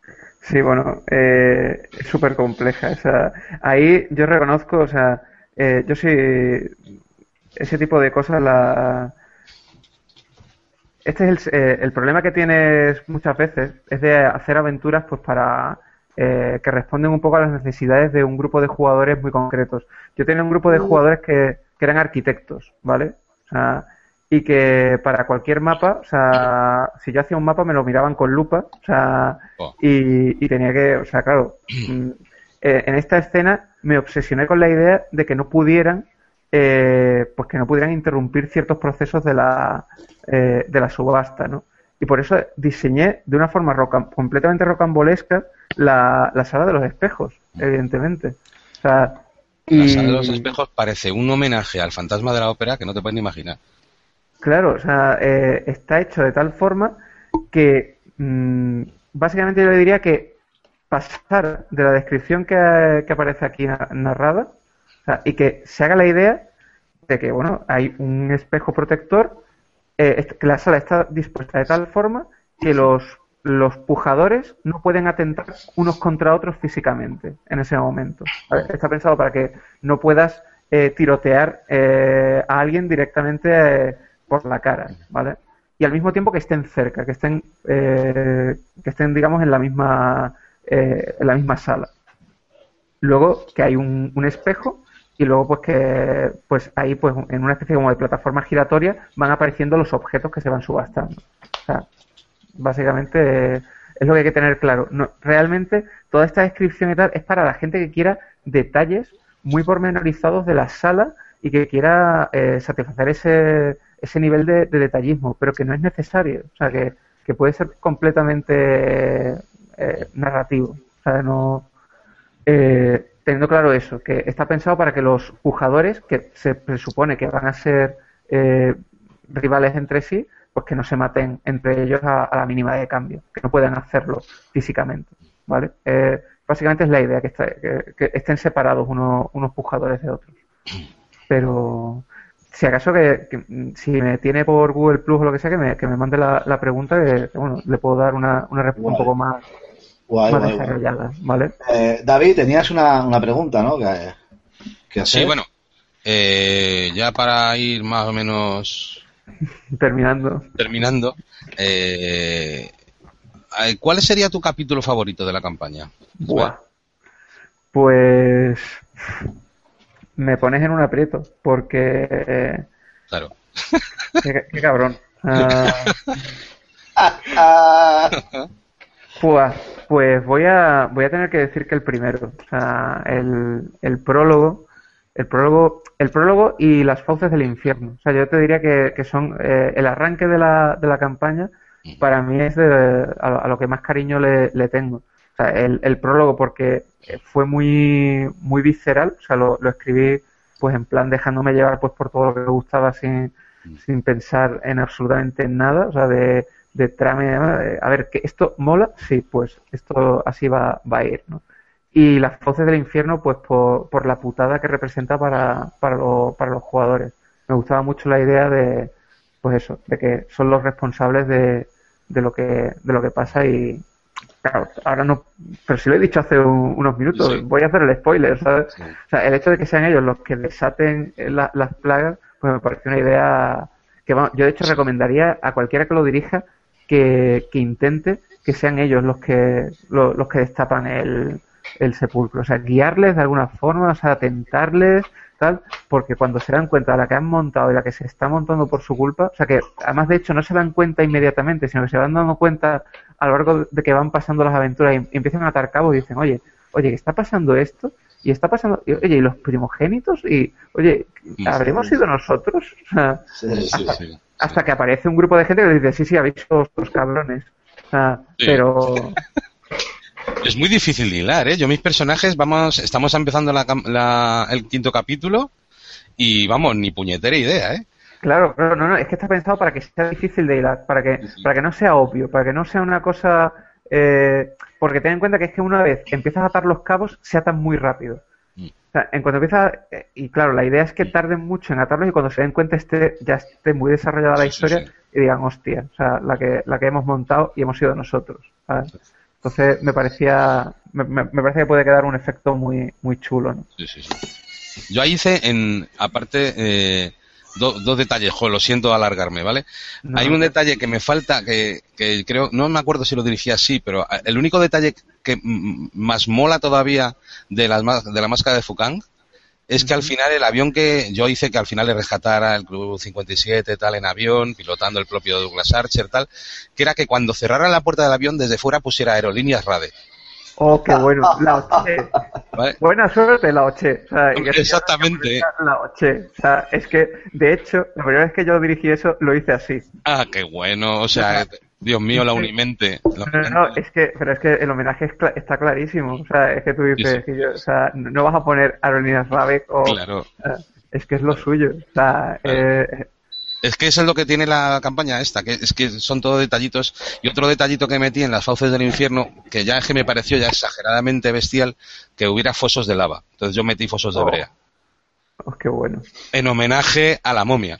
Sí, bueno, eh, es súper compleja. O sea, ahí yo reconozco, o sea, eh, yo sí, ese tipo de cosas la... Este es el, eh, el problema que tienes muchas veces, es de hacer aventuras pues para eh, que responden un poco a las necesidades de un grupo de jugadores muy concretos. Yo tenía un grupo de jugadores que, que eran arquitectos, ¿vale? O sea, y que para cualquier mapa, o sea, si yo hacía un mapa me lo miraban con lupa, o sea, Oh. y, y tenía que, o sea, claro, mm, eh, en esta escena me obsesioné con la idea de que no pudieran, eh, pues que no pudieran interrumpir ciertos procesos de la, eh, de la subasta, ¿no? Y por eso diseñé de una forma roca- completamente rocambolesca la, la sala de los espejos, evidentemente. O sea, La sala de los espejos parece un homenaje al fantasma de la ópera que no te puedes ni imaginar. Claro, o sea, eh, está hecho de tal forma que mm, básicamente yo le diría que pasar de la descripción que, que aparece aquí na- narrada o sea, y que se haga la idea de que, bueno, hay un espejo protector, eh, que la sala está dispuesta de tal forma que los, los pujadores no pueden atentar unos contra otros físicamente en ese momento. Está pensado para que no puedas eh, tirotear eh, a alguien directamente eh, por la cara, ¿vale? Y al mismo tiempo que estén cerca, que estén, eh, que estén digamos, en la misma, eh, en la misma sala. Luego que hay un, un espejo y luego pues que pues ahí pues en una especie como de plataforma giratoria van apareciendo los objetos que se van subastando. Básicamente es lo que hay que tener claro. No, realmente toda esta descripción y tal es para la gente que quiera detalles muy pormenorizados de la sala y que quiera eh, satisfacer ese, ese nivel de, de detallismo, pero que no es necesario. O sea, que, que puede ser completamente eh, narrativo. No, eh, teniendo claro eso, que está pensado para que los jugadores, que se presupone que van a ser eh, rivales entre sí, pues que no se maten entre ellos a, a la mínima de cambio, que no puedan hacerlo físicamente, ¿vale? Eh, básicamente es la idea, que, está- que- que estén separados unos, unos pujadores de otros. Pero si acaso que, que, si me tiene por Google Plus o lo que sea, que me, que me mande la, la pregunta, que, que, bueno, le puedo dar una, una respuesta un poco más, Guay, más guay, guay. desarrollada, ¿vale? Eh, David, tenías una, una pregunta, ¿no? Que, que hacer. Sí, bueno, eh, ya para ir más o menos Terminando. terminando, eh, eh, ¿cuál sería tu capítulo favorito de la campaña? Buah. Pues me pones en un aprieto, porque eh, Claro. qué, qué cabrón. Ah, pues voy a voy a tener que decir que el primero, o sea, el, el prólogo, el prólogo, el prólogo y las fauces del infierno. O sea, yo te diría que, que son eh, el arranque de la, de la campaña. Para mí es de, a, lo, a lo que más cariño le, le tengo. O sea, el, el prólogo porque fue muy muy visceral. O sea, lo, lo escribí pues en plan dejándome llevar pues por todo lo que me gustaba sin sin pensar en absolutamente nada, o sea, de, de de, a ver, que esto mola, sí, pues esto así va, va a ir, ¿no? Y las voces del infierno, pues por, por la putada que representa para, para, lo- para los jugadores. Me gustaba mucho la idea de, pues eso, de que son los responsables de, de lo que, de lo que pasa y, claro, ahora no, pero si lo he dicho hace un- unos minutos, Sí. voy a hacer el spoiler, ¿sabes? Sí. O sea, el hecho de que sean ellos los que desaten la- las plagas, pues me parece una idea que vamos, yo de hecho recomendaría a cualquiera que lo dirija que, que intente que sean ellos los que lo- los que destapan el, el sepulcro, o sea, guiarles de alguna forma, o sea, atentarles, tal, porque cuando se dan cuenta de la que han montado y la que se está montando por su culpa, o sea, que además de hecho no se dan cuenta inmediatamente, sino que se van dando cuenta a lo largo de que van pasando las aventuras y, empiezan a atar cabos y dicen, oye, oye, ¿qué está pasando esto? Y está pasando, y, oye, ¿y los primogénitos? Y, oye, ¿habremos sido nosotros? O sea, sí, sí. Sí, sí. hasta que aparece un grupo de gente que le dice, sí, sí, habéis sido los cabrones. O sea, pero... Es muy difícil de hilar, ¿eh? Yo mis personajes, vamos, estamos empezando la la- el quinto capítulo y vamos, ni puñetera idea, ¿eh? Claro, claro, no, no, es que está pensado para que sea difícil de hilar, para que, para que no sea obvio, para que no sea una cosa... eh, porque ten en cuenta que es que una vez empiezas a atar los cabos, se atan muy rápido. Mm. O sea, en cuanto empieza... eh, y claro, la idea es que tarden mucho en atarlos y cuando se den cuenta esté, ya esté muy desarrollada la sí, historia sí. y digan, hostia, o sea, la que, la que hemos montado y hemos sido nosotros. ¿sabes? Entonces me parecía... Me, me- me parece que puede quedar un efecto muy, muy chulo, ¿no? Sí, sí, sí. Yo ahí hice, en, aparte, eh, do- dos detalles, jo, lo siento alargarme, ¿vale? No, Hay un detalle que me falta, que, que creo, no me acuerdo si lo dirigía así, pero el único detalle que más mola todavía de la, de la máscara de Fukang es que al final el avión que yo hice que al final le rescatara el Club 57 tal en avión, pilotando el propio Douglas Archer tal, que era que cuando cerraran la puerta del avión desde fuera pusiera aerolíneas Rade. Oh, qué bueno. La Oche. ¿vale? Buena suerte, la Oche. O sea, Exactamente. La Oche. O sea, es que, de hecho, la primera vez que yo dirigí eso, lo hice así. Ah, qué bueno, o sea, Dios mío, la Unimente. La No, no, es que, pero es que el homenaje es está clarísimo. O sea, es que tú dices, Sí, sí. que yo- o sea, no vas a poner Aerolíneas Rabeck o... Claro. es que es lo suyo. O sea, eh, Es que eso es lo que tiene la campaña esta, que es que son todos detallitos. Y otro detallito que metí en las fauces del infierno, que ya es que me pareció ya exageradamente bestial, que hubiera fosos de lava. Entonces yo metí fosos de Oh. brea. Oh, qué bueno. En homenaje a la momia.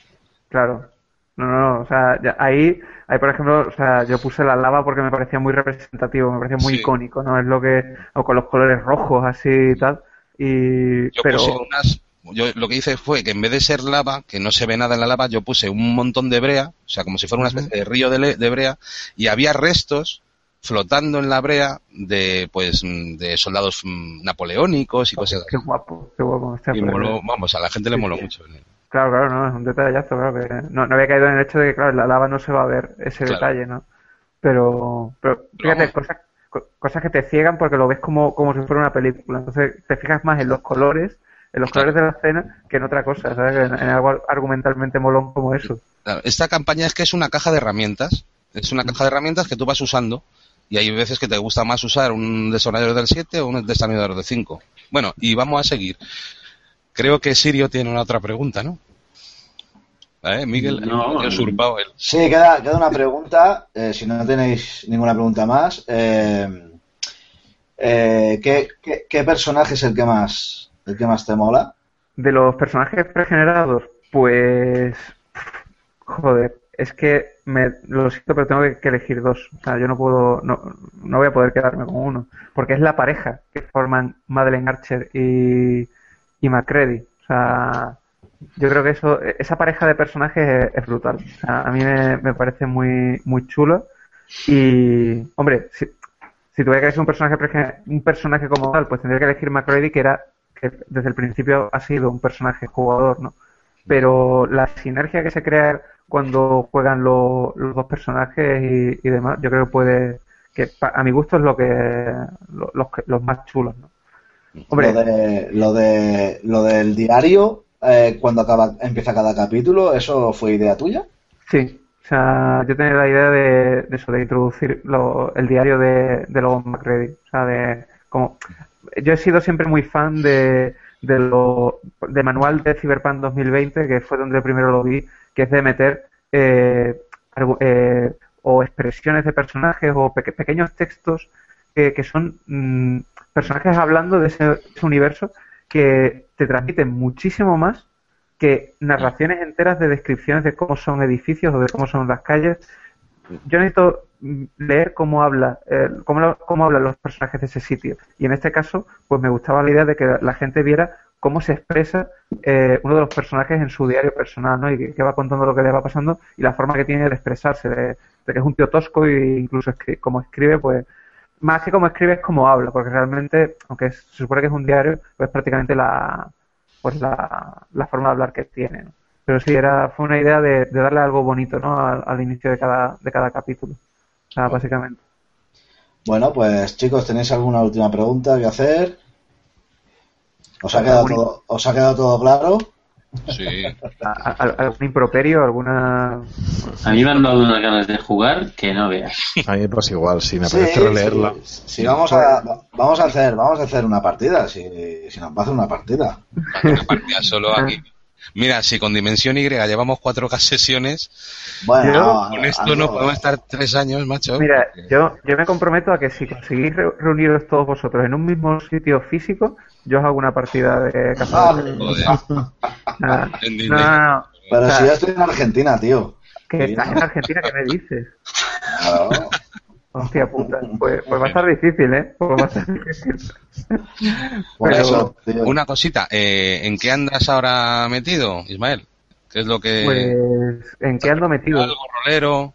Claro. No, no, no. O sea, ya- ahí, ahí, por ejemplo, o sea, yo puse la lava porque me parecía muy representativo, me parecía muy Sí. icónico, ¿no? Es lo que, o con los colores rojos así y tal. Y, Yo pero, puse unas. Yo lo que hice fue que en vez de ser lava, que no se ve nada en la lava, yo puse un montón de brea, o sea, como si fuera una especie de río de, de brea, y había restos flotando en la brea de pues de soldados mm, napoleónicos y cosas qué así. guapo, qué guapo. Y moló, vamos, a la gente le moló mucho. Claro, claro, no, es un detallazo, claro, que no, no había caído en el hecho de que, claro, en la lava no se va a ver ese Claro. detalle, ¿no? Pero, pero fíjate, cosas, co- cosas que te ciegan porque lo ves como, como si fuera una película. Entonces te fijas más en los colores, en los Claro. colores de la escena, que en otra cosa, ¿sabes? En, en algo argumentalmente molón como eso. Claro, Esta campaña es que es una caja de herramientas. Es una caja de herramientas que tú vas usando. Y hay veces que te gusta más usar un desarrollador del 7 o un desarrollador del 5. Bueno, y vamos a seguir. Creo que Sirio tiene una otra pregunta, ¿no? ¿Eh? Miguel, No, he usurpado él. Sí, queda, queda una pregunta. eh, si no tenéis ninguna pregunta más, eh, eh, ¿qué, qué, qué personaje es el que más el que más te mola? De los personajes pregenerados, pues. Joder, es que me lo siento, pero tengo que, que elegir dos. O sea, yo no puedo. No, no voy a poder quedarme con uno. Porque es la pareja que forman Madeleine Archer y, y McCready. O sea, yo creo que eso, esa pareja de personajes es, brutal. O sea, a mí me, parece muy, muy chulo. Y, hombre, si, si tuviera que elegir un personaje, un personaje como tal, pues tendría que elegir McCready, que era que desde el principio ha sido un personaje jugador, ¿no? Pero la sinergia que se crea cuando juegan lo- los dos personajes y, demás, yo creo que puede, que a mi gusto es lo que lo- los, los más chulos, ¿no? Hombre, Lo, de, lo, de, lo del diario, eh, cuando acaba, empieza cada capítulo, ¿eso fue idea tuya? Sí, o sea, yo tenía la idea de, de eso, de introducir lo- el diario de, de Logan McCready. O sea, de como. Yo he sido siempre muy fan de, de lo, de manual de Cyberpunk 2020, que fue donde primero lo vi, que es de meter eh, eh, o expresiones de personajes o peque- pequeños textos que, que son mm, personajes hablando de ese, universo que te transmiten muchísimo más que narraciones enteras de descripciones de cómo son edificios o de cómo son las calles. Yo necesito leer cómo habla, eh, cómo, cómo hablan los personajes de ese sitio. Y en este caso, pues me gustaba la idea de que la gente viera cómo se expresa eh, uno de los personajes en su diario personal, ¿no? Y que, que va contando lo que le va pasando y la forma que tiene de expresarse, de, que es un tío tosco y incluso escri- como escribe, pues más que como escribe es como habla, porque realmente, aunque es- se supone que es un diario, pues prácticamente la pues la, la forma de hablar que tiene. ¿no? Pero sí, era, fue una idea de, de darle algo bonito ¿no? al, al inicio de cada, de cada capítulo. O sea, básicamente. Bueno, pues chicos, ¿tenéis alguna última pregunta que hacer? ¿Os ha quedado todo, os ha quedado todo claro? Sí. ¿Algún improperio? ¿Alguna...? A mí me han dado unas ganas de jugar que no veas. A mí me pasa igual, sí, me Sí, apetece releerla. sí, sí, vamos a vamos a hacer vamos a hacer una partida, si, si nos va a hacer una partida. Una partida solo aquí. Mira, si con Dimensión Y llevamos cuatro sesiones, Bueno, con esto amigo, no podemos estar tres años, macho. Mira, yo, yo me comprometo a que si conseguís re- reuniros todos vosotros en un mismo sitio físico, yo os hago una partida de Ah, cazadores. En No, no, no. Pero O sea, si yo estoy en Argentina, tío. que estás en Argentina, ¿qué me dices? Claro. Hostia puta. Pues, pues va a estar difícil, ¿eh? Pues va a estar difícil. Pero- eso. Una cosita, eh, ¿en qué andas ahora metido, Ismael? ¿Qué es lo que... Pues, ¿en qué ando metido? algo rolero?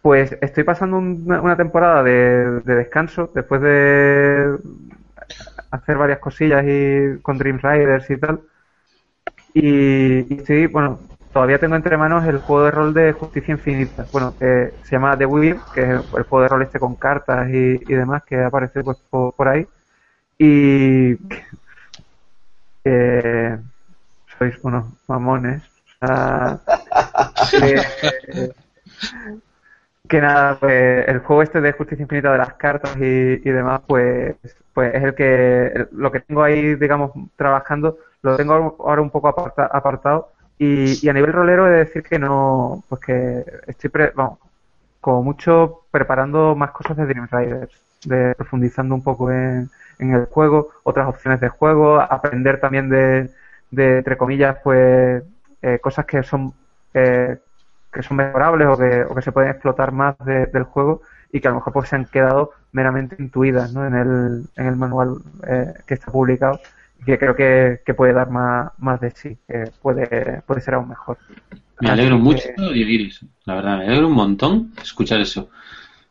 Pues estoy pasando un- una, una temporada de, de descanso después de hacer varias cosillas y con Dream Riders y tal. Y, y estoy, bueno, todavía tengo entre manos el juego de rol de Justicia Infinita. Bueno, que se llama The Wheel, que es el, juego de rol este con cartas y, y demás que aparece pues, por, por ahí. Y sois unos mamones. O sea, que nada, pues el juego este de Justicia Infinita de las cartas y, y demás, pues, pues es el que lo que tengo ahí, digamos, trabajando, lo tengo ahora un poco aparta- apartado. Y, a nivel rolero he de decir que no, pues que estoy, pre- vamos, como mucho preparando más cosas de Dream Riders, de profundizando un poco en, en el juego, otras opciones de juego, aprender también de, de entre comillas, pues eh, cosas que son eh, que son mejorables o que, o que se pueden explotar más de- del juego y que a lo mejor pues se han quedado meramente intuidas ¿no? en, el, en el manual eh, que está publicado y que creo que, que puede dar más, más de sí, que puede, puede ser aún mejor. Me alegro Así mucho que- eso. La verdad, me alegro un montón escuchar eso.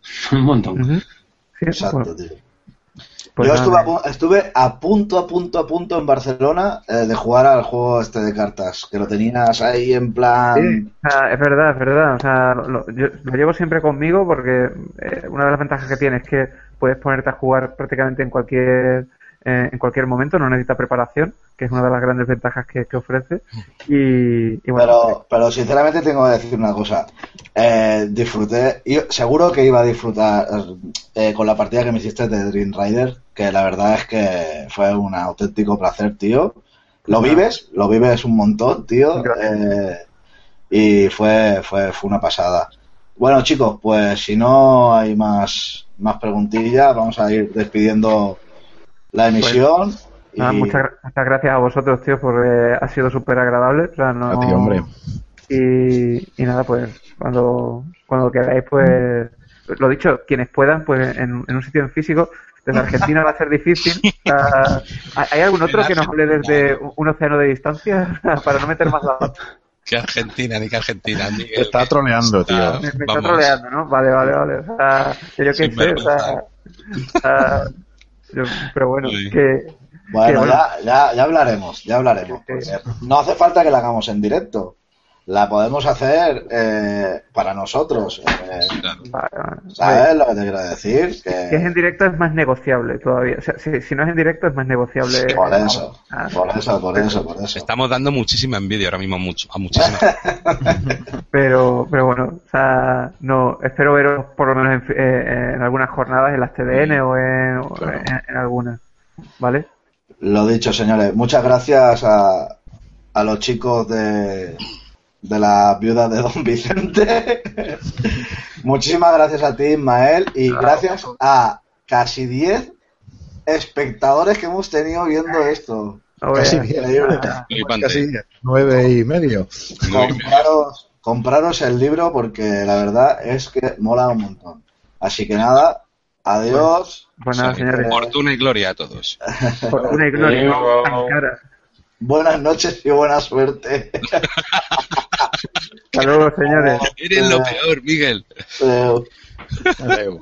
un montón. Ujú. Sí, Exacto, bueno, tío. Pues Yo nada, estuve a, pu- estuve a punto, a punto, a punto en Barcelona eh, de jugar al juego este de cartas, que lo tenías ahí en plan... Sí, o sea, es verdad, es verdad. O sea, lo, lo- yo lo llevo siempre conmigo porque eh, una de las ventajas que tiene es que puedes ponerte a jugar prácticamente en cualquier eh, en cualquier momento, no necesita preparación, que es una de las grandes ventajas que, que ofrece. Y, y bueno, Pero, pero sinceramente tengo que decir una cosa. Eh, disfruté, yo seguro que iba a disfrutar eh, con la partida que me hiciste de Dream Rider, que la verdad es que fue un auténtico placer, tío. Lo vives, lo vives un montón, tío. y fue, fue, fue una pasada. Bueno, chicos, pues si no hay más, más preguntillas, vamos a ir despidiendo la emisión. nada, y- muchas, gra- muchas gracias a vosotros, tío, porque ha sido súper agradable. O sea, no, A ti, hombre. Y, y nada, pues cuando, cuando queráis, pues lo dicho, quienes puedan, pues en, en un sitio en físico, desde Argentina va a ser difícil. ¿Hay algún otro que nos hable desde un- un océano de distancia para no meter más la pata? Que Argentina, ni que Argentina. Está troleando, tío. Me, me está troleando, ¿no? Vale, vale, vale. O sea, yo qué sé, o sea, pero bueno, Sí. que Bueno, Que bueno. Ya, ya, ya hablaremos, ya hablaremos. Porque No hace falta que la hagamos en directo. La podemos hacer eh, para nosotros. eh, Claro. ¿Sabes lo que te quiero decir? Si es en Que directo es más negociable todavía. O sea, si, si no es en directo es más negociable. por eso, Ah, por eso, por eso, por eso. Estamos dando muchísima envidia ahora mismo mucho, a muchísima. Pero, pero bueno, o sea, no, espero veros por lo menos en, eh, en algunas jornadas en las TDN o en, o en, en algunas. ¿Vale? Lo dicho, señores. Muchas gracias a, a los chicos de, de la viuda de Don Vicente. Muchísimas gracias a ti, Ismael. Y gracias a casi 10 espectadores que hemos tenido viendo esto. No Casi veas. bien. Increíble. Flipante. Casi nueve y medio. compraros, compraros el libro porque la verdad es que mola un montón. Así que nada, adiós. Señores. Fortuna y gloria a todos. Fortuna y gloria. Buenas noches y buena suerte. Hasta luego, señores. Eres lo peor, Miguel. Eh, Adeu.